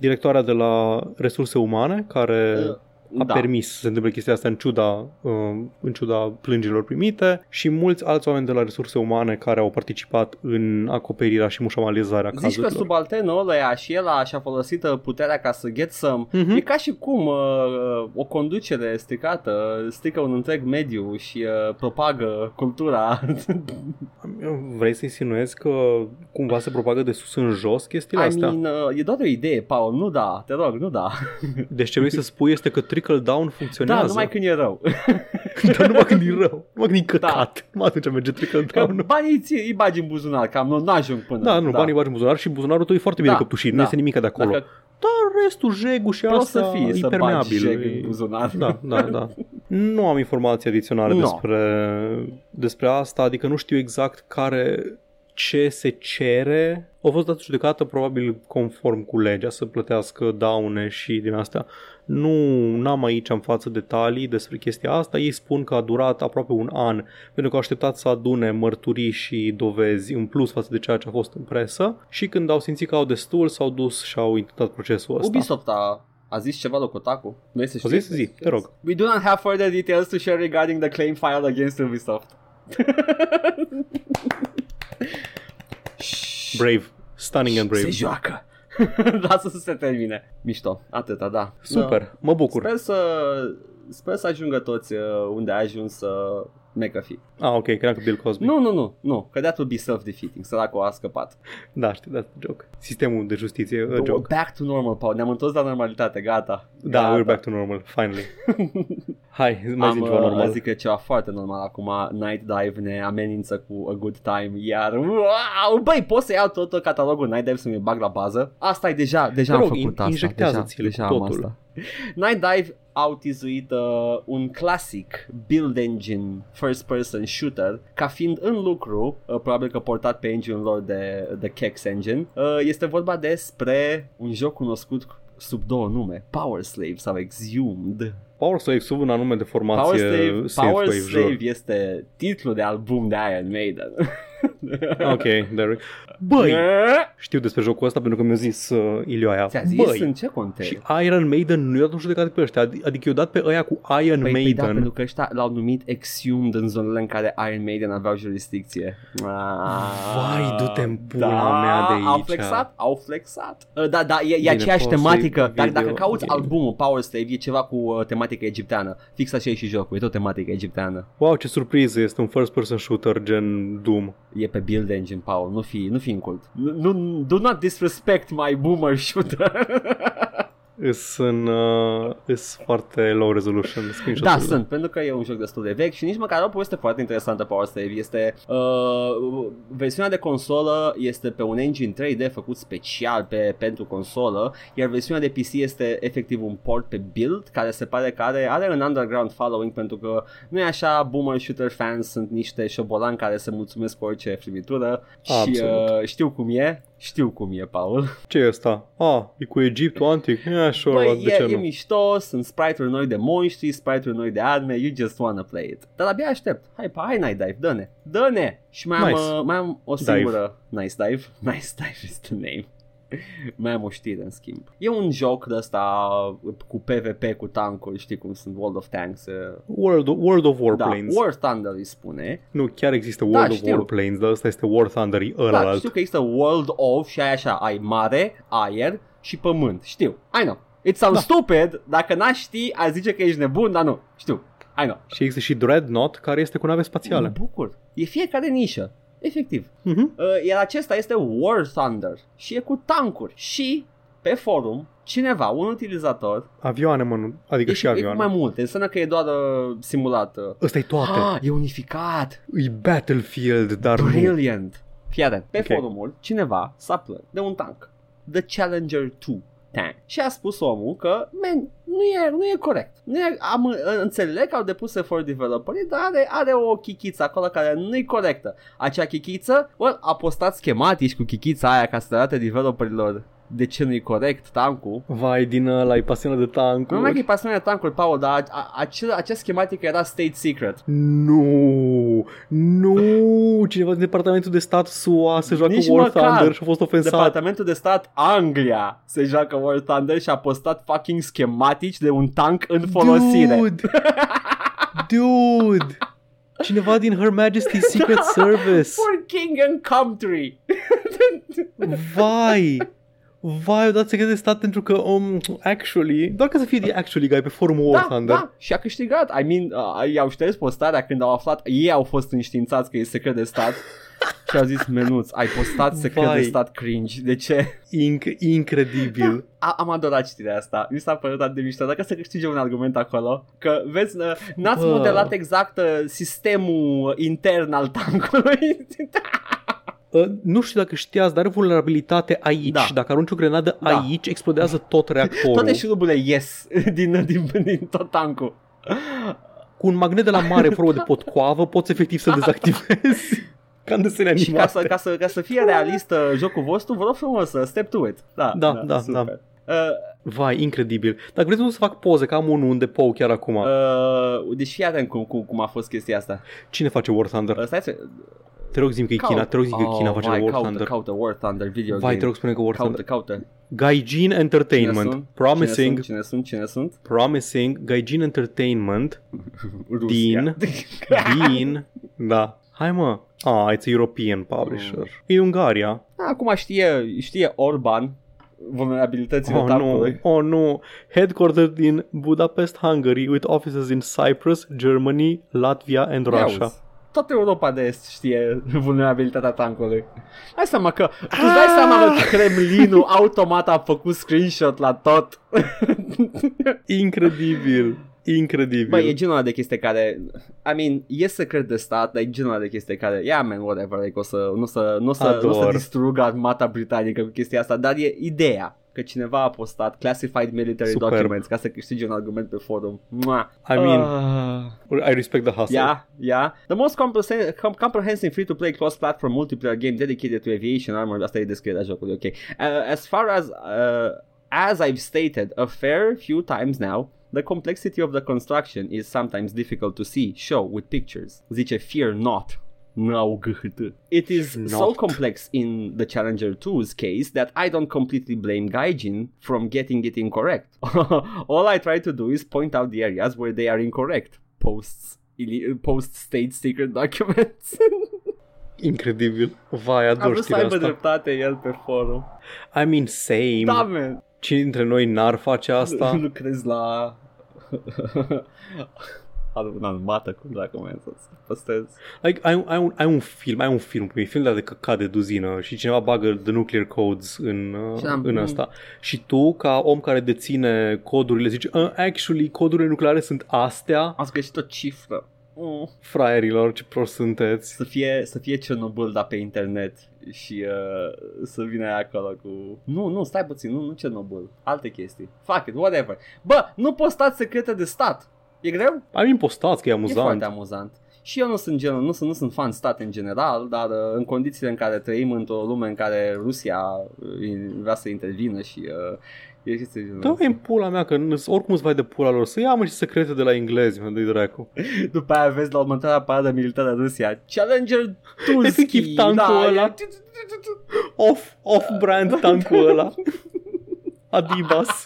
directoarea de la resurse umane, care uh, a da. permis să se întâmple chestia asta în ciuda, uh, în ciuda plângerilor primite și mulți alți oameni de la resurse umane care au participat în acoperirea și mușamalizarea Zici cazurilor. Zici că subalternul ăla și el a, și-a folosit uh, puterea ca să get some. Uh-huh. E ca și cum uh, uh, o conducere stricată strică un întreg mediu și uh, propagă cultura. Vrei să insinuezi că cumva se propagă de sus în jos chestiile I astea? Mean, uh, e doar o idee, Paul, nu da, te rog, nu da. Deci ce vrei să spui este că trickle-down funcționează. Da, numai când e rău. Dar numai când e rău. Numai când e căcat. Da. Numai atunci merge trickle-down. Că banii ți, îi bagi în buzunar, cam nu ajung până. Da, nu, da. banii îi bagi în buzunar și buzunarul tău e foarte bine da. căptușit. Da. Nu este nimic de acolo. Dacă... Dar restul, jegul și asta, să fie să bagi jeg în buzunar. Da, da, da. Nu am informații adiționale no. despre, despre asta, adică nu știu exact care ce se cere a fost dat judecată probabil conform cu legea să plătească daune și din astea. Nu n-am aici în față detalii despre chestia asta. Ei spun că a durat aproape un an pentru că au așteptat să adune mărturii și dovezi în plus față de ceea ce a fost în presă și când au simțit că au destul s-au dus și au intentat procesul ăsta. Ubisoft a, a zis ceva lui Kotaku. Nu este A zis? Zi, te rog. We do not have further details to share regarding the claim filed against Ubisoft. Brave. Stunning and brave. Se joacă. Lasă să se termine. Mișto. Atâta, da. Super, Da. mă bucur. Sper să, sper să ajungă toți uh, unde a ajuns uh, McAfee. Ah, ok, credeam că Bill Cosby. Nu, nu, nu, nu, că that will be self-defeating, săracul a scăpat. Da, știu, that's a joke. Sistemul de justiție, a joke. Back to normal, Paul, ne-am întors la normalitate, gata. Da, gata. we're back to normal, finally. Hai, mai Am, zi ceva uh, normal. Zic că ceva foarte normal acum Night Dive ne amenință cu a good time Iar wow, Băi pot să iau tot catalogul Night Dive să mi bag la bază Asta e deja Deja Te am rog, făcut in- asta injectează-ți-l deja, cu deja am totul. asta Night Dive au tizuit uh, un clasic build engine first person shooter ca fiind în lucru, uh, probabil că portat pe engine-ul lor de, de Kex Engine. Uh, este vorba despre un joc cunoscut sub două nume, Power Slave sau Exhumed. Power Slave sub un anume de formație Power Slave, safe Power wave, Slave jur. este titlul de album de Iron Maiden. Ok, there Băi, știu despre jocul ăsta pentru că mi-a zis uh, Ilioaia. Ți-a zis Băi, în ce context? și Iron Maiden nu i-a dat judecat pe ăștia, adi- adică i-a dat pe ăia cu Iron Păi, păi da, Maiden. pentru că ăștia l-au numit Exhumed în zonele în care Iron Maiden aveau jurisdicție. Vai, du-te în pula da, mea de Au aici. flexat, au flexat. Uh, Da, da, e, e Bine, aceeași Power tematică. Slave Dar video dacă cauți game. albumul Power Slave, e ceva cu uh, tematică egipteană. Fix așa e și jocul, e tot tematică egipteană. Wow, ce surpriză, este un first person shooter gen Doom. E pe Build Engine, Paul, nu fi, nu fi incult. Nu, nu, do not disrespect my boomer shooter. Îs în, uh, îs foarte low resolution Da, screenshot-urile. sunt, pentru că e un joc destul de vechi și nici măcar o poveste foarte interesantă Power Slave. Este uh, versiunea de consolă este pe un engine 3D făcut special pe, pentru consolă, iar versiunea de PC este efectiv un port pe build care se pare că are, are un underground following pentru că nu e așa, boomer shooter fans sunt niște șobolani care se mulțumesc cu orice frimitură și Absolut. uh, știu cum e, știu cum e, Paul. Ce e ăsta? Ah, e cu Egiptul antic? Yeah, sure, Băi, de e, ce e nu? mișto, sunt sprite-uri noi de monștri, sprite-uri noi de arme, you just wanna play it. Dar abia aștept. Hai, pa, hai Night Dive, dă-ne. Dă-ne! Și mai am, Nice. uh, mai am o Dive. singură... Nice Dive. Nice Dive is the name. Mai am o știre în schimb. E un joc de ăsta cu PvP, cu tankuri, știi cum sunt World of Tanks. uh, World, World of Da, Warplanes. War Thunder îi spune. Nu, chiar există World of știu. Warplanes, dar ăsta este War Thunder, e Da, ălalt. știu că există World of și ai așa, ai mare, aer și pământ. Știu. I know. It sounds Da. stupid. Dacă n-aș ști, aș zice că ești nebun, dar nu. Știu. I know. Și există și Dreadnought, care este cu nave Mă spațiale. bucur. E fiecare nișă. Efectiv. Mhm. Uh, iar acesta este War Thunder și e cu tancuri. Și pe forum, cineva, un utilizator, Avioane, mă, nu- adică e, și și, e cu avioane. mai multe, înseamnă că e doar uh, simulat. Uh. Ăsta e toate. Ah, e unificat. E Battlefield, dar nu. Brilliant. Fii atent. Pe Ok. forumul, cineva s-a plâns de un tank. The Challenger 2 tank. Și a spus omul că, man, nu e, nu e corect. Nu e, am, înțeleg că au depus efort developerii, dar are, are o chichiță acolo care nu e corectă. Acea chichiță, well, a postat schematici cu chichița aia ca să arate developerilor de ce nu e corect tankul. Vai, din ăla, e pasionat de tancuri. Nu mai că e pasionat de tankuri, Paul, dar a, a, acel, acea schematică era state secret. Nu, nu, cineva din departamentul de stat SUA se joacă Nici War măcar. Thunder și a fost ofensat. Departamentul de stat Anglia se joacă War Thunder și a postat fucking schematici de un tank în folosire. Dude, dude, cineva din Her Majesty's Secret Service. For king and country. Vai, vai, o dat secret de stat pentru că, um, actually, doar ca să fie de actually guy pe forumul War da, Thunder. da, și a câștigat. I mean, uh, i-au șters postarea când au aflat, ei au fost înștiințați că e secret de stat. și au zis, menuț, ai postat secret Vai. de stat cringe. De ce? Inc- incredibil. A, am adorat citirea asta. Mi s-a părut atât de mișto. Dacă să câștige un argument acolo, că vezi, uh, n-ați Bă. modelat exact uh, sistemul intern al tankului. Uh, nu știu dacă știați, dar are vulnerabilitate aici. Da. Dacă arunci o grenadă Da. aici, explodează tot reactorul. Toate șurubule ies din, din, din tot tancul. Cu un magnet de la mare în formă de potcoavă poți efectiv să-l dezactivezi. Ca în desene Și ca animate. să, ca, să, ca să fie realist uh, jocul vostru, vă rog frumos, uh, step to it. Da, Da, da, super. da. Uh, Vai, incredibil. Dacă vreți să fac poze, că am unul unde pou chiar acum. uh, deci fii atent cum, cum, cum a fost chestia asta. Cine face War Thunder? Uh, stai să... Te rog zi că e China, te rog zi că e China oh, face vai, War caută, Thunder. Caută War Thunder video Vai, te game. rog spune că War Caută, Thunder. caută. Gaijin Cine Entertainment. sunt? Promising, Cine sunt? Cine sunt? Cine sunt? promising, Gaijin Entertainment Rusia. Din- din, da. Hai mă. Ah, it's a European publisher. Mm. E Ungaria. Acum știe, știe Orban vulnerabilitățile Oh nu, tankului. oh nu. Headquartered in Budapest, Hungary, with offices in Cyprus, Germany, Latvia and Ia Russia. auzi, Toată Europa de Est știe vulnerabilitatea tankului. Hai seama că tu îți dai seama că Kremlinul automat a făcut screenshot la tot. Incredibil. Incredibil. Băi, e genul ăla de chestie care, I mean, e secret de stat, dar e genul ăla de chestie care, yeah man, whatever, like, o să, nu o să, nu o să, nu o să Ador. distrugă armata britanică cu chestia asta, dar e ideea că cineva a postat classified military documents ca să câștige un argument pe forum. Mua. I mean, Ah. I respect the hustle. Yeah, yeah. The most comprehensive, com- comprehensive free-to-play cross-platform multiplayer game dedicated to aviation armor. Asta e descrierea jocului, ok. Uh, as far as uh, as I've stated a fair few times now, the complexity of the construction is sometimes difficult to see, show with pictures. Zice fear not. No, GHT. It is so Not. complex in the Challenger 2's case that I don't completely blame Gaijin from getting it incorrect. All I try to do is point out the areas where they are incorrect. Posts ili- post state secret documents. Incredibil. Vai, Am ador vrut să știrea aibă asta. dreptate el pe forum. I mean, same. Da, man. Cine dintre noi n-ar face asta? Lucrez la... În armată, cum dacă mai să păstrez. Like, ai, ai, un, ai un film, ai un film, e film de căcat de duzină și cineva bagă the nuclear codes în, Și uh, am- în asta. Și tu, ca om care deține codurile, zici, uh, actually, codurile nucleare sunt astea, Am găsit o cifră. Mm. fraierilor, ce prost sunteți. Să fie, să fie Cernobâl, dar pe internet și uh, să vină aia acolo cu... Nu, nu, stai puțin, nu, nu Cernobâl, alte chestii. Fuck it, whatever. Bă, nu postați secrete de stat. E greu? Ai impostați că e E foarte amuzant. amuzant. Și eu nu sunt genul, nu sunt, nu sunt fan stat în general, dar uh, în condițiile în care trăim într-o lume în care Rusia uh, vrea să intervină și uh, e chestie genul Da, ăsta. în pula mea, că n- oricum îți vai de pula lor. Să ia mă și secrete de la englezi, mă, de dracu. După aia vezi la următoarea paradă militară a Rusia Challenger Efectiv, Tulski tancul ăla. e- Off, off-brand tancul ăla. Adibas.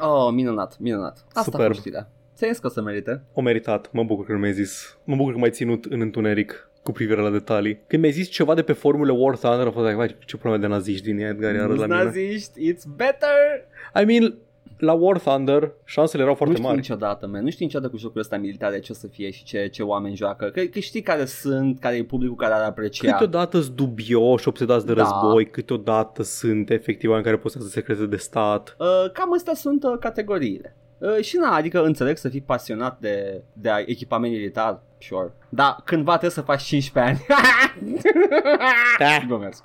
Oh, minunat, minunat Asta Superb. a fost știrea Ți-ai zis că o să merite O meritat. Mă bucur că nu mi-ai zis. Mă bucur că m-ai ținut în întuneric cu privire la detalii. Când mi-ai zis ceva de pe formule War Thunder, a fost like, vai, ce probleme de naziști din Edgar iară la mine. Naziști, it's better I mean, la War Thunder, șansele erau Nu foarte știu mari. niciodată, man. Nu știu niciodată cu jocul ăsta militare ce o să fie și ce, ce oameni joacă. Că, că știi care sunt, care e publicul care ar aprecia. Câteodată sunt dubioși, obsedați de Da. război, câteodată sunt efectiv oameni care postează secrete de stat. Uh, cam astea sunt uh, categoriile. Uh, și na, adică înțeleg să fii pasionat de, de echipament militar, sure. Dar cândva trebuie să faci 15 ani. Da. Glumesc.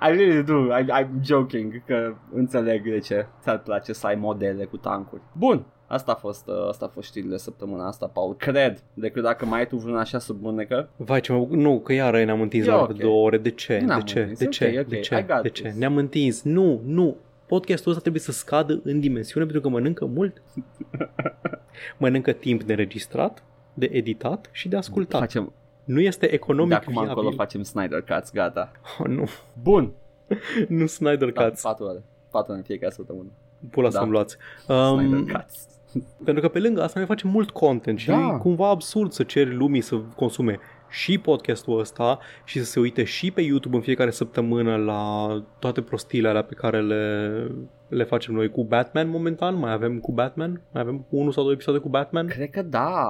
I really do, I, I'm joking, că înțeleg de ce ți-ar place să ai modele cu tancuri. Bun, Asta a fost, uh, asta a fost știrile săptămâna asta, Paul. Cred, decât dacă mai ai tu vreun așa sub mânecă. Vai ce mă bucur. Nu, că iară ne-am întins E la ok. două ore. De ce? Nu ne-am de ce? întins, De e ce? ok, ok. De I ce? got De ce? this. Ne-am întins. Nu, nu. Podcastul ăsta trebuie să scadă în dimensiune pentru că mănâncă mult. mănâncă timp de înregistrat, de editat și de ascultat. Facem, Nu este de economic acum încolo viabil. facem Snyder Cuts, gata. Oh, nu, Bun, nu Snyder da, Cuts. 4 ore. 4 ore în fiecare săptămână. Pula Da. să-mi luați. Snyder Um, Cuts. pentru că pe lângă asta noi facem mult content și Da. e cumva absurd să ceri lumii să consume și podcastul ăsta și să se uite și pe YouTube în fiecare săptămână la toate prostiile alea pe care le, le facem noi cu Batman momentan. Mai avem cu Batman? Mai avem unul sau două episoade cu Batman? Cred că da.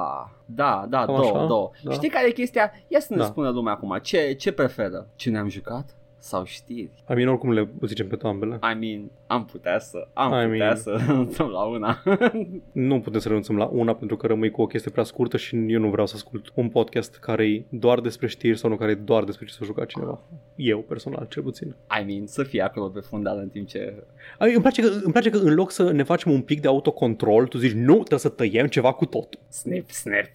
Da, da, Cam două, așa? două. Da. Știi care e chestia? Ia să ne Da. spună lumea acum, ce, ce preferă? Ce ne-am jucat? Sau știri? I mean, oricum le zicem pe ambele. I mean, am putea să, am I putea mean- să renunțăm la una. Nu putem să renunțăm la una pentru că rămâi cu o chestie prea scurtă și eu nu vreau să ascult un podcast care e doar despre știri sau nu care e doar despre ce s-a jucat cineva. Eu, personal, cel puțin. I mean, să fie acolo pe fundal în timp ce... Ai, îmi, place că, îmi place că în loc să ne facem un pic de autocontrol, tu zici nu, trebuie să tăiem ceva cu tot. Snip, snip.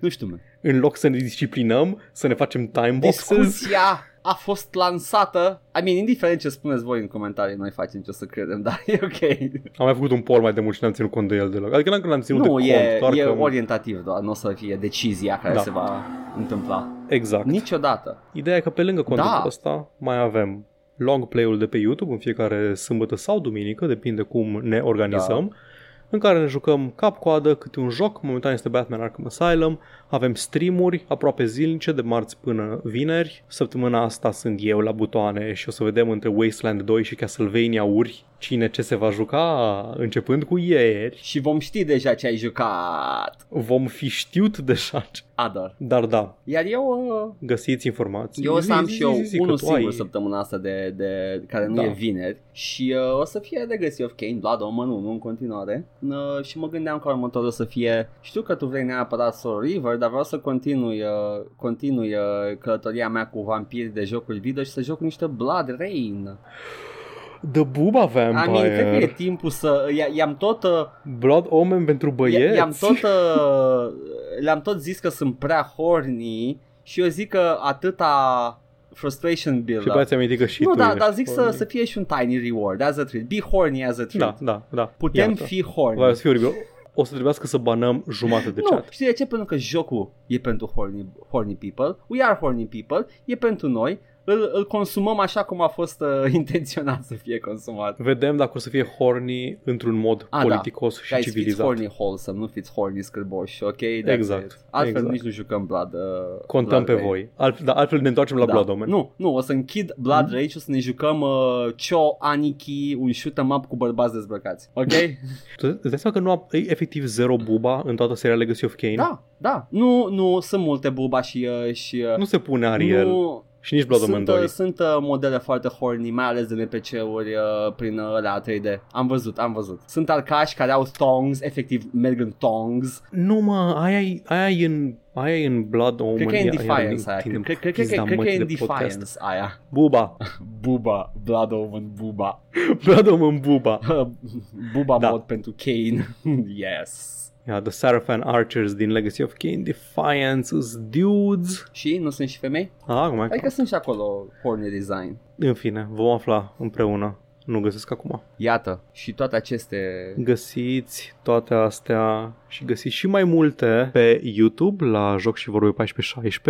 Nu știu, man. În loc să ne disciplinăm, să ne facem time boxes. Discuția a fost lansată. I mean, indiferent ce spuneți voi în comentarii, noi facem ce o să credem, dar e ok. Am mai făcut un poll mai de mult și n-am ținut cont de el deloc. Adică n-am ținut Nu, de e, cont, doar e că... orientativ doar, nu o să fie decizia care Da. se va întâmpla. Exact. Niciodată. Ideea e că pe lângă contentul Da. ăsta mai avem long play-ul de pe YouTube în fiecare sâmbătă sau duminică, depinde cum ne organizăm, în care ne jucăm cap-coadă câte un joc, momentan este Batman Arkham Asylum, avem streamuri aproape zilnice de marți până vineri, săptămâna asta sunt eu la butoane și o să vedem între Wasteland 2 și Castlevania uri cine ce se va juca începând cu ieri. Și vom ști deja ce ai jucat. Vom fi știut deja, ce- Ador. dar da, Iar eu, uh, găsiți informații. eu o să Zi, am zi, și eu zi, zi, că unul tu singur ai- săptămâna asta de, de care nu Da. e vineri și uh, o să fie Legacy of Kain, Blood Omen 1 în continuare uh, și mă gândeam că următorul o să fie, știu că tu vrei neapărat Soul River, dar vreau să continui, uh, continui uh, călătoria mea cu vampiri de jocuri video și să joc niște Blood Rain. The Booba I mean, cred că e Vampire, timpul să... i- I-am tot... Uh, Blood Omen pentru i- băieți. i-am tot... Uh, le-am tot zis că sunt prea horny și eu zic că atâta frustration build Și ți amintit că și nu, tu da, ești dar zic să, horny. să fie și un tiny reward as a treat. Be horny as a treat. Da, da, da. Putem Iată. fi horny. Vai, o să fie oribil. O să trebuiască să banăm jumate de nu, chat. știi de ce? Pentru că jocul e pentru horny, horny people. We are horny people. E pentru noi. Îl, îl consumăm așa cum a fost uh, intenționat să fie consumat. Vedem dacă o să fie horny într-un mod A, politicos da. și Guys, fiți civilizat. horny wholesome, nu fiți horny scârboși, ok? That's Exact, it. Altfel exact. nici nu jucăm Blood uh, Contăm Blood pe Rage. voi. Altfel, da, altfel ne întoarcem la Da. Blood Omen. Nu, nu, o să închid Blood Rage și o să ne jucăm uh, Cho Aniki, un shoot 'em up cu bărbați dezbrăcați. Ok? Tu îți dai seama că nu a, e efectiv zero buba în toată seria Legacy of Kain? da, da. Nu, nu, sunt multe buba și... Uh, și uh, Nu se pune Ariel nu, și nici Blood Omen sunt, uh, 2. sunt uh, modele foarte horny, mai ales de NPC-uri uh, prin uh, alea 3D. Am văzut, am văzut. Sunt arcași care au thongs, efectiv merg în thongs. Nu mă, aia e, aia e în, aia e în Blood Omen. Cred că e în Ia- iar Defiance ne aia. întindem Cred, cred, cred, pizda cred, cred că e în mătii de podcast. Defiance aia. Buba. Buba, Blood Omen Buba. Blood Omen Buba. Buba Da. mod pentru Kane. yes. Yeah, the Sarafan Archers din Legacy of Kain Defiance is dudes. Și nu sunt și femei? Ah, acum, Adică sunt și acolo horny design. în fine, vom afla împreună. Nu găsesc acum. Iată, și toate aceste... Găsiți toate astea și găsiți și mai multe pe YouTube la Joc și Vorbe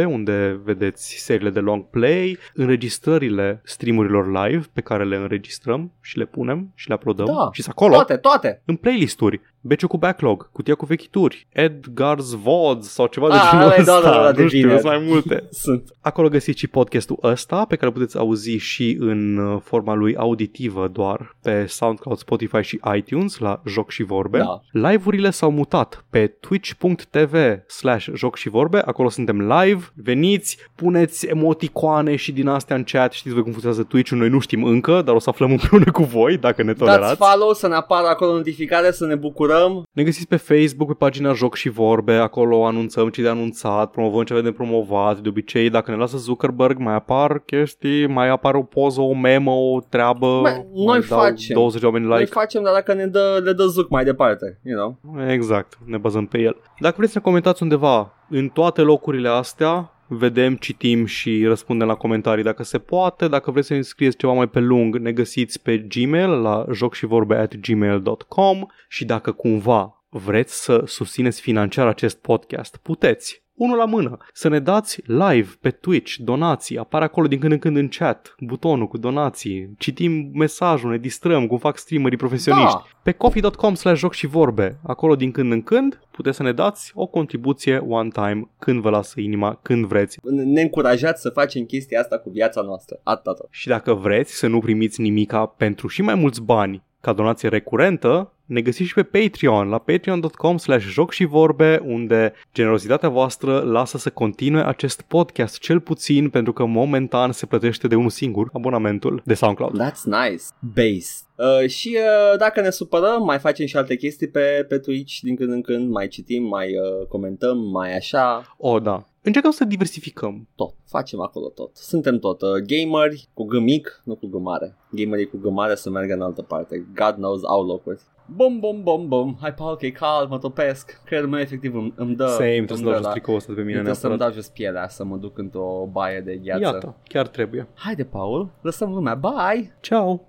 14-16 unde vedeți seriile de long play, înregistrările streamurilor live pe care le înregistrăm și le punem și le uploadăm Da. și sunt acolo Toate, toate! în playlisturi. Beciu cu backlog, cutia cu vechituri, Edgar's VODs sau ceva de Ah, genul ăla e, da, ăsta, da, da, de nu știu, vineri. sunt mai multe. Sunt. Acolo găsiți și podcastul ăsta pe care puteți auzi și în uh, forma lui auditivă doar pe SoundCloud, Spotify și iTunes la Joc și Vorbe. Da. Live-urile s-au mutat pe twitch.tv slash joc și vorbe, acolo suntem live, veniți, puneți emoticoane și din astea în chat, știți voi cum funcționează Twitch-ul, noi nu știm încă, dar o să aflăm împreună cu voi dacă ne Dați tolerați. follow să ne apară acolo notificare, să ne bucurăm. Ne găsiți pe Facebook, pe pagina Joc și Vorbe, acolo anunțăm ce de anunțat, promovăm ce avem de promovat, de obicei dacă ne lasă Zuckerberg mai apar chestii, mai apare o poză, o memă, o treabă, Mai- noi mai dau facem. 20 de oameni Noi like. facem, dar dacă ne dă, le dă zuc mai departe, you know. Exact, ne bazăm pe el. Dacă vreți să ne comentați undeva în toate locurile astea, vedem, citim și răspundem la comentarii dacă se poate. Dacă vreți să ne scrieți ceva mai pe lung, ne găsiți pe Gmail la jocșivorbe at gmail.com și dacă cumva vreți să susțineți financiar acest podcast, puteți. Unul la mână, să ne dați live pe Twitch, donații, apare acolo din când în când în chat, butonul cu donații, citim mesajul, ne distrăm cum fac streamerii profesioniști Da. pe coffee.com slash joc și vorbe. Acolo din când în când puteți să ne dați o contribuție one time când vă lasă inima, când vreți. Ne încurajați să facem chestia asta cu viața noastră. Atâta tot. Și dacă vreți să nu primiți nimica pentru și mai mulți bani ca donație recurentă, ne găsiți și pe Patreon, la patreon.com slash joc și vorbe, unde generozitatea voastră lasă să continue acest podcast, cel puțin pentru că momentan se plătește de unul singur, abonamentul de SoundCloud. That's nice. Base. Uh, și uh, dacă ne supărăm, mai facem și alte chestii pe, pe Twitch din când în când, mai citim, mai uh, comentăm, mai așa. O, da. Încercăm să diversificăm. Tot, facem acolo tot. Suntem tot uh, gameri cu gâmic, nu cu gâmare. Gamerii cu gâmare să meargă în altă parte. God knows au locuri. Bum, bum, bum, bum. Hai, Paul, că e cald, mă topesc. Cred meu efectiv îmi, îmi dă... Same, îmi trebuie să dă dau jos la- tricoul ăsta de pe mine Trebuie să-mi neapărat. dau jos pielea să mă duc într-o baie de gheață. Iată, chiar trebuie. Haide, Paul, lăsăm lumea. Bye! Ciao!